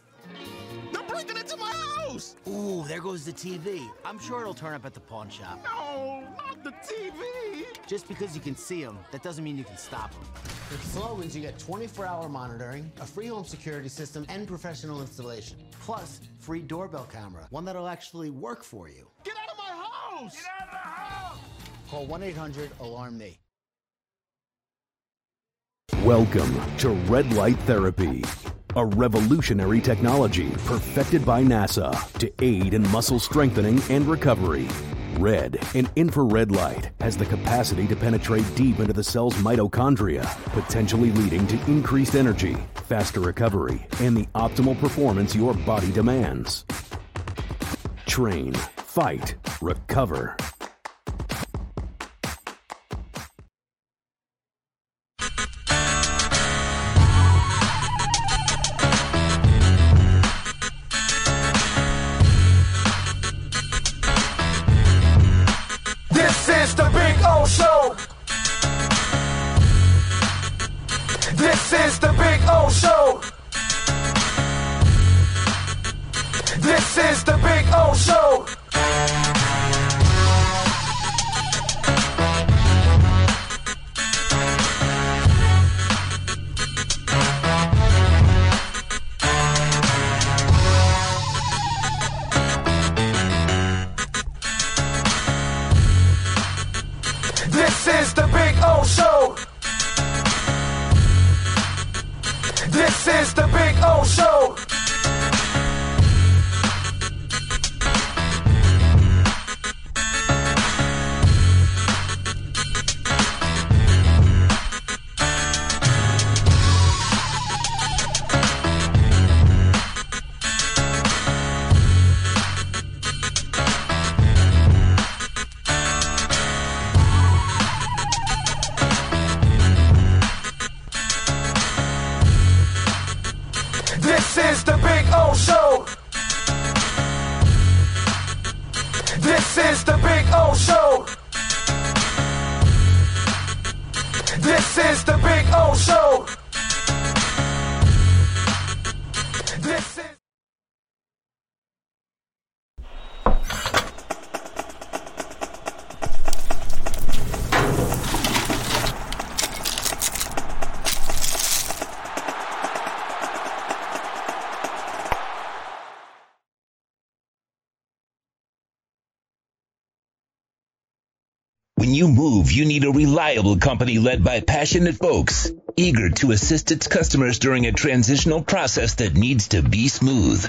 They're breaking into my house! Ooh, there goes the TV. I'm sure it'll turn up at the pawn shop. No, not the TV! Just because you can see them, that doesn't mean you can stop them. With Slomin's, you get 24-hour monitoring, a free home security system, and professional installation. Plus, free doorbell camera, one that'll actually work for you. Get out of my house! Get out of the house! Call 1-800-ALARM-ME. Welcome to Red Light Therapy, a revolutionary technology perfected by NASA to aid in muscle strengthening and recovery. Red and infrared light has the capacity to penetrate deep into the cell's mitochondria, potentially leading to increased energy, faster recovery, and the optimal performance your body demands. Train, fight, recover. Move, you need a reliable company led by passionate folks, eager to assist its customers during a transitional process that needs to be smooth.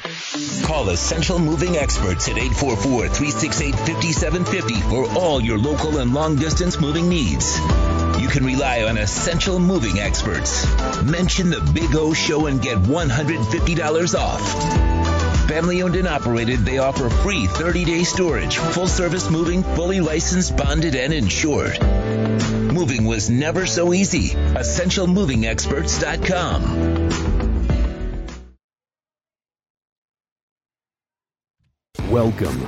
Call Essential Moving Experts at 844-368-5750 for all your local and long distance moving needs. You can rely on Essential Moving Experts. Mention the Big O Show and get $150 off. Family owned and operated, they offer free 30 day storage, full service moving, fully licensed, bonded, and insured. Moving was never so easy. EssentialMovingExperts.com. Welcome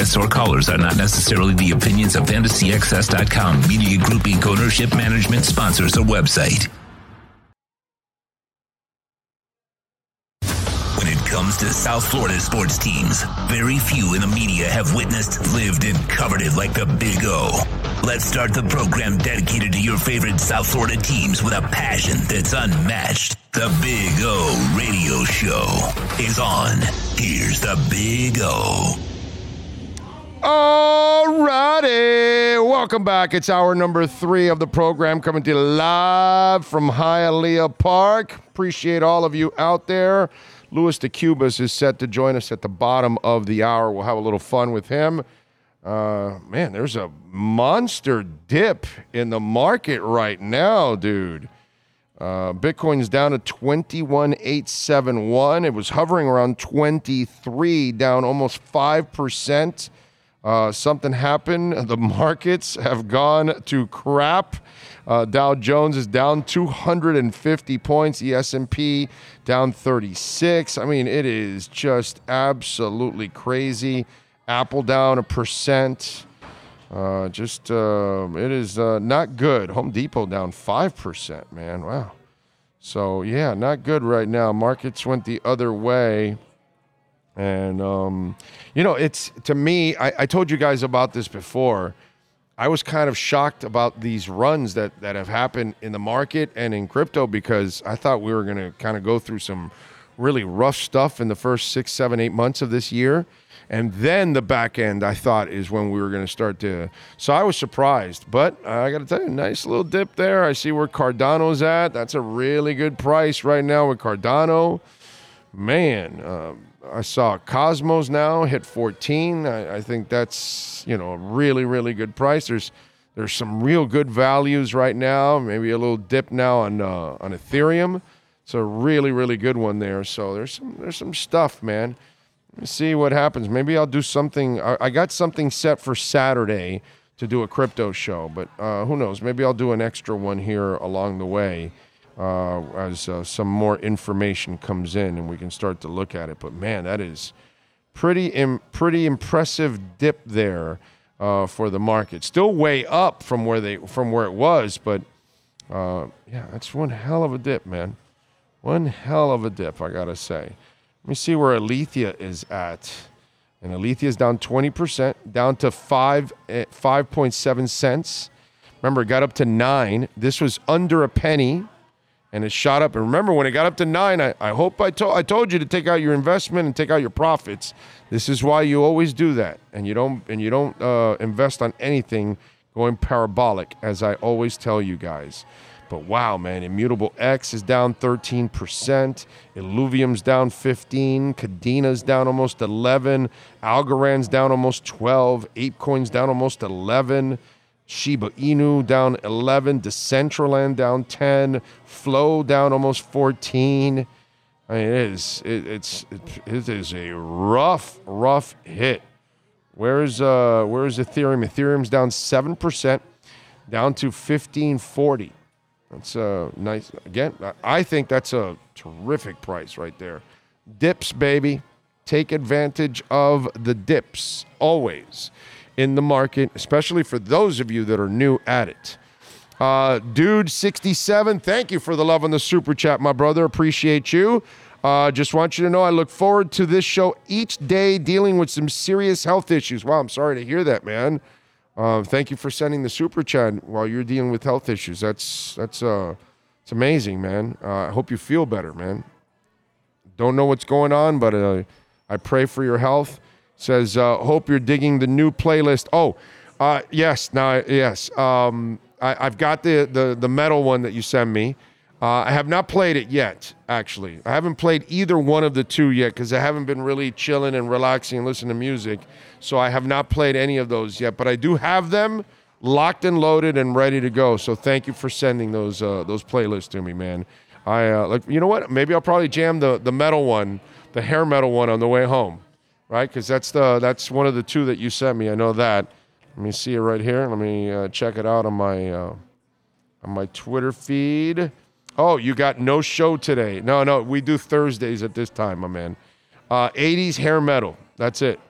guests, or callers are not necessarily the opinions of FantasyXS.com, Media Group Inc. ownership, management, sponsors, or website. When it comes to South Florida sports teams, very few in the media have witnessed, lived, and covered it like the Big O. Let's start the program dedicated to your favorite South Florida teams with a passion that's unmatched. The Big O Radio Show is on. Here's the Big O. Alrighty, welcome back. It's hour number three of the program coming to you live from Hialeah Park. Appreciate all of you out there. Luis de Cubas is set to join us at the bottom of the hour. We'll have a little fun with him. Uh, man, there's a monster dip in the market right now, dude. Uh, Bitcoin's down to 21,871. It was hovering around 23, down almost 5%. Uh, something happened. The markets have gone to crap. Uh, Dow Jones is down 250 points. The S&P down 36. I mean, it is just absolutely crazy. Apple down a percent. Uh, just uh, it is uh, not good. Home Depot down five percent. Man, wow. So yeah, not good right now. Markets went the other way, and um, you know, it's to me. I, I told you guys about this before. I was kind of shocked about these runs that that have happened in the market and in crypto because I thought we were going to kind of go through some really rough stuff in the first six, seven, eight months of this year. And then the back end, I thought, is when we were going to start to. So I was surprised. But I got to tell you, nice little dip there. I see where Cardano's at. That's a really good price right now with Cardano. Man, um, I saw Cosmos now hit 14. I, I think that's you know a really really good price. There's there's some real good values right now. Maybe a little dip now on uh, on Ethereum. It's a really really good one there. So there's some there's some stuff, man. See what happens. Maybe I'll do something. I, I got something set for Saturday to do a crypto show, but uh, who knows? Maybe I'll do an extra one here along the way uh, as uh, some more information comes in and we can start to look at it. But man, that is pretty Im- pretty impressive dip there uh, for the market. Still way up from where they from where it was, but uh, yeah, that's one hell of a dip, man. One hell of a dip, I gotta say. Let me see where Alethea is at. And Alethea is down 20%, down to five, eh, 5.7 cents. Remember, it got up to nine. This was under a penny and it shot up. And remember, when it got up to nine, I, I hope I told I told you to take out your investment and take out your profits. This is why you always do that, and you don't and you don't uh, invest on anything going parabolic, as I always tell you guys. But wow, man, Immutable X is down 13%. Illuvium's down 15. Kadena's down almost 11. Algorand's down almost 12. ApeCoin's down almost 11. Shiba Inu down 11. Decentraland down 10. Flow down almost 14. I mean, it is it, it's it, is a rough, rough hit. Where's uh where's Ethereum? Ethereum's down seven percent, down to 1540. That's a nice. Again, I think that's a terrific price right there. Dips, baby. Take advantage of the dips always in the market, especially for those of you that are new at it. Uh, dude, 67, thank you for the love on the super chat, my brother. Appreciate you. Uh, just want you to know I look forward to this show each day dealing with some serious health issues. Wow, I'm sorry to hear that, man. Uh, thank you for sending the super chat while you're dealing with health issues. That's that's uh, It's amazing, man. Uh, I hope you feel better, man. Don't know what's going on, but uh, I pray for your health. Says, uh, hope you're digging the new playlist. Oh, uh, yes, now yes. Um, I, I've got the, the the metal one that you sent me. Uh, I have not played it yet. Actually, I haven't played either one of the two yet because I haven't been really chilling and relaxing and listening to music. So I have not played any of those yet. But I do have them locked and loaded and ready to go. So thank you for sending those uh, those playlists to me, man. I uh, like you know what? Maybe I'll probably jam the the metal one, the hair metal one on the way home, right? Because that's the that's one of the two that you sent me. I know that. Let me see it right here. Let me uh, check it out on my uh, on my Twitter feed. Oh, you got no show today. No, no, we do Thursdays at this time, my man. Uh, 80s hair metal. That's it.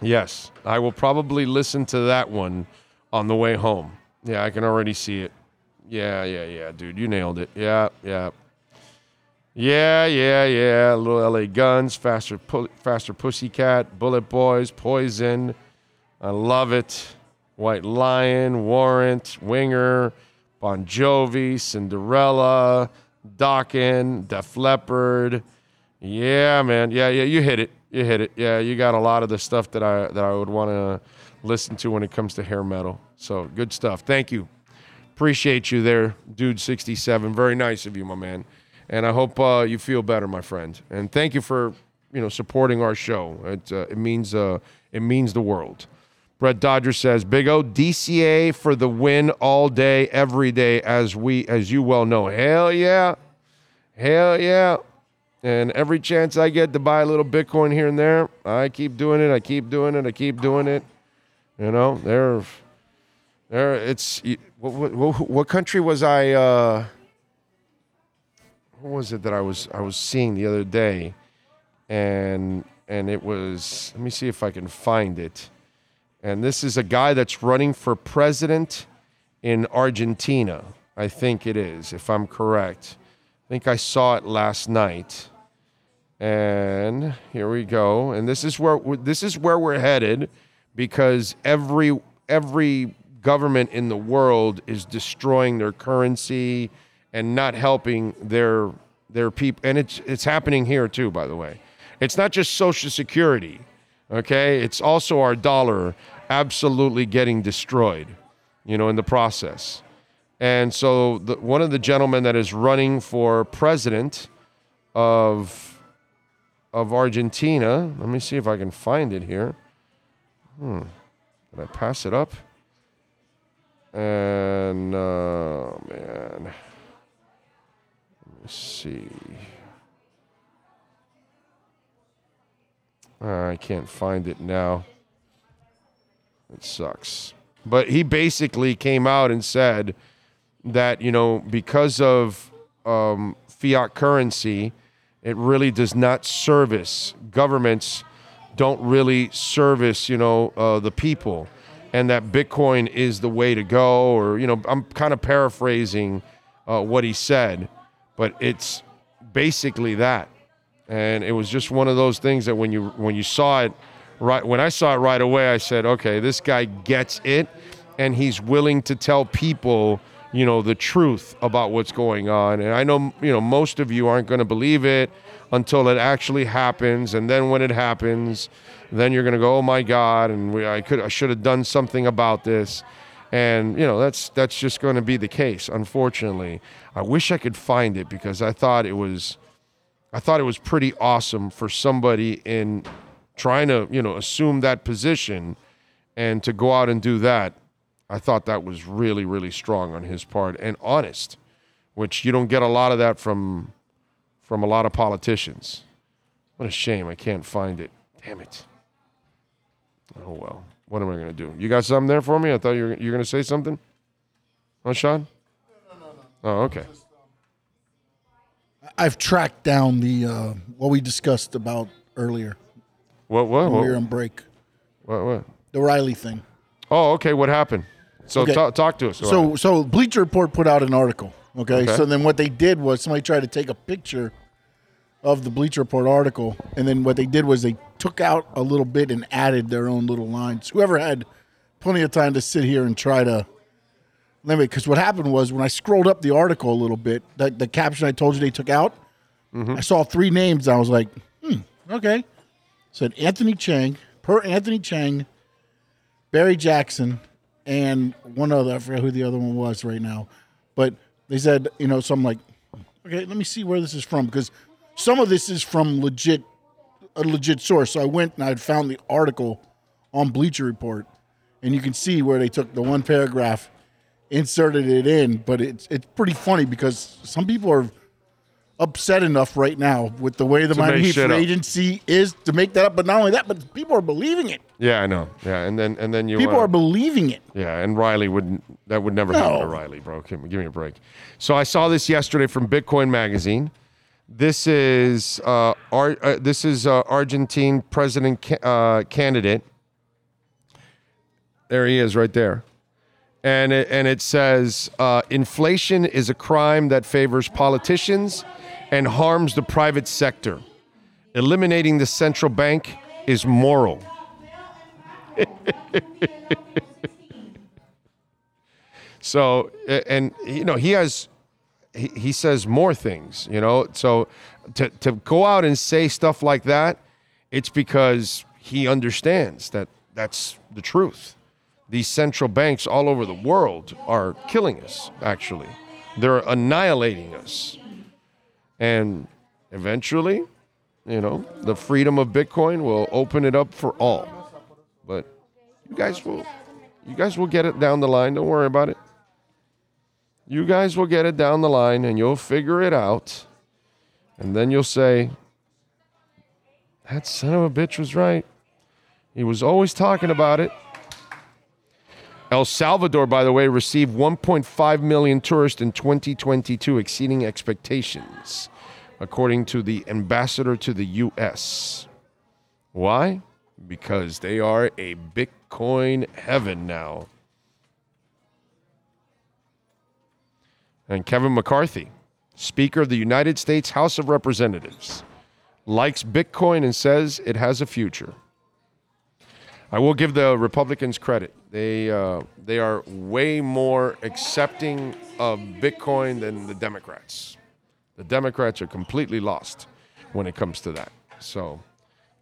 Yes, I will probably listen to that one on the way home. Yeah, I can already see it. Yeah, yeah, yeah, dude, you nailed it. Yeah, yeah. Yeah, yeah, yeah. Little LA Guns, Faster, Pu- Faster Pussycat, Bullet Boys, Poison. I love it. White Lion, Warrant, Winger, Bon Jovi, Cinderella, Dokken, Def Leppard. Yeah, man. Yeah, yeah. You hit it. You hit it. Yeah, you got a lot of the stuff that I that I would want to listen to when it comes to hair metal. So good stuff. Thank you. Appreciate you there, dude. Sixty-seven. Very nice of you, my man. And I hope uh, you feel better, my friend. And thank you for you know supporting our show. It uh, it means uh, it means the world. Brett Dodger says, "Big O DCA for the win all day, every day, as we as you well know. Hell yeah, hell yeah." And every chance I get to buy a little Bitcoin here and there, I keep doing it. I keep doing it. I keep doing it. You know, there, there. It's what, what, what country was I? Uh, what was it that I was I was seeing the other day, and and it was. Let me see if I can find it. And this is a guy that's running for president in Argentina. I think it is, if I'm correct. I think I saw it last night. And here we go. And this is where this is where we're headed because every every government in the world is destroying their currency and not helping their their people and it's it's happening here too by the way. It's not just social security. Okay? It's also our dollar absolutely getting destroyed, you know, in the process. And so the, one of the gentlemen that is running for president of of Argentina. Let me see if I can find it here. Hmm. Did I pass it up? And oh man. Let me see. Uh, I can't find it now. It sucks. But he basically came out and said that, you know, because of um, fiat currency, it really does not service governments don't really service you know uh, the people and that bitcoin is the way to go or you know i'm kind of paraphrasing uh, what he said but it's basically that. And it was just one of those things that when you when you saw it right when i saw it right away i said okay this guy gets it and he's willing to tell people you know the truth about what's going on. And i know you know most of you aren't going to believe it until it actually happens and then when it happens then you're going to go oh my god and we, i could i should have done something about this and you know that's that's just going to be the case unfortunately i wish i could find it because i thought it was i thought it was pretty awesome for somebody in trying to you know assume that position and to go out and do that I thought that was really, really strong on his part and honest, which you don't get a lot of that from from a lot of politicians. What a shame I can't find it. Damn it. Oh well. What am I going to do? You got something there for me? I thought you were, you were going to say something. Oh, Sean? No, no, no, oh, okay. I've tracked down the uh, what we discussed about earlier. What? What? what? we were on break. What? What? The Riley thing. Oh, okay. What happened? So Okay. ta- talk to us. So, so Bleacher Report put out an article. Okay? Okay. So then what they did was somebody tried to take a picture of the Bleacher Report article, and then what they did was they took out a little bit and added their own little lines. Whoever had plenty of time to sit here and try to limit, because what happened was when I scrolled up the article a little bit, the, the caption I told you they took out, Mm-hmm. I saw three names. And I was like, hmm, okay. Said Anthony Chiang, per Anthony Chiang, Barry Jackson, and one other. I forget who the other one was right now. But they said, you know, so I'm like, okay, let me see where this is from because some of this is from legit, a legit source. So I went and I found the article on Bleacher Report, and you can see where they took the one paragraph, inserted it in. But it's it's pretty funny because some people are upset enough right now with the way the To Miami Heat shit free up. agency is to make that up. But not only that, but people are believing it. Yeah, I know. Yeah, and then and then you People uh, are believing it. Yeah, and Riley wouldn't. that would never happen to Riley, bro. Give me, give me a break. So I saw this yesterday from Bitcoin Magazine. This is uh, Ar- uh this is uh, Argentine president ca- uh, candidate. There he is, right there, and it, and it says uh, inflation is a crime that favors politicians and harms the private sector. Eliminating the central bank is moral. [LAUGHS] So, and you know, he has, he, says more things, you know. So, to, to go out and say stuff like that, it's because he understands that that's the truth. These central banks all over the world are killing us, actually. They're annihilating us. And eventually, you know, the freedom of Bitcoin will open it up for all. But you guys will you guys will get it down the line. Don't worry about it. You guys will get it down the line and you'll figure it out. And then you'll say, that son of a bitch was right. He was always talking about it. El Salvador, by the way, received 1.5 million tourists in 2022, exceeding expectations, according to the ambassador to the U.S. Why? Because they are a Bitcoin heaven now. And Kevin McCarthy, Speaker of the United States House of Representatives, likes Bitcoin and says it has a future. I will give the Republicans credit. They uh, they are way more accepting of Bitcoin than the Democrats. The Democrats are completely lost when it comes to that. So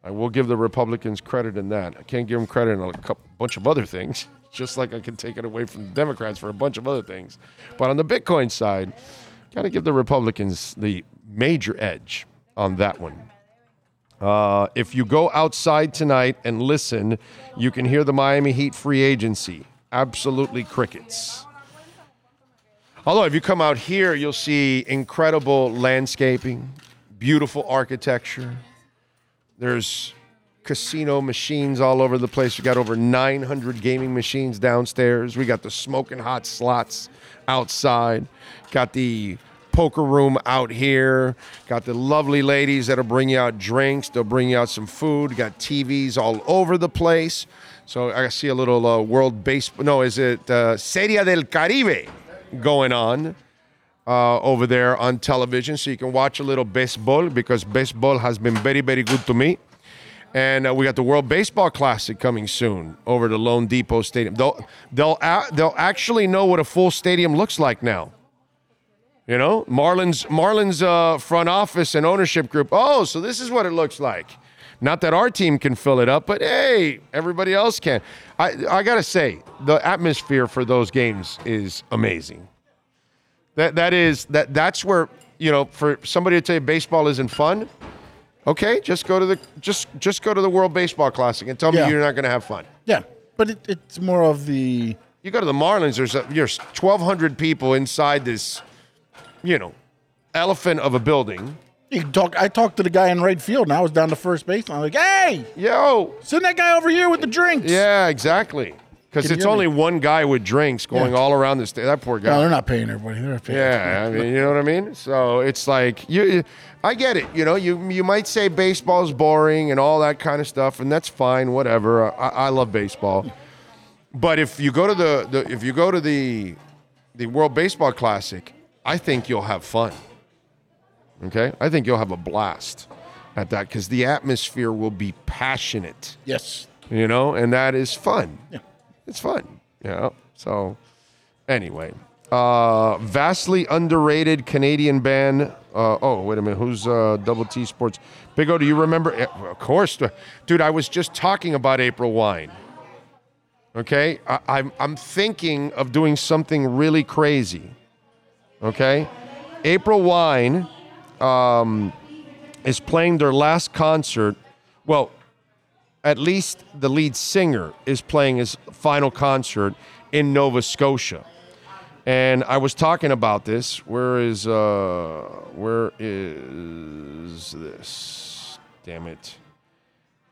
I will give the Republicans credit in that. I can't give them credit in a couple, bunch of other things, just like I can take it away from the Democrats for a bunch of other things. But on the Bitcoin side, got to give the Republicans the major edge on that one. Uh, if you go outside tonight and listen, you can hear the Miami Heat free agency. Absolutely crickets. Although, if you come out here, you'll see incredible landscaping, beautiful architecture. There's casino machines all over the place. We got over 900 gaming machines downstairs. We got the smoking hot slots outside. Got the poker room out here. Got the lovely ladies that'll bring you out drinks. They'll bring you out some food. Got TVs all over the place. So I see a little uh, World Baseball. No, is it uh, Serie del Caribe going on? uh, over there on television, so you can watch a little baseball because baseball has been very, very good to me. And uh, we got the World Baseball Classic coming soon over to loanDepot Stadium. They'll they'll a- they'll actually know what a full stadium looks like now. You know, Marlins Marlins uh, front office and ownership group. Oh, so this is what it looks like. Not that our team can fill it up, but hey, everybody else can. I I gotta say, the atmosphere for those games is amazing. That that is that that's where you know for somebody to tell you baseball isn't fun. Okay, just go to the just just go to the World Baseball Classic and tell Yeah. me you're not going to have fun. Yeah, but it, it's more of the. You go to the Marlins. There's a, there's 1,200 people inside this, you know, elephant of a building. You can talk. I talked to the guy in right field, and I was down to first base. And I'm like, "Hey, yo, send that guy over here with the drinks." Yeah, exactly. Because it's only me? one guy with drinks going Yeah. all around the state. That poor guy. No, they're not paying everybody. They're paying. Yeah, I mean, you know what I mean. So it's like you, I get it. You know, you you might say baseball's boring and all that kind of stuff, and that's fine. Whatever. I, I love baseball, but if you go to the, the if you go to the the World Baseball Classic, I think you'll have fun. Okay, I think you'll have a blast at that because the atmosphere will be passionate. Yes. You know, and that is fun. Yeah, it's fun. Know, so Anyway, uh, vastly underrated Canadian band. Uh, oh, wait a minute. Who's uh, Double T Sports? Big O, do you remember? Of course. Dude, I was just talking about April Wine. Okay? I, I'm, I'm thinking of doing something really crazy. Okay? April Wine um, is playing their last concert. Well, at least the lead singer is playing his final concert in Nova Scotia. And I was talking about this. Where is uh where is this? Damn it.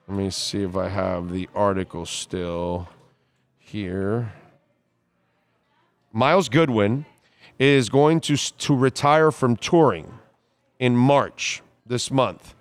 Let me see if I have the article still here. Myles Goodwyn is going to to retire from touring in March this month.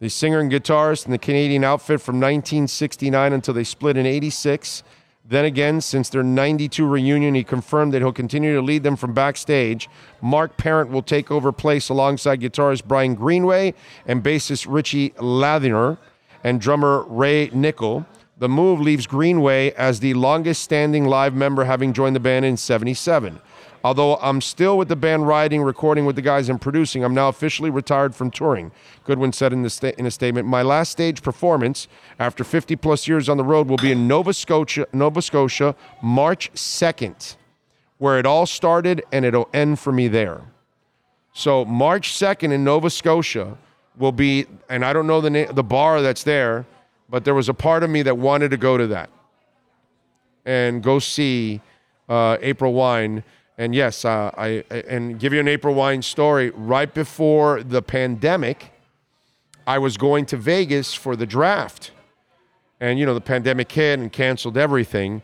The singer and guitarist in the Canadian outfit from 1969 until they split in 86. Then again, since their 92 reunion, he confirmed that he'll continue to lead them from backstage. Marc Parent will take over place alongside guitarist Brian Greenway and bassist Richie Lather and drummer Ray Nichol. The move leaves Greenway as the longest standing live member, having joined the band in 77. Although I'm still with the band writing, recording with the guys, and producing, I'm now officially retired from touring. Goodwyn said in, the sta- in a statement, My last stage performance after 50 plus years on the road will be in Nova Scotia, Nova Scotia March 2nd, where it all started, and it'll end for me there. So March 2nd in Nova Scotia will be, and I don't know the, na- the bar that's there, but there was a part of me that wanted to go to that and go see uh, April Wine. And yes, uh, I and give you an April Wine story. Right before the pandemic, I was going to Vegas for the draft, and you know the pandemic hit and canceled everything.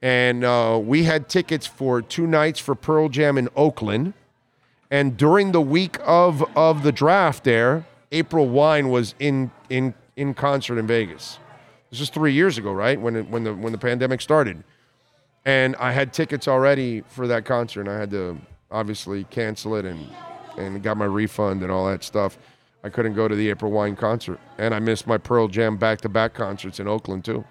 And uh, we had tickets for two nights for Pearl Jam in Oakland. And during the week of of the draft, there, April Wine was in in in concert in Vegas. This is three years ago, right? When it, when the when the pandemic started, and I had tickets already for that concert, and I had to obviously cancel it and and got my refund and all that stuff. I couldn't go to the April Wine concert, and I missed my Pearl Jam back to back concerts in Oakland too.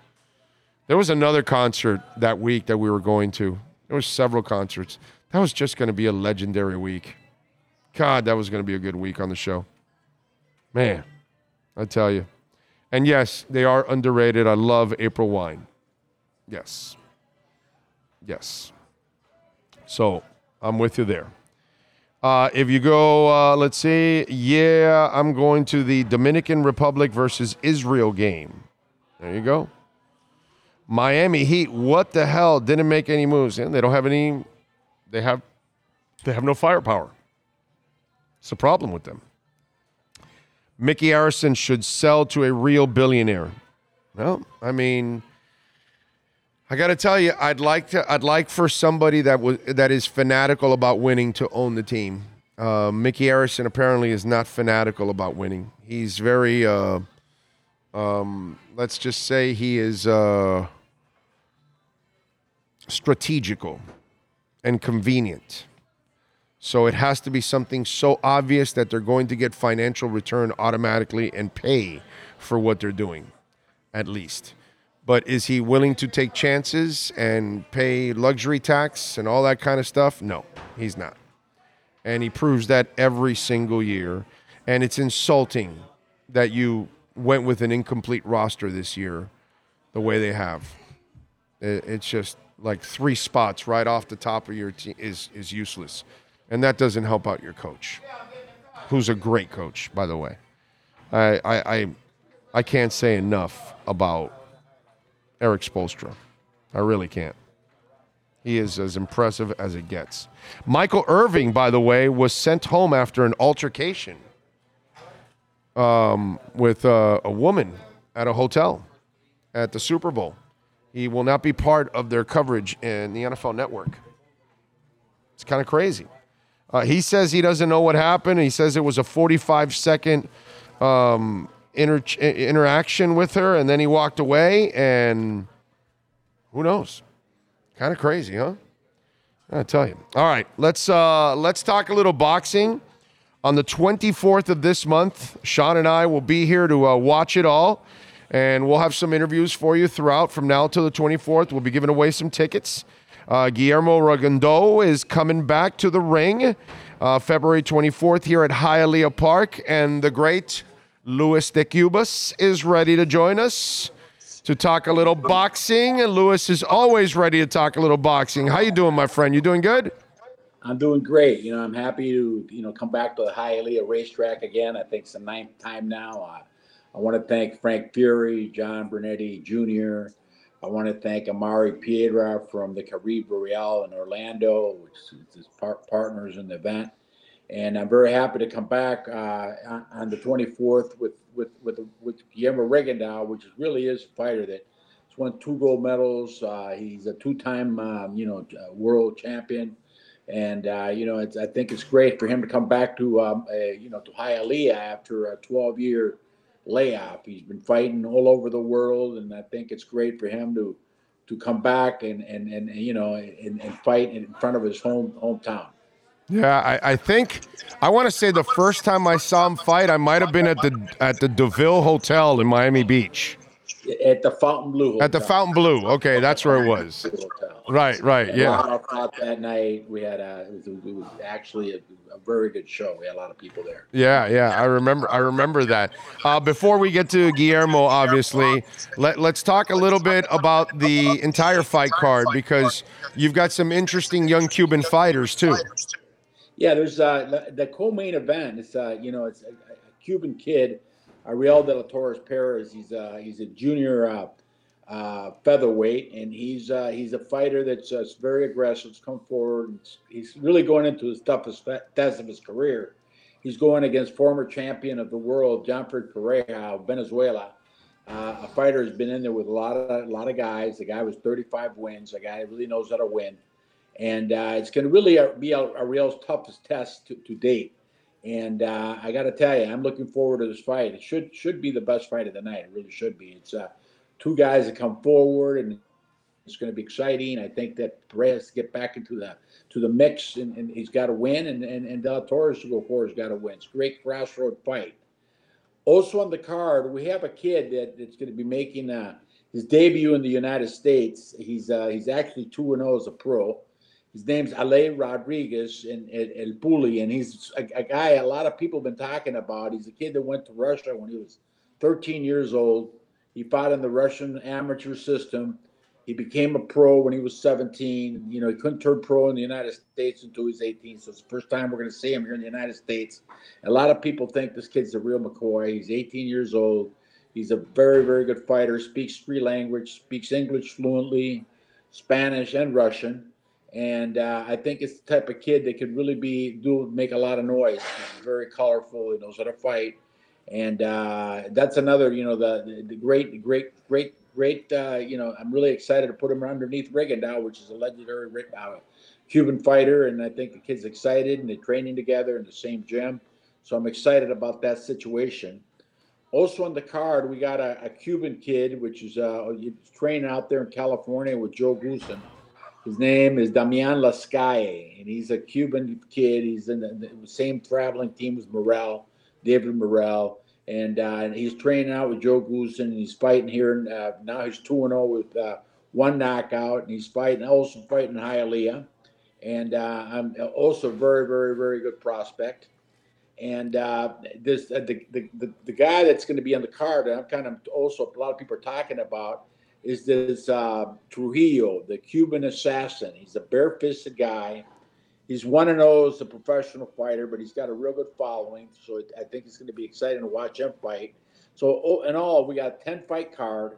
There was another concert that week that we were going to. There was several concerts. That was just going to be a legendary week. God, that was going to be a good week on the show. Man, I tell you. And yes, they are underrated. I love April Wine. Yes. Yes. So I'm with you there. Uh, if you go, uh, let's see. Yeah, I'm going to the Dominican Republic versus Israel game. There you go. Miami Heat. What the hell? Didn't make any moves. And they don't have any. They have. They have no firepower. It's a problem with them. Micky Arison should sell to a real billionaire. Well, I mean, I got to tell you, I'd like to. I'd like for somebody that was that is fanatical about winning to own the team. Uh, Micky Arison apparently is not fanatical about winning. He's very. Uh, um, let's just say he is uh, strategical and convenient. So it has to be something so obvious that they're going to get financial return automatically and pay for what they're doing, at least. But is he willing to take chances and pay luxury tax and all that kind of stuff? No, he's not. And he proves that every single year. And it's insulting that you went with an incomplete roster this year the way they have. It's just like three spots right off the top of your team is, is useless. And that doesn't help out your coach, who's a great coach, by the way. I, I, I, I can't say enough about Erik Spoelstra. I really can't. He is as impressive as it gets. Michael Irvin, by the way, was sent home after an altercation um, with uh, a woman at a hotel at the Super Bowl. He will not be part of their coverage in the NFL Network. It's kind of crazy. Uh, he says he doesn't know what happened. He says it was a 45 second um, inter- interaction with her, and then he walked away. And who knows? Kind of crazy, huh? I tell you. All right, let's uh, let's talk a little boxing. On the 24th of this month, Sean and I will be here to uh, watch it all, and we'll have some interviews for you throughout from now till the 24th. We'll be giving away some tickets. Uh, Guillermo Rigondeaux is coming back to the ring uh, February 24th here at Hialeah Park, and the great Luis de Cubas is ready to join us to talk a little boxing. And Luis is always ready to talk a little boxing. How you doing, my friend? You doing good? I'm doing great. You know, I'm happy to you know come back to the Hialeah racetrack again. I think it's the ninth time now. Uh, I want to thank Frank Fury, John Bernetti Jr. I want to thank Amari Piedra from the Caribe Royale in Orlando, which is his par- partners in the event. And I'm very happy to come back uh, on, the 24th with with with with Guillermo Rigondeaux, which really is a fighter that has won two gold medals. Uh, he's a two-time um, you know uh, world champion, and uh, you know I think it's great for him to come back to um, a, you know to Hialeah after a 12-year layoff. He's been fighting all over the world, and I think it's great for him to to come back and and and, you know and, and fight in front of his home hometown. Yeah, I, I think I want to say the first time I saw him fight, I might have been at the at the Deauville Hotel in Miami Beach. At the Fontainebleau. Hotel. At the Fountain Blue. Okay, that's where it was. Right, right, A yeah. lot of fun that night. We had a, it was, it was actually a, a very good show. We had a lot of people there. Yeah, yeah, I remember. I remember that. Uh, before we get to Guillermo, obviously, let let's talk a little bit about the entire fight card because you've got some interesting young Cuban fighters too. Yeah, there's uh, the, co-main event. It's uh, you know, it's a, a Cuban kid, Ariel de la Torres Perez. He's uh, he's a junior uh, uh, featherweight, and he's uh, he's a fighter that's very aggressive. He's come forward. He's really going into his toughest test of his career. He's going against former champion of the world, Johnfred Pereira of Venezuela. A fighter has been in there with a lot of a lot of guys. The guy was 35 wins. The guy really knows how to win, and uh, it's going to really uh, be our real toughest test to, to date. And uh, I got to tell you, I'm looking forward to this fight. It should should be the best fight of the night. It really should be. It's uh, two guys that come forward, and it's going to be exciting. I think that Perez has to get back into the to the mix, and, and he's got to win, and and, and Del Torres to go forward has got to win. It's a great crossroad fight. Also on the card, we have a kid that, that's going to be making uh, his debut in the United States. He's uh, he's actually two and zero as a pro. His name's Ale Rodriguez and El Puli, and he's a, a guy a lot of people have been talking about. He's a kid that went to Russia when he was 13 years old. He fought in the Russian amateur system. He became a pro when he was 17. You know, he couldn't turn pro in the United States until he was 18. So it's the first time we're going to see him here in the United States. A lot of people think this kid's a real McCoy. He's 18 years old. He's a very, very good fighter. Speaks three languages. Speaks English fluently, Spanish and Russian. And uh, I think it's the type of kid that could really be do make a lot of noise. He's very colorful. He knows how to fight. And uh, that's another, you know, the, the, great, great, great great. Uh, you know, I'm really excited to put him underneath Rigondeaux, which is a legendary uh, Cuban fighter, and I think the kid's excited and they're training together in the same gym. So I'm excited about that situation. Also on the card, we got a, a Cuban kid, which is uh, training out there in California with Joe Goossen. His name is Damian Lascalle, and he's a Cuban kid. He's in the, same traveling team as Morrell, David Morrell and uh, he's training out with Joe Goossen, and he's fighting here. And, uh, now he's two and zero with uh, one knockout, and he's fighting also fighting Hialeah, and uh, I'm also very, very, very good prospect. And uh, this uh, the, the, the the guy that's going to be on the card, and I'm kind of also a lot of people are talking about, is this Trujillo, the Cuban assassin. He's a bare-fisted guy. He's one and zero as a professional fighter, but he's got a real good following. So it, I think it's going to be exciting to watch him fight. So oh, in all, we got a ten fight card.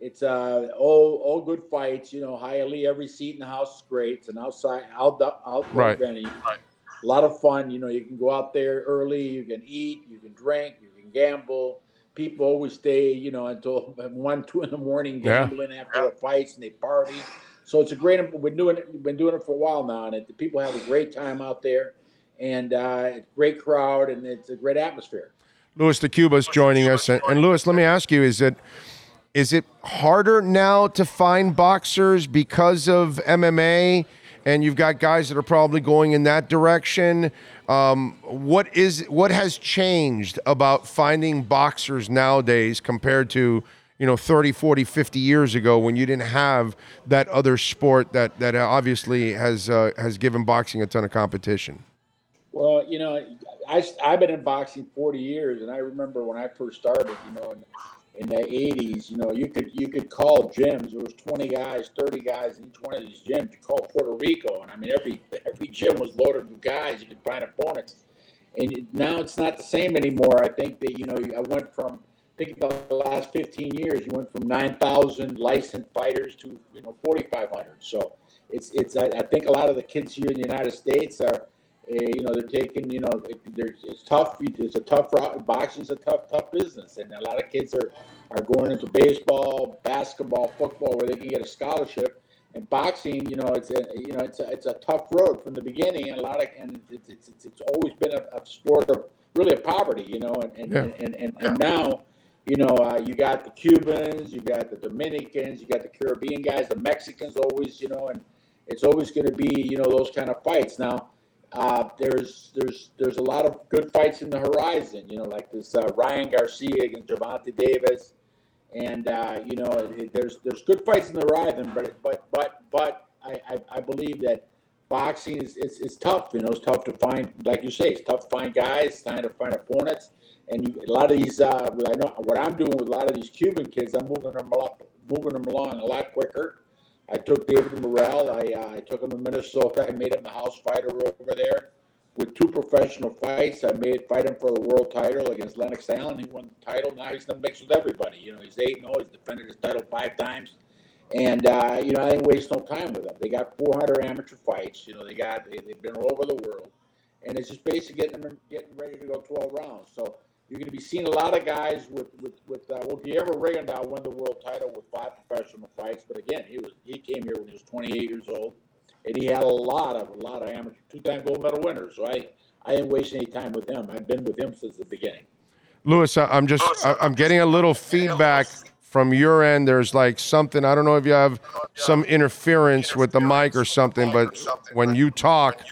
It's uh, all all good fights. You know, highly every seat in the house is great. It's an outside out outdoor Right. venue. A lot of fun. You know, you can go out there early. You can eat. You can drink. You can gamble. People always stay, you know, until [LAUGHS] one, two in the morning Yeah. gambling after the fights, and they party. So it's a great. We've been doing it. We've been doing it for a while now, and it, the people have a great time out there, and uh, great crowd, and it's a great atmosphere. Luis de Cubas joining us, and, and Luis, let me ask you: Is it is it harder now to find boxers because of MMA? And you've got guys that are probably going in that direction. Um, what is what has changed about finding boxers nowadays compared to you know 30 40 50 years ago when you didn't have that other sport that that obviously has uh, has given boxing a ton of competition? Well, you know, I, I've been in boxing 40 years, and I remember when I first started, you know, in, the 80s, you know, you could you could call gyms. There was 20 guys, 30 guys in each one of these gyms. You call Puerto Rico, and I mean, every every gym was loaded with guys. You could find opponents. And now it's not the same anymore. I think that, you know, I went from, think about the last 15 years, you went from 9,000 licensed fighters to, you know, 4,500. So it's, it's, I, I think a lot of the kids here in the United States are, you know, they're taking, you know, it- it's tough. It's a tough route. Boxing's a tough, tough business, and a lot of kids are are going into baseball, basketball, football, where they can get a scholarship. And boxing, you know, it's a, you know, it's a, it's a tough road from the beginning, and a lot of, and it's, it's, it's, it's always been a, a sport of really a poverty, you know, and and, Yeah. and, and, and now, you know, uh, you got the Cubans, you got the Dominicans, you got the Caribbean guys, the Mexicans always, you know, and it's always going to be, you know, those kind of fights. Now, uh, there's there's there's a lot of good fights in the horizon, you know, like this uh, Ryan Garcia against Gervonta Davis, and uh, you know, it, there's there's good fights in the horizon, but but but but I, I, I believe that boxing is, is, is tough. You know, it's tough to find, like you say, it's tough to find guys, trying to find opponents, and you, a lot of these. Uh, I know what I'm doing with a lot of these Cuban kids. I'm moving them along, moving them along a lot quicker. I took David Morrell. I uh, I took him to Minnesota. I made him the house fighter over there with two professional fights. I made fight him for the world title against Lennox Allen. He won the title. Now he's in the mix with everybody. You know, he's eight and He's defended his title five times. And uh, you know, I didn't waste no time with them. They got 400 amateur fights. You know, they got they, they've been all over the world, and it's just basically getting them getting ready to go 12 rounds. So you're going to be seeing a lot of guys with with with uh, well, Guillermo Rigondeaux won the world title with five professional fights, but again, he was he came here when he was 28 years old, and he had a lot of a lot of amateur two-time gold medal winners. So I I didn't waste any time with him. I've been with him since the beginning. Lewis, I'm just I'm getting a little feedback from your end. There's like something I don't know if you have some interference with the mic or something, but when you talk,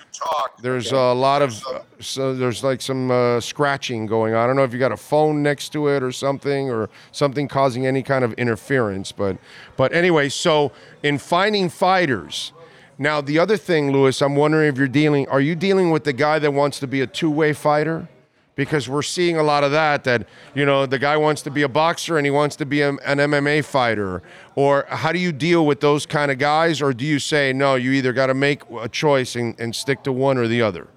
there's a lot of so there's like some uh, scratching going on. I don't know if you got a phone next to it or something or something causing any kind of interference, but but anyway, so in finding fighters. Now the other thing, Lewis, I'm wondering if you're dealing are you dealing with the guy that wants to be a two-way fighter? Because we're seeing a lot of that that you know the guy wants to be a boxer and he wants to be a, an MMA fighter or how do you deal with those kind of guys or do you say no you either got to make a choice and, and stick to one or the other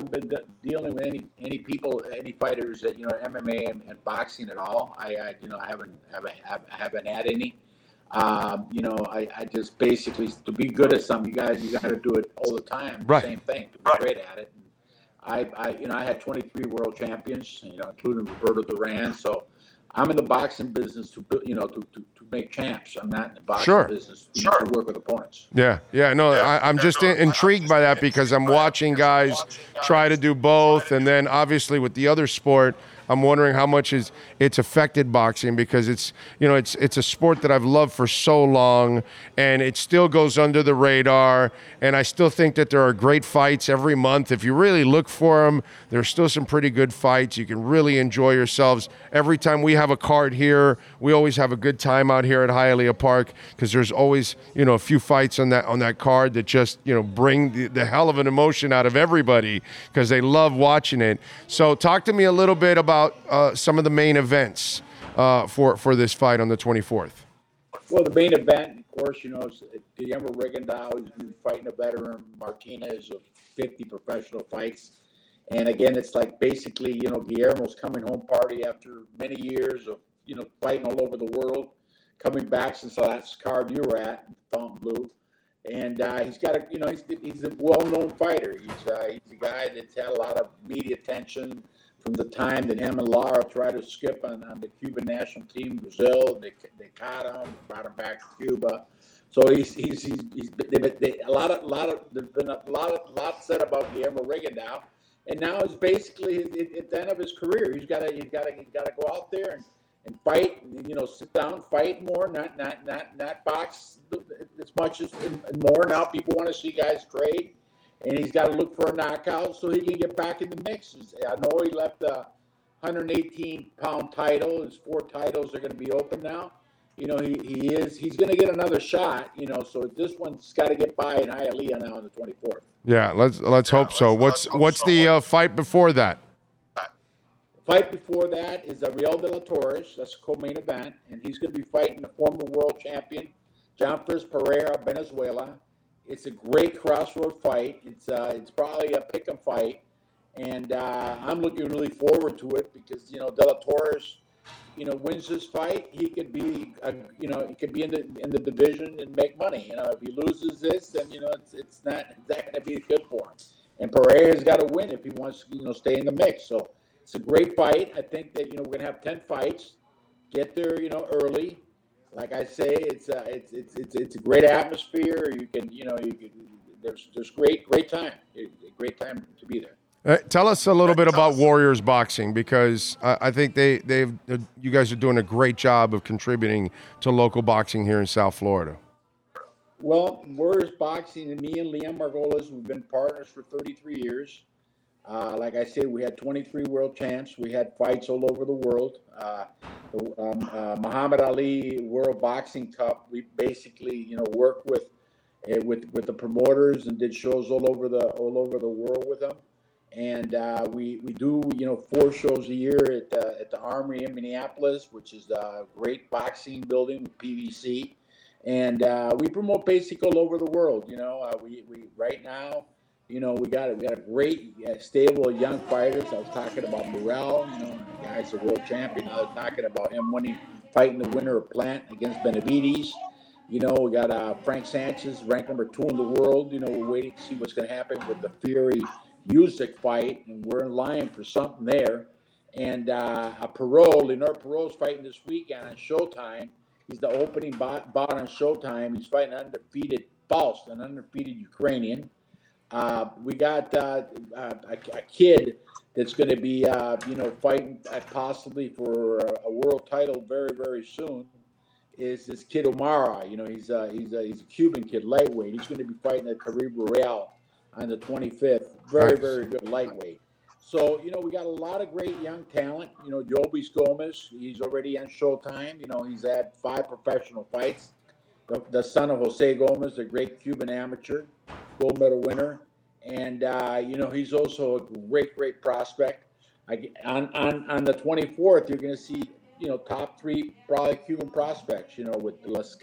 I've been de- dealing with any any people, any fighters that you know MMA and, and boxing at all. I, I you know I haven't haven't haven't, had any. Um, you know, I, I just basically to be good at something, you guys you got to do it all the time. Right. Same thing. To be great at it. I, I you know I had 23 world champions, you know, including Roberto Duran. So I'm in the boxing business to bu- you know to, to, to make champs. I'm not in the boxing Sure. business you know, to work with opponents. Yeah, yeah, no, I, I'm just in, intrigued by that because I'm watching guys try to do both, and then obviously with the other sport, I'm wondering how much is it's affected boxing because it's you know it's it's a sport that I've loved for so long, and it still goes under the radar, and I still think that there are great fights every month if you really look for them. There's still some pretty good fights. You can really enjoy yourselves every time we have a card here. We always have a good time out here at Hialeah Park because there's always you know a few fights on that on that card that just you know bring the, the hell of an emotion out of everybody because they love watching it. So talk to me a little bit about uh, some of the main events uh, for for this fight on the 24th. Well, the main event, of course, you know, Guillermo Rigondeaux. He's been fighting a veteran, Martinez, of 50 professional fights. And again, it's like basically, you know, Guillermo's coming home party after many years of, you know, fighting all over the world, coming back since the last card you were at, Fontainebleau. And uh, he's got a, you know, he's, he's a well-known fighter. He's, uh, he's a guy that's had a lot of media attention from the time that him and Lara tried to skip on, on the Cuban national team, Brazil. They, they caught him, brought him back to Cuba. So he's he's he's, he's they, they, a lot of a lot of there's been a lot of lot said about Guillermo Rigondeaux, and now it's basically at, the end of his career. He's got to he's got to he's got to go out there and, and fight. You know, sit down, fight more, not not not not box as much as more. Now people want to see guys trade and he's got to look for a knockout so he can get back in the mix. I know he left uh, 118 pound title. His four titles are going to be open now. You know, he, he is he's going to get another shot. You know, so this one's got to get by in Hialeah now on the 24th. Yeah, let's let's hope so. What's what's the uh, fight before that? Fight before that is Ariel de la Torres. That's a co-main event, and he's going to be fighting the former world champion John Fritz Pereira, of Venezuela. It's a great crossroad fight. It's uh, it's probably a pick 'em fight, and uh, I'm looking really forward to it because you know De La Torres, you know, wins this fight, he could be, uh, you know, he could be in the in the division and make money. You know, if he loses this, then you know it's it's not not going to be good for him. And Pereira's got to win if he wants to, you know, stay in the mix. So it's a great fight. I think that you know we're gonna have ten fights. Get there, you know, early. Like I say, it's uh, it's it's it's it's a great atmosphere. You can, you know, you can. There's there's great great time. Great time to be there. Uh, tell us a little bit about Warriors boxing because I, I think they they've uh, you guys are doing a great job of contributing to local boxing here in South Florida. Well, Warriors Boxing and me and Leon Margules, we've been partners for 33 years. Uh, like I said, we had 23 world champs. We had fights all over the world. Uh, um, uh, Muhammad Ali World Boxing Cup. We basically, you know, worked with eh, with with the promoters and did shows all over the all over the world with them. And uh, we we do you know four shows a year at the, at the Armory in Minneapolis, which is a great boxing building with PBC. And uh, we promote basic all over the world. You know, uh, we we right now you know, we got we got a great uh, stable of young fighters. I was talking about Morrell, you know, the guy's a world champion. I was talking about him winning, fighting the winner of Plant against Benavidez. You know, we got uh, Frank Sanchez, ranked number two in the world. You know, we're waiting to see what's going to happen with the Fury Usyk fight, and we're in line for something there. And uh, a Pero, Leonard Pero's fighting this weekend on Showtime. He's the opening bot, bot on Showtime. He's fighting undefeated Faust, an undefeated Ukrainian. Uh, we got uh, a, a, kid that's going to be, uh, you know, fighting possibly for a world title very, very soon. Is this kid O'Mara? You know, he's a, he's a, he's a Cuban kid, lightweight. He's going to be fighting at Caribe Real on the 25th. Very, nice. very good lightweight. So, you know, we got a lot of great young talent. You know, Jobis Gomez, he's already on Showtime. You know, he's had five professional fights. The, the son of Jose Gomez, a great Cuban amateur gold medal winner, and uh, you know he's also a great, great prospect. I, on on on the 24th, you're going to see you know top three probably Cuban prospects. You know with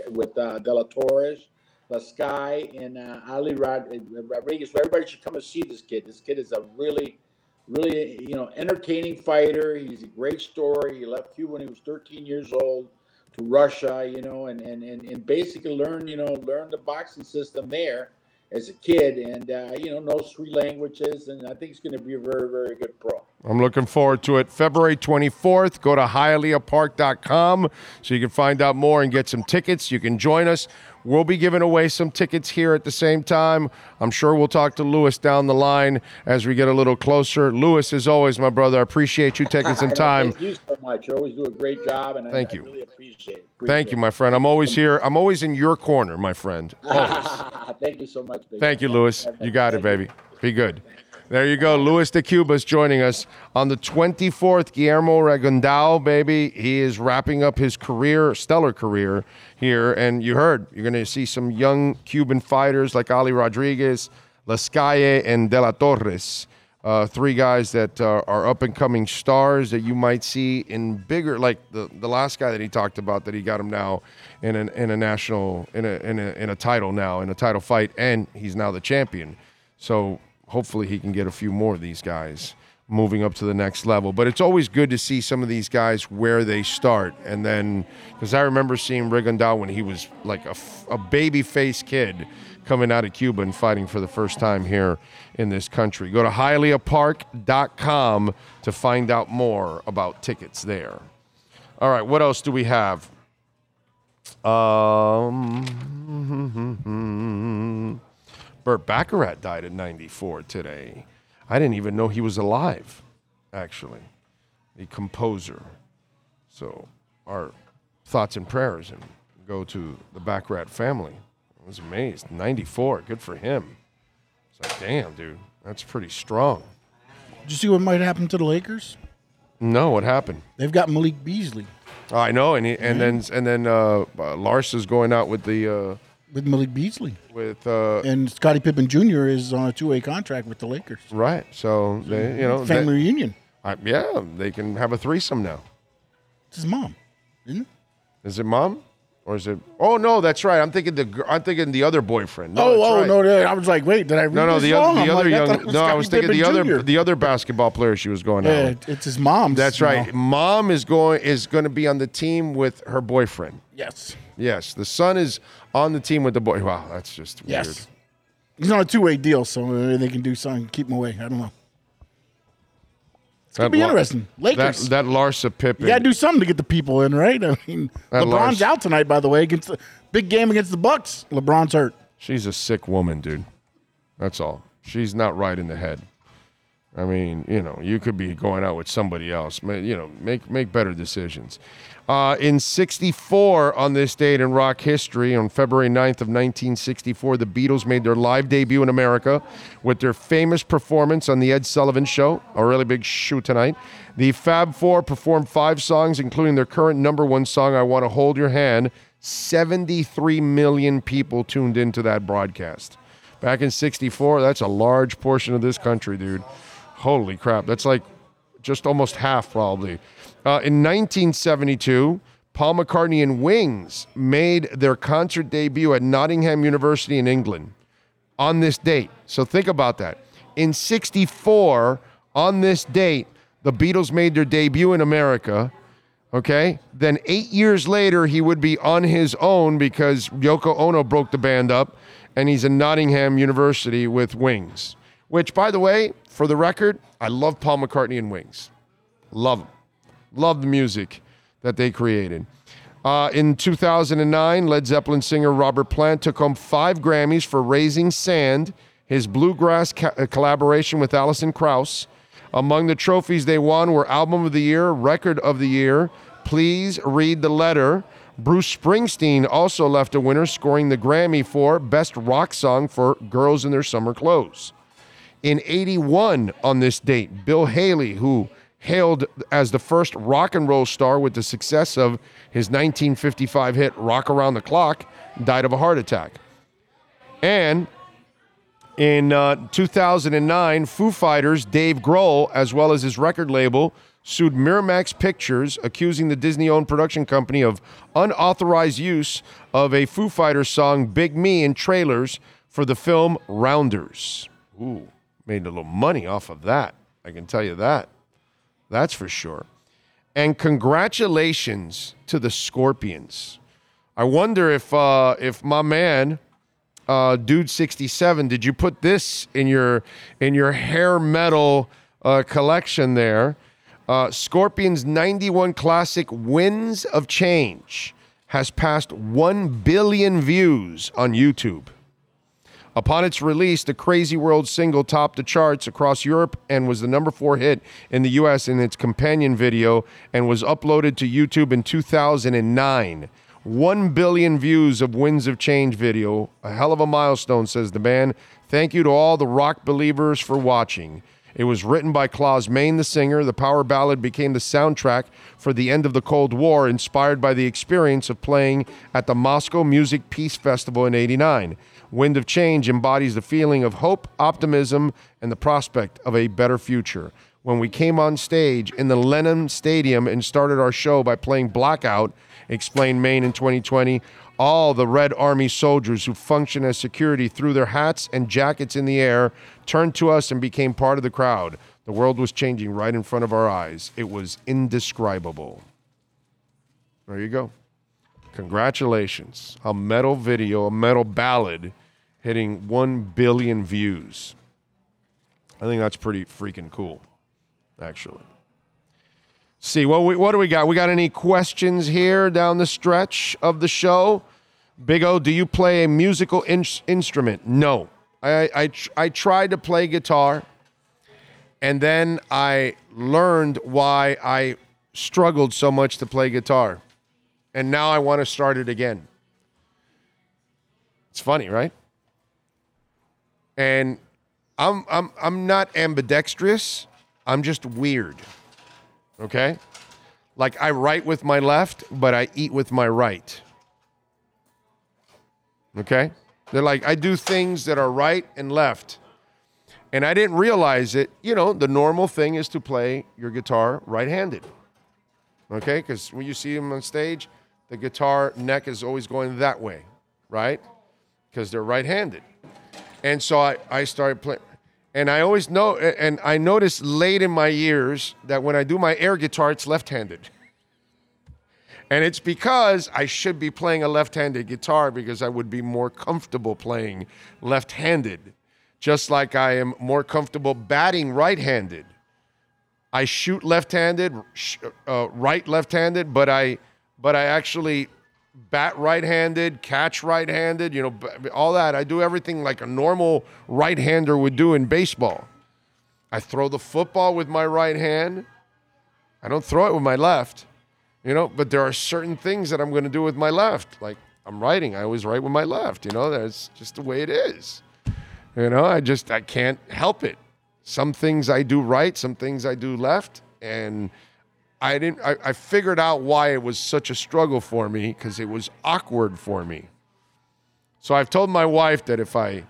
with uh, De La Torres, and uh, Ali Rod- Rodriguez. Everybody should come and see this kid. This kid is a really really you know entertaining fighter. He's a great story. He left Cuba when he was 13 years old to Russia, you know, and and and, and basically learn you know learn the boxing system there as a kid, and uh, you know knows three languages, and I think he's going to be a very very good pro. I'm looking forward to it. February 24th. Go to hialeahpark.com so you can find out more and get some tickets. You can join us. We'll be giving away some tickets here at the same time. I'm sure we'll talk to Lewis down the line as we get a little closer. Lewis, as always, my brother, I appreciate you taking [LAUGHS] some time. Thank you so much. You always do a great job, and Thank I, you. I really appreciate it. Appreciate Thank you, my friend. I'm always here. I'm always in your corner, my friend. [LAUGHS] Always. Thank you so much. Baby. Thank you, Lewis. You got it, baby. Be good. There you go. Luis de Cubas joining us on the 24th. Guillermo Rigondeaux, baby. He is wrapping up his career, stellar career here. And you heard, you're going to see some young Cuban fighters like Ali Rodriguez, Lascalle, and De La Torres. Uh, three guys that uh, are up and coming stars that you might see in bigger, like the, the last guy that he talked about that he got him now in, an, in a national, in a, in, a, in a title now, in a title fight, and he's now the champion. So hopefully he can get a few more of these guys moving up to the next level. But it's always good to see some of these guys where they start. And then, because I remember seeing Rigondeaux when he was like a, a baby face kid coming out of Cuba and fighting for the first time here in this country. Go to hialeahpark.com to find out more about tickets there. All right, what else do we have? Um, [LAUGHS] hmm, hmm, hmm, Burt Bacharach died at 94 today. I didn't even know he was alive, actually, the composer. So, our thoughts and prayers and go to the Baccarat family. I was amazed. 94, good for him. It's like, damn, dude, that's pretty strong. Did you see what might happen to the Lakers? No, what happened? They've got Malik Beasley Oh, I know, and he, and then and then uh, uh, Lars is going out with the uh, with Malik Beasley. with uh, And Scottie Pippen Jr. is on a two-way contract with the Lakers. right. So they, you know, Family they- reunion. I, yeah, they can have a threesome now. It's his mom, isn't it? Is it mom or is it? Oh no, that's right. I'm thinking the I'm thinking the other boyfriend. No, oh, oh right. no! no, I was like, wait, did I read No, no, the other, the other like, young. was No, I was Scottie thinking the Pippen other, the other basketball player she was going out. Yeah, with. it's his mom. That's right. Mom is going is going to be on the team with her boyfriend. Yes. Yes, the son is on the team with the boy. Wow, that's just weird. Yes. He's on a two-way deal, so maybe they can do something, keep him away. I don't know. It's gonna That be Lar- interesting. Lakers. That, that Larsa Pippen. You got to do something to get the people in, right? [LAUGHS] I mean, That LeBron's Lars- out tonight, by the way, against the big game against the Bucks. LeBron's hurt. She's a sick woman, dude. That's all. She's not right in the head. I mean, you know, you could be going out with somebody else. You know, make make better decisions. Uh, in 64, on this date in rock history, on February 9th of 1964, the Beatles made their live debut in America with their famous performance on The Ed Sullivan Show, a really big shoe tonight. The Fab Four performed five songs, including their current number one song, I Want to Hold Your Hand. 73 million people tuned into that broadcast. Back in 64, that's a large portion of this country, dude. Holy crap. That's like just almost half, probably. Uh, in 1972, Paul McCartney and Wings made their concert debut at Nottingham University in England on this date. So think about that. In 64, on this date, the Beatles made their debut in America. Okay. Then eight years later, he would be on his own because Yoko Ono broke the band up and he's in Nottingham University with Wings. Which, by the way, for the record, I love Paul McCartney and Wings. Love them. Love the music that they created. Uh, in 2009, Led Zeppelin singer Robert Plant took home five Grammys for Raising Sand, his bluegrass ca- uh, collaboration with Alison Krauss. Among the trophies they won were Album of the Year, Record of the Year, Please Read the Letter. Bruce Springsteen also left a winner, scoring the Grammy for Best Rock Song for Girls in Their Summer Clothes. In 81, on this date, Bill Haley, who hailed as the first rock and roll star with the success of his 1955 hit Rock Around the Clock, died of a heart attack. And in uh, 2009, Foo Fighters' Dave Grohl, as well as his record label, sued Miramax Pictures, accusing the Disney owned production company of unauthorized use of a Foo Fighters song, Big Me, in trailers for the film Rounders. Ooh, made a little money off of that. I can tell you that. That's for sure. And congratulations to the Scorpions. I wonder if uh, if my man, uh, dude sixty seven, did you put this in your in your hair metal uh, collection there? Uh, Scorpions ninety one classic "Winds of Change" has passed one billion views on YouTube. Upon its release, the Crazy World single topped the charts across Europe and was the number four hit in the US in its companion video and was uploaded to YouTube in 2009. 1 billion views of Winds of Change video. A hell of a milestone, says the band. Thank you to all the rock believers for watching. It was written by Klaus Meine, the singer. The power ballad became the soundtrack for the end of the Cold War, inspired by the experience of playing at the Moscow Music Peace Festival in 89. Wind of Change embodies the feeling of hope, optimism, and the prospect of a better future. When we came on stage in the Lenin Stadium and started our show by playing Blackout, explained Meine in 2020, all the Red Army soldiers who function as security threw their hats and jackets in the air, turned to us, and became part of the crowd. The world was changing right in front of our eyes. It was indescribable. There you go. Congratulations. A metal video, a metal ballad hitting 1 billion views. I think that's pretty freaking cool, actually. See, what, we, what do we got? We got any questions here down the stretch of the show? Big O, do you play a musical in- instrument? No. I, I, I tried to play guitar, and then I learned why I struggled so much to play guitar. And now I want to start it again. It's funny, right? And I'm I'm I'm not ambidextrous. I'm just weird. Okay? Like I write with my left, but I eat with my right. Okay? They're like, I do things that are right and left. And I didn't realize it. You know, the normal thing is to play your guitar right handed. Okay? Because when you see them on stage, the guitar neck is always going that way, right? Because they're right handed. And so I, I started playing. And I always know, and I noticed late in my years that when I do my air guitar, it's left handed. And it's because I should be playing a left handed guitar because I would be more comfortable playing left handed, just like I am more comfortable batting right handed. I shoot left handed, uh, right left handed, but I, but I actually bat right handed, catch right handed, you know, all that. I do everything like a normal right hander would do in baseball. I throw the football with my right hand, I don't throw it with my left. You know, but there are certain things that I'm going to do with my left. Like I'm writing, I always write with my left. You know, that's just the way it is. You know, I just I can't help it. Some things I do right, some things I do left, and I didn't. I, I figured out why it was such a struggle for me because it was awkward for me. So I've told my wife that if I,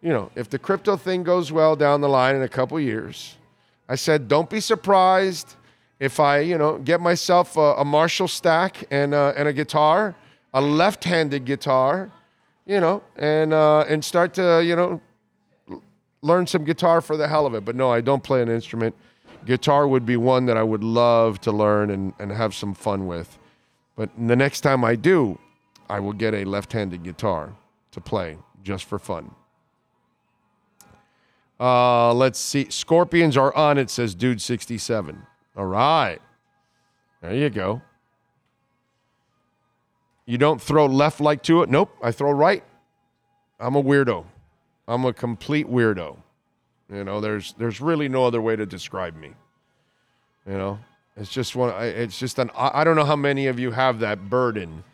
you know, if the crypto thing goes well down the line in a couple years, I said, don't be surprised if I, you know, get myself a, a Marshall stack and uh, and a guitar, a left-handed guitar, you know, and uh, and start to, you know, learn some guitar for the hell of it. But no, I don't play an instrument. Guitar would be one that I would love to learn and, and have some fun with. But the next time I do, I will get a left-handed guitar to play just for fun. Uh, let's see. Scorpions are on it, says Dude 67. All right. There you go. You don't throw left like to it? Nope. I throw right. I'm a weirdo. I'm a complete weirdo. You know, there's there's really no other way to describe me. You know, it's just one. It's just an. I don't know how many of you have that burden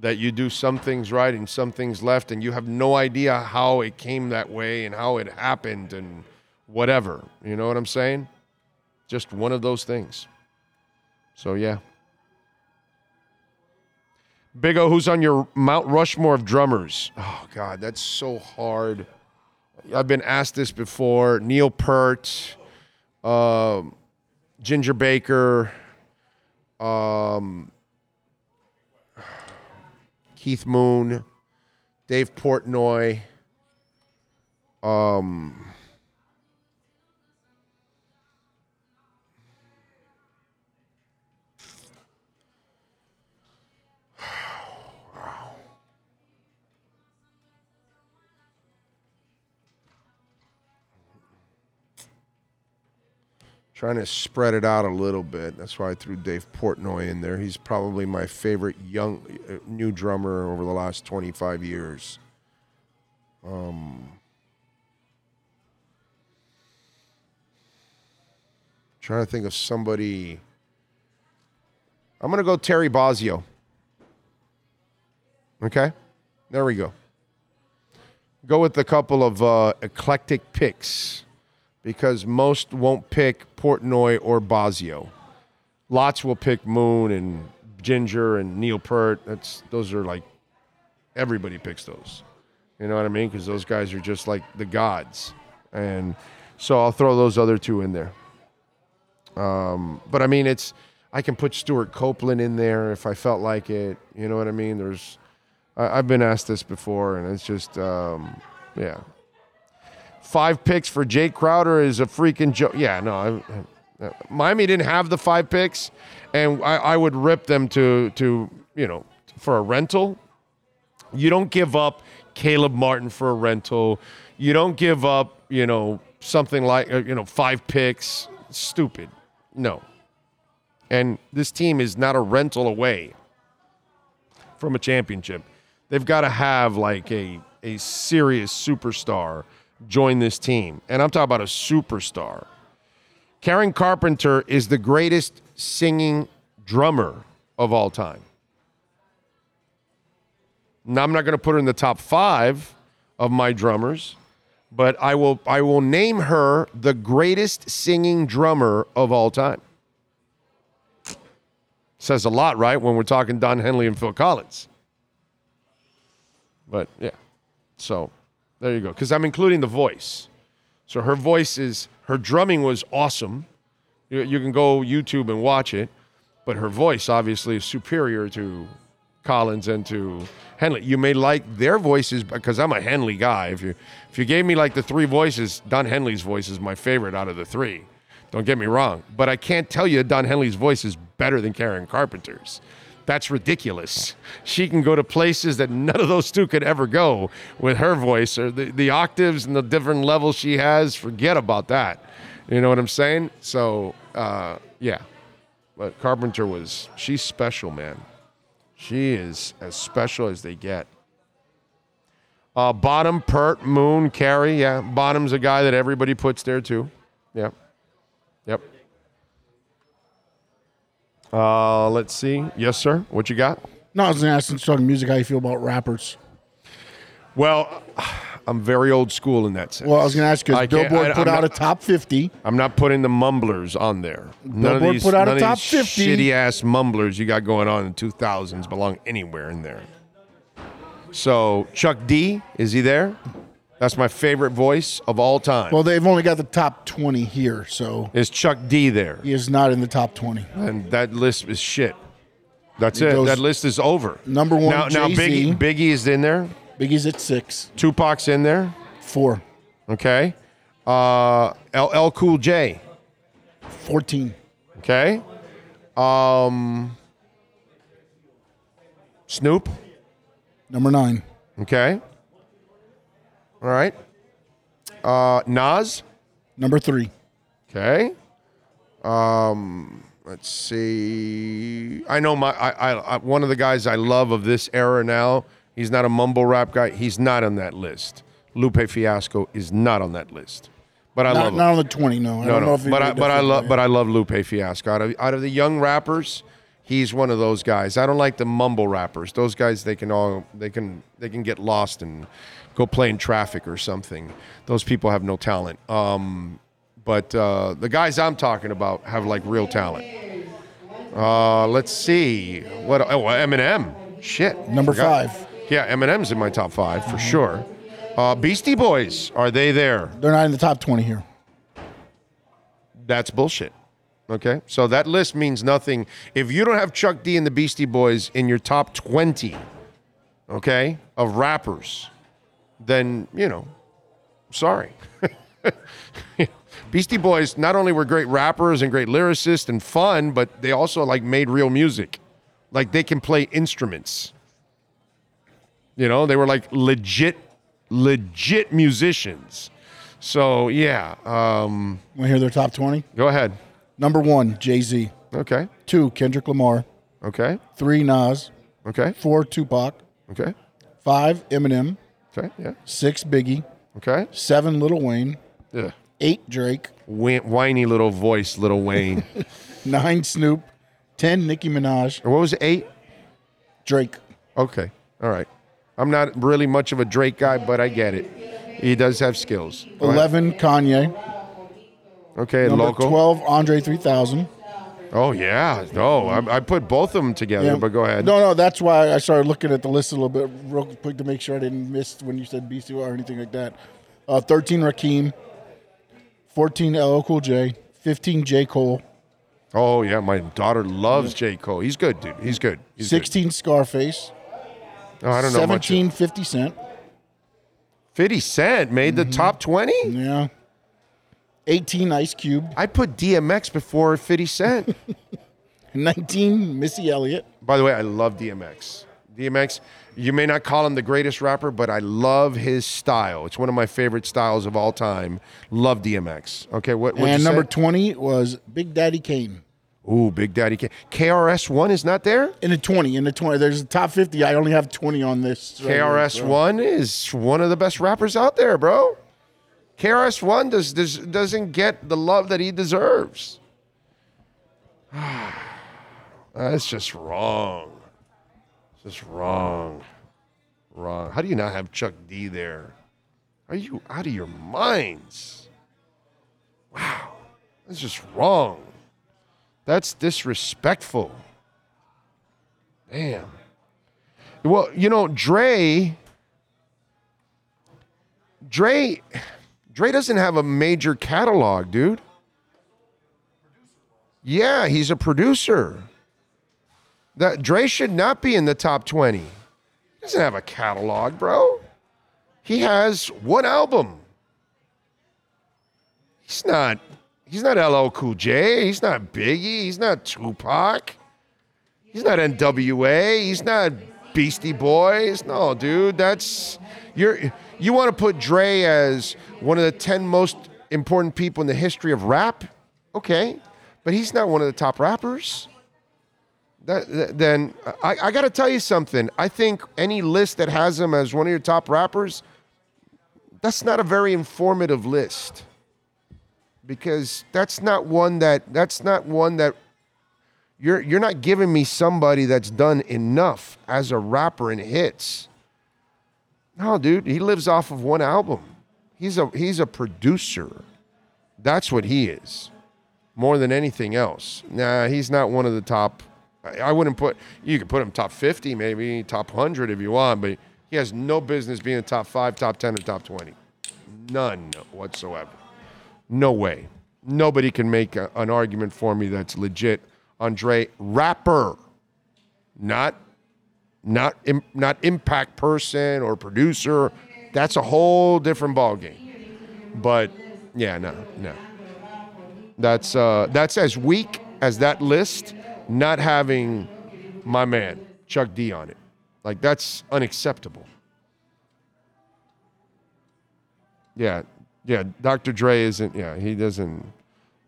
that you do some things right and some things left, and you have no idea how it came that way and how it happened and whatever. You know what I'm saying? Just one of those things. So, yeah. Big O, who's on your Mount Rushmore of drummers? Oh, God, that's so hard. I've been asked this before. Neil Peart, uh, Ginger Baker, um, Keith Moon, Dave Portnoy, um, trying to spread it out a little bit. That's why I threw Dave Portnoy in there. He's probably my favorite young uh, new drummer over the last 25 years. Um, trying to think of somebody. I'm going to go Terry Bozzio. Okay? There we go. Go with a couple of uh, eclectic picks because most won't pick Portnoy or Bozzio. Lots will pick Moon and Ginger and Neil Peart. That's those are like everybody picks those. You know what I mean? Because those guys are just like the gods, and so I'll throw those other two in there. Um, but I mean, it's I can put Stewart Copeland in there if I felt like it. You know what I mean? There's I, have been asked this before, and it's just um, yeah. Five picks for Jae Crowder is a freaking joke. Yeah, no, I, I, Miami didn't have the five picks, and I, I would rip them to to you know for a rental. You don't give up Caleb Martin for a rental. You don't give up you know something like uh, you know five picks. Stupid. No. And this team is not a rental away from a championship. They've got to have like a a serious superstar join this team. And I'm talking about a superstar. Karen Carpenter is the greatest singing drummer of all time. Now, I'm not going to put her in the top five of my drummers, but I will, I will name her the greatest singing drummer of all time. Says a lot, right? When we're talking Don Henley and Phil Collins. But yeah. So there you go. Because I'm including the voice. So her voice is, her drumming was awesome. You, you can go YouTube and watch it. But her voice obviously is superior to Collins and to Henley. You may like their voices because I'm a Henley guy. If you if you gave me like the three voices, Don Henley's voice is my favorite out of the three. Don't get me wrong, but I can't tell you Don Henley's voice is better than Karen Carpenter's. That's ridiculous. She can go to places that none of those two could ever go with her voice or the, the octaves and the different levels she has. Forget about that. You know what I'm saying? So, uh, yeah. But Carpenter was, she's special, man. She is as special as they get. Uh, Bonham, Peart, Moon, Carey. Yeah, Bonham's a guy that everybody puts there too. Yep. Uh, let's see. Yes, sir. What you got? No, I was going to ask, since talking music, how you feel about rappers? Well, I'm very old school in that sense. Well, I was going to ask because I Billboard I- put I'm out not- a top 50. I'm not putting the mumblers on there. None of Billboard these, put out a top these 50. shitty ass mumblers you got going on in 2000s belong anywhere in there. So Chuck D, is he there? That's my favorite voice of all time. Well, they've only got the top 20 here, so is Chuck D there? he is not in the top 20. And that list is shit. That's It goes- that list is over. Number one, Now, now Jay-Z. Biggie, Biggie is in there. Biggie's at six. Tupac's in there. Four. Okay. Uh, LL Cool J. 14. Okay. Um, Snoop. Number nine. Okay. All right. Uh, Nas. Number three. Okay. Um, let's see. I know my I, I, I one of the guys I love of this era now. He's not a mumble rap guy. He's not on that list. Lupe Fiasco is not on that list. But I not, love him. not on the 20, no. I no, don't know no. if But I, but I love but I love Lupe Fiasco. Out of out of the young rappers, he's one of those guys. I don't like the mumble rappers. Those guys they can all they can they can get lost and go play in traffic or something. Those people have no talent. Um, but uh, the guys I'm talking about have like real talent. Uh, let's see what oh Eminem. Shit, Number forgot. five. Yeah, Eminem's in my top five for sure. Uh, Beastie Boys are they there? They're not in the top 20 here. That's bullshit. Okay, so that list means nothing if you don't have Chuck D and the Beastie Boys in your top twenty. Okay, of rappers, then you know, sorry. [LAUGHS] Beastie Boys not only were great rappers and great lyricists and fun, but they also like made real music. Like they can play instruments. You know, they were like legit, legit musicians. So yeah, um, Want to hear their top 20? go ahead. Number one, Jay Z. Okay. Two, Kendrick Lamar. Okay. Three, Nas. Okay. Four, Tupac. Okay. Five, Eminem. Okay. Yeah. Six, Biggie. Okay. Seven, Little Wayne. Yeah. Eight, Drake. Wh- whiny little voice, little Wayne. [LAUGHS] Nine, Snoop. Ten, Nicki Minaj. what was eight? Drake. Okay. All right. I'm not really much of a Drake guy, but I get it. He does have skills. Go ahead. Eleven, Kanye. Okay. Number local. twelve, Andre three thousand. Oh yeah. No, I, I put both of them together, but go ahead. No, no, that's why I started looking at the list a little bit real quick to make sure I didn't miss when you said BC or anything like that. Uh, 13, Rakim. 14, LL Cool J. 15, J. Cole. Oh yeah, my daughter loves J Cole. He's good, dude. He's good. He's good. 16, Scarface. Oh, I don't know much. 17, 50 Cent. 50 Cent made the top 20? Yeah. 18, Ice Cube. I put DMX before 50 Cent. [LAUGHS] 19, Missy Elliott. By the way, I love DMX. DMX, you may not call him the greatest rapper, but I love his style. It's one of my favorite styles of all time. Love DMX. Okay, what? what'd and you number say? 20 was Big Daddy Kane. Ooh, Big Daddy K. KRS One is not there. In the 20, in the 20. There's a top 50. I only have 20 on this. KRS. One is one of the best rappers out there, bro. KRS One does, does doesn't get the love that he deserves. [SIGHS] That's just wrong. It's just wrong. Wrong. How do you not have Chuck D there? Are you out of your minds? Wow. That's just wrong. That's disrespectful. Damn. Well, you know, Dre. Dre. Dre doesn't have a major catalog, dude. Yeah, he's a producer. That Dre should not be in the top 20. He doesn't have a catalog, bro. He has one album. He's not he's not LL Cool J, he's not Biggie, he's not Tupac. He's not NWA, he's not Beastie Boys. No, dude, that's you're you want to put Dre as one of the 10 most important people in the history of rap? Okay. But he's not one of the top rappers. That, that- then I, I got to tell you something. I think any list that has him as one of your top rappers, that's not a very informative list because that's not one that that's not one that you're you're not giving me somebody that's done enough as a rapper and hits. No, dude, he lives off of one album. He's a he's a producer. That's what he is. More than anything else. Nah, he's not one of the top I wouldn't put you could put him top 50 maybe, top 100 if you want, but he has no business being a top 5, top 10 or top 20. None whatsoever. No way. Nobody can make a- an argument for me that's legit. Andre rapper, not not not impact person or producer. That's a whole different ballgame. But yeah, no, no. That's uh, that's as weak as that list not having my man Chuck D on it. Like that's unacceptable. Yeah, yeah. Dr. Dre isn't. Yeah, he doesn't.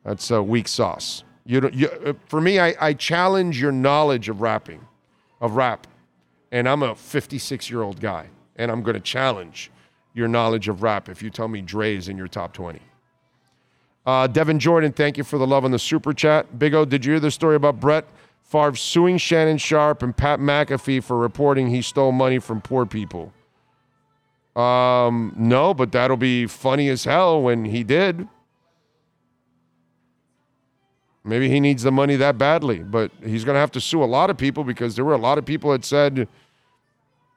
That's a weak sauce. You. You, uh, for me, I, I challenge your knowledge of rapping, of rap, and I'm a 56 year old guy, and I'm going to challenge your knowledge of rap if you tell me Dre is in your top 20. Uh, Devin Jordan, thank you for the love on the super chat. Big O, did you hear the story about Brett Favre suing Shannon Sharpe and Pat McAfee for reporting he stole money from poor people? Um, no, but that'll be funny as hell when he did. Maybe he needs the money that badly, but he's going to have to sue a lot of people because there were a lot of people that said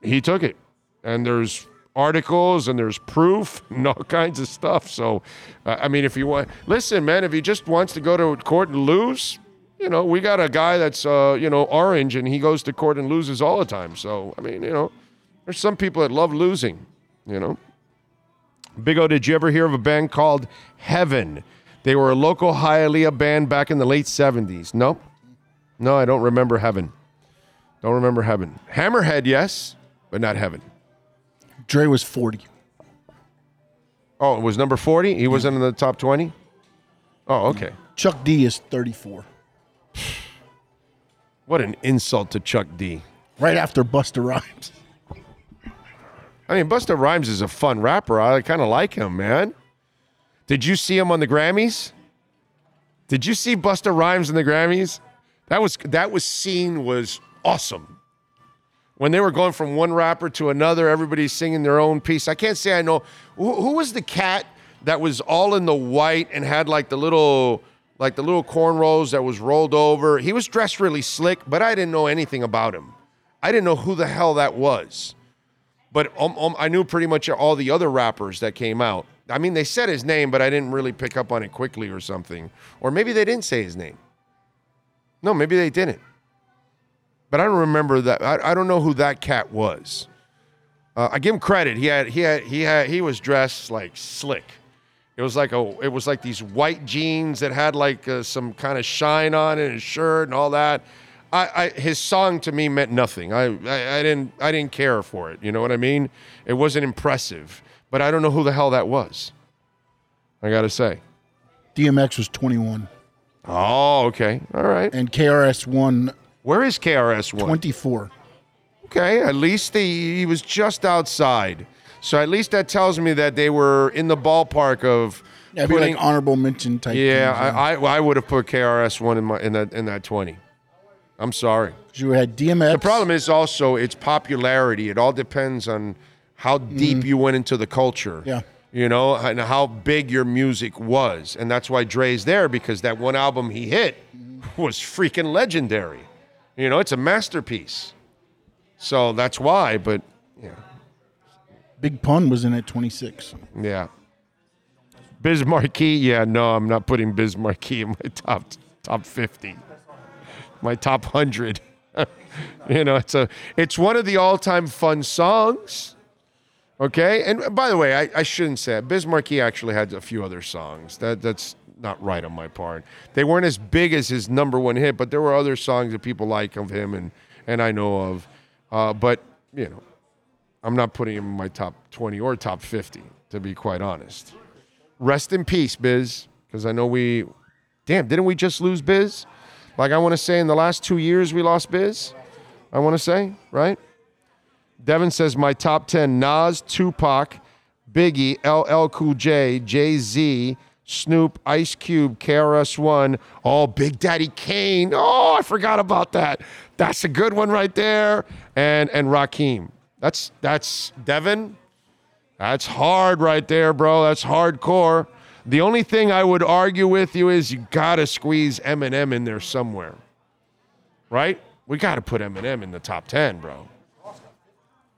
he took it. And there's articles and there's proof and [LAUGHS] all kinds of stuff. So, uh, I mean, if you want, listen, man, if he just wants to go to court and lose, you know, we got a guy that's, uh, you know, orange and he goes to court and loses all the time. So, I mean, you know, there's some people that love losing, you know. Big O, did you ever hear of a band called Heaven? They were a local Hialeah band back in the late 70s. No, no, I don't remember Heaven. Don't remember Heaven. Hammerhead, yes, but not Heaven. Dre was 40. Oh, it was number 40? He wasn't in the top 20? Oh, okay. Chuck D is 34. [SIGHS] What an insult to Chuck D. Right after Busta Rhymes. I mean, Busta Rhymes is a fun rapper. I kind of like him, man. Did you see him on the Grammys? Did you see Busta Rhymes in the Grammys? That was that was scene was awesome. When they were going from one rapper to another, everybody's singing their own piece. I can't say I know who, who was the cat that was all in the white and had like the little like the little cornrows that was rolled over. He was dressed really slick, but I didn't know anything about him. I didn't know who the hell that was but um, um, I knew pretty much all the other rappers that came out. I mean, they said his name, but I didn't really pick up on it quickly or something. Or maybe they didn't say his name. No, maybe they didn't. But I don't remember that. I, I don't know who that cat was. Uh, I give him credit. He had he had he had he was dressed like slick. It was like a it was like these white jeans that had like uh, some kind of shine on it, and his shirt and all that. I, I his song to me meant nothing. I, I I didn't I didn't care for it. You know what I mean? It wasn't impressive. But I don't know who the hell that was. I gotta say. DMX was 21. Oh, okay. All right. And KRS One. Where is KRS One? 24. Okay, at least he, he was just outside. So at least that tells me that they were in the ballpark of Yeah, be like honorable mention type. Yeah, I, I I would have put KRS one in my in that in that twenty. I'm sorry. You had DMX. The problem is also its popularity. It all depends on how deep you went into the culture. Yeah. You know, and how big your music was. And that's why Dre's there because that one album he hit Mm-hmm. was freaking legendary. You know, it's a masterpiece. So that's why. But yeah, Big Pun was in at 26. yeah. Biz Markie, yeah, no, I'm not putting Biz Markie in my top top 50. My top 100. [LAUGHS] you know, it's a it's one of the all-time fun songs. Okay? And by the way, I, I shouldn't say it. Biz Markie actually had a few other songs. That that's not right on my part. They weren't as big as his number one hit, but there were other songs that people like of him and and I know of. Uh, but, you know, I'm not putting him in my top 20 or top 50, to be quite honest. Rest in peace, Biz, because I know we, damn, didn't we just lose Biz? Like I want to say in the last two years we lost Biz. I want to say, right? Devin says my top 10 Nas, Tupac, Biggie, LL Cool J, Jay Z, Snoop, Ice Cube, KRS1, oh, Big Daddy Kane. Oh, I forgot about that. That's a good one right there. And and Rakim. That's that's Devin. That's hard right there, bro. That's hardcore. The only thing I would argue with you is you gotta squeeze Eminem in there somewhere, right? We gotta put Eminem in the top ten, bro.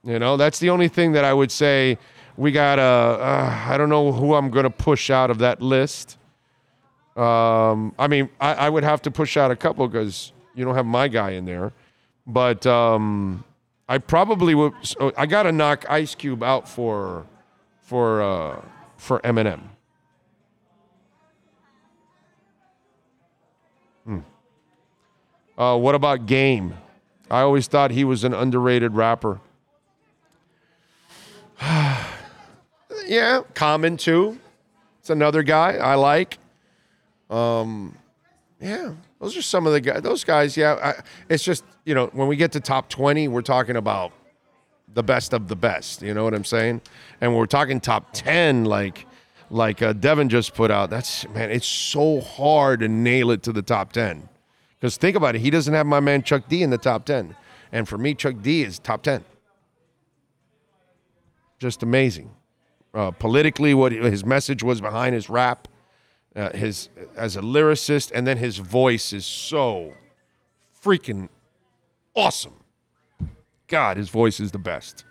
You know, that's the only thing that I would say we gotta. Uh, I don't know who I'm gonna push out of that list. Um, I mean, I, I would have to push out a couple because you don't have my guy in there, but um, I probably would. So I gotta knock Ice Cube out for for uh, for Eminem. Hmm. Uh, what about Game? I always thought he was an underrated rapper. [SIGHS] yeah, Common too. It's another guy I like. Um, yeah, those are some of the guys. Those guys, yeah. I, it's just you know when we get to top twenty, we're talking about the best of the best. You know what I'm saying? And we're talking top ten, like like uh, Devin just put out. That's man, it's so hard to nail it to the top ten. Because think about it, he doesn't have my man Chuck D in the top ten, and for me, Chuck D is top ten. Just amazing. Uh, politically, what his message was behind his rap, uh, his as a lyricist, and then his voice is so freaking awesome. God, his voice is the best,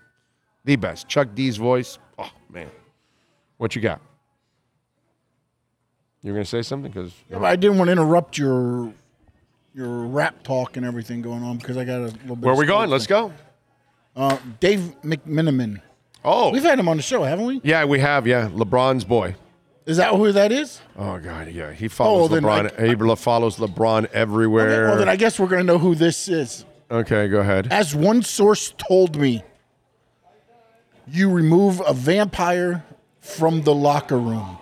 the best. Chuck D's voice, oh man, what you got? You're gonna say something because Yeah, I didn't want to interrupt your your rap talk and everything going on because I got a little bit. Where of we going? Let's go. Uh, Dave McMenamin. Oh, we've had him on the show, haven't we? Yeah, we have. Yeah, LeBron's boy. Is that who that is? Oh God, yeah, he follows Oh, LeBron. le- follows LeBron everywhere. Well, then I guess we're going to know who this is. okay, go ahead. As one source told me, you remove a vampire from the locker room.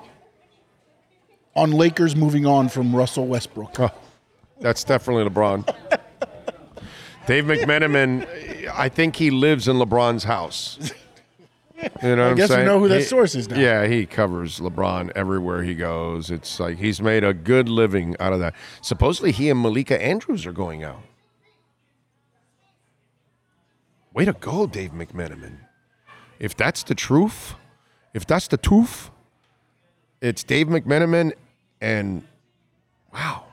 On Lakers moving on from Russell Westbrook. That's definitely LeBron. Dave McMenamin, I think he lives in LeBron's house. You know I what I'm guess we saying? know who that He- source is now. Yeah, he covers LeBron everywhere he goes. It's like he's made a good living out of that. Supposedly he and Malika Andrews are going out. Way to go, Dave McMenamin. If that's the truth, if that's the truth, it's Dave McMenamin and wow.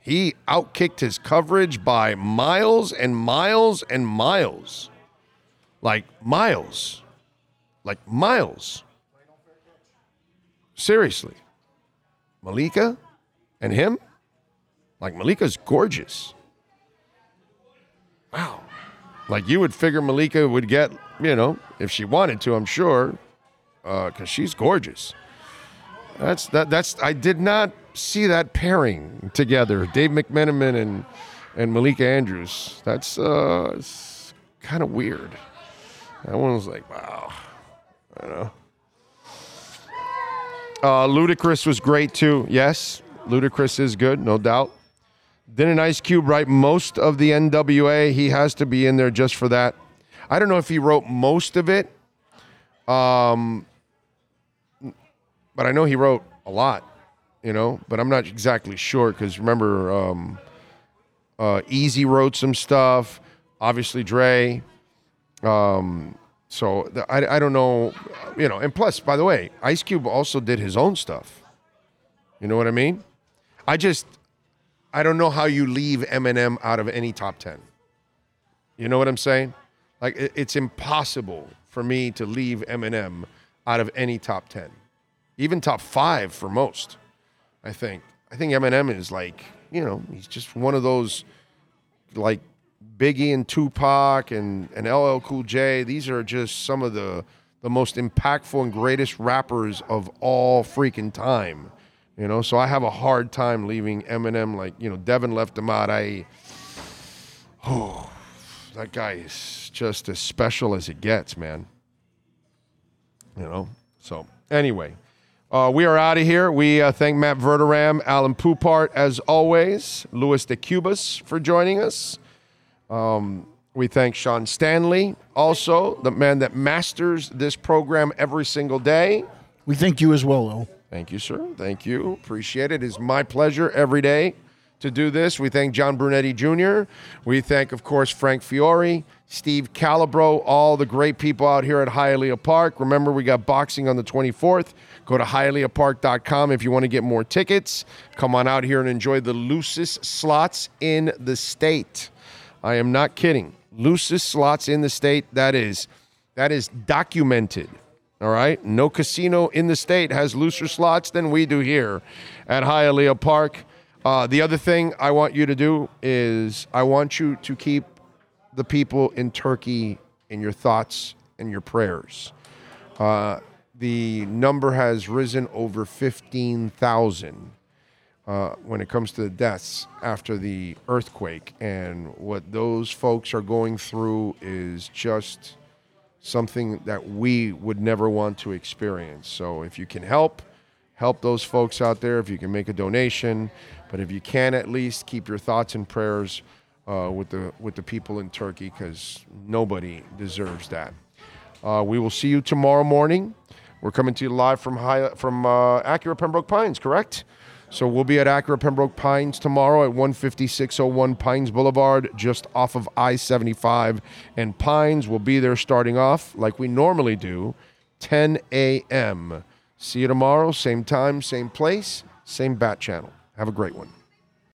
He outkicked his coverage by miles and miles and miles. Like miles. Like miles. Seriously. Malika and him? Like Malika's gorgeous. Wow. Like you would figure Malika would get, you know, if she wanted to, I'm sure, because she's gorgeous. That's that. That's I did not see that pairing together, Dave McMenamin and and Malika Andrews. That's uh, kind of weird. That one was like, wow, I know. Uh, Ludacris was great too. Yes, Ludacris is good, no doubt. Didn't Ice Cube write most of the NWA? He has to be in there just for that. I don't know if he wrote most of it, um, but I know he wrote a lot. You know, but I'm not exactly sure because remember, um, uh, Eazy wrote some stuff. Obviously, Dre. Um, so the, I, I don't know, you know. And plus, by the way, Ice Cube also did his own stuff. You know what I mean? I just I don't know how you leave Eminem out of any top 10. You know what I'm saying? Like it- it's impossible for me to leave Eminem out of any top 10. Even top 5 for most. I think. I think Eminem is like, you know, he's just one of those like Biggie and Tupac and, and LL Cool J. These are just some of the the most impactful and greatest rappers of all freaking time. You know, so I have a hard time leaving Eminem like, you know, Devin left him out. I oh that guy is just as special as it gets, man. You know? So anyway. Uh, we are out of here. We uh, thank Matt Verderame, Alan Poupart, as always, Luis de Cubas for joining us. Um, we thank Sean Stanley, also the man that masters this program every single day. We thank you as well, Will. Thank you, sir. Thank you. Appreciate it. It's my pleasure every day to do this. We thank John Brunetti Jr. We thank, of course, Frank Fiore, Steve Calabro, all the great people out here at Hialeah Park. Remember, we got boxing on the 24th. Go to hialeahpark.com if you want to get more tickets. Come on out here and enjoy the loosest slots in the state. I am not kidding. Loosest slots in the state. That is, that is documented. All right. No casino in the state has looser slots than we do here at Hialeah Park. Uh, the other thing I want you to do is I want you to keep the people in Turkey in your thoughts and your prayers. Uh, the number has risen over 15,000 uh, when it comes to the deaths after the earthquake. And what those folks are going through is just something that we would never want to experience. So if you can help, help those folks out there. If you can make a donation, but if you can, at least keep your thoughts and prayers uh, with the with the people in Turkey because nobody deserves that. Uh, we will see you tomorrow morning. We're coming to you live from high, from uh, Acura Pembroke Pines, correct? So we'll be at Acura Pembroke Pines tomorrow at 15601 Pines Boulevard, just off of I 75 and Pines. We'll be there starting off like we normally do, 10 a.m. See you tomorrow, same time, same place, same bat channel. Have a great one.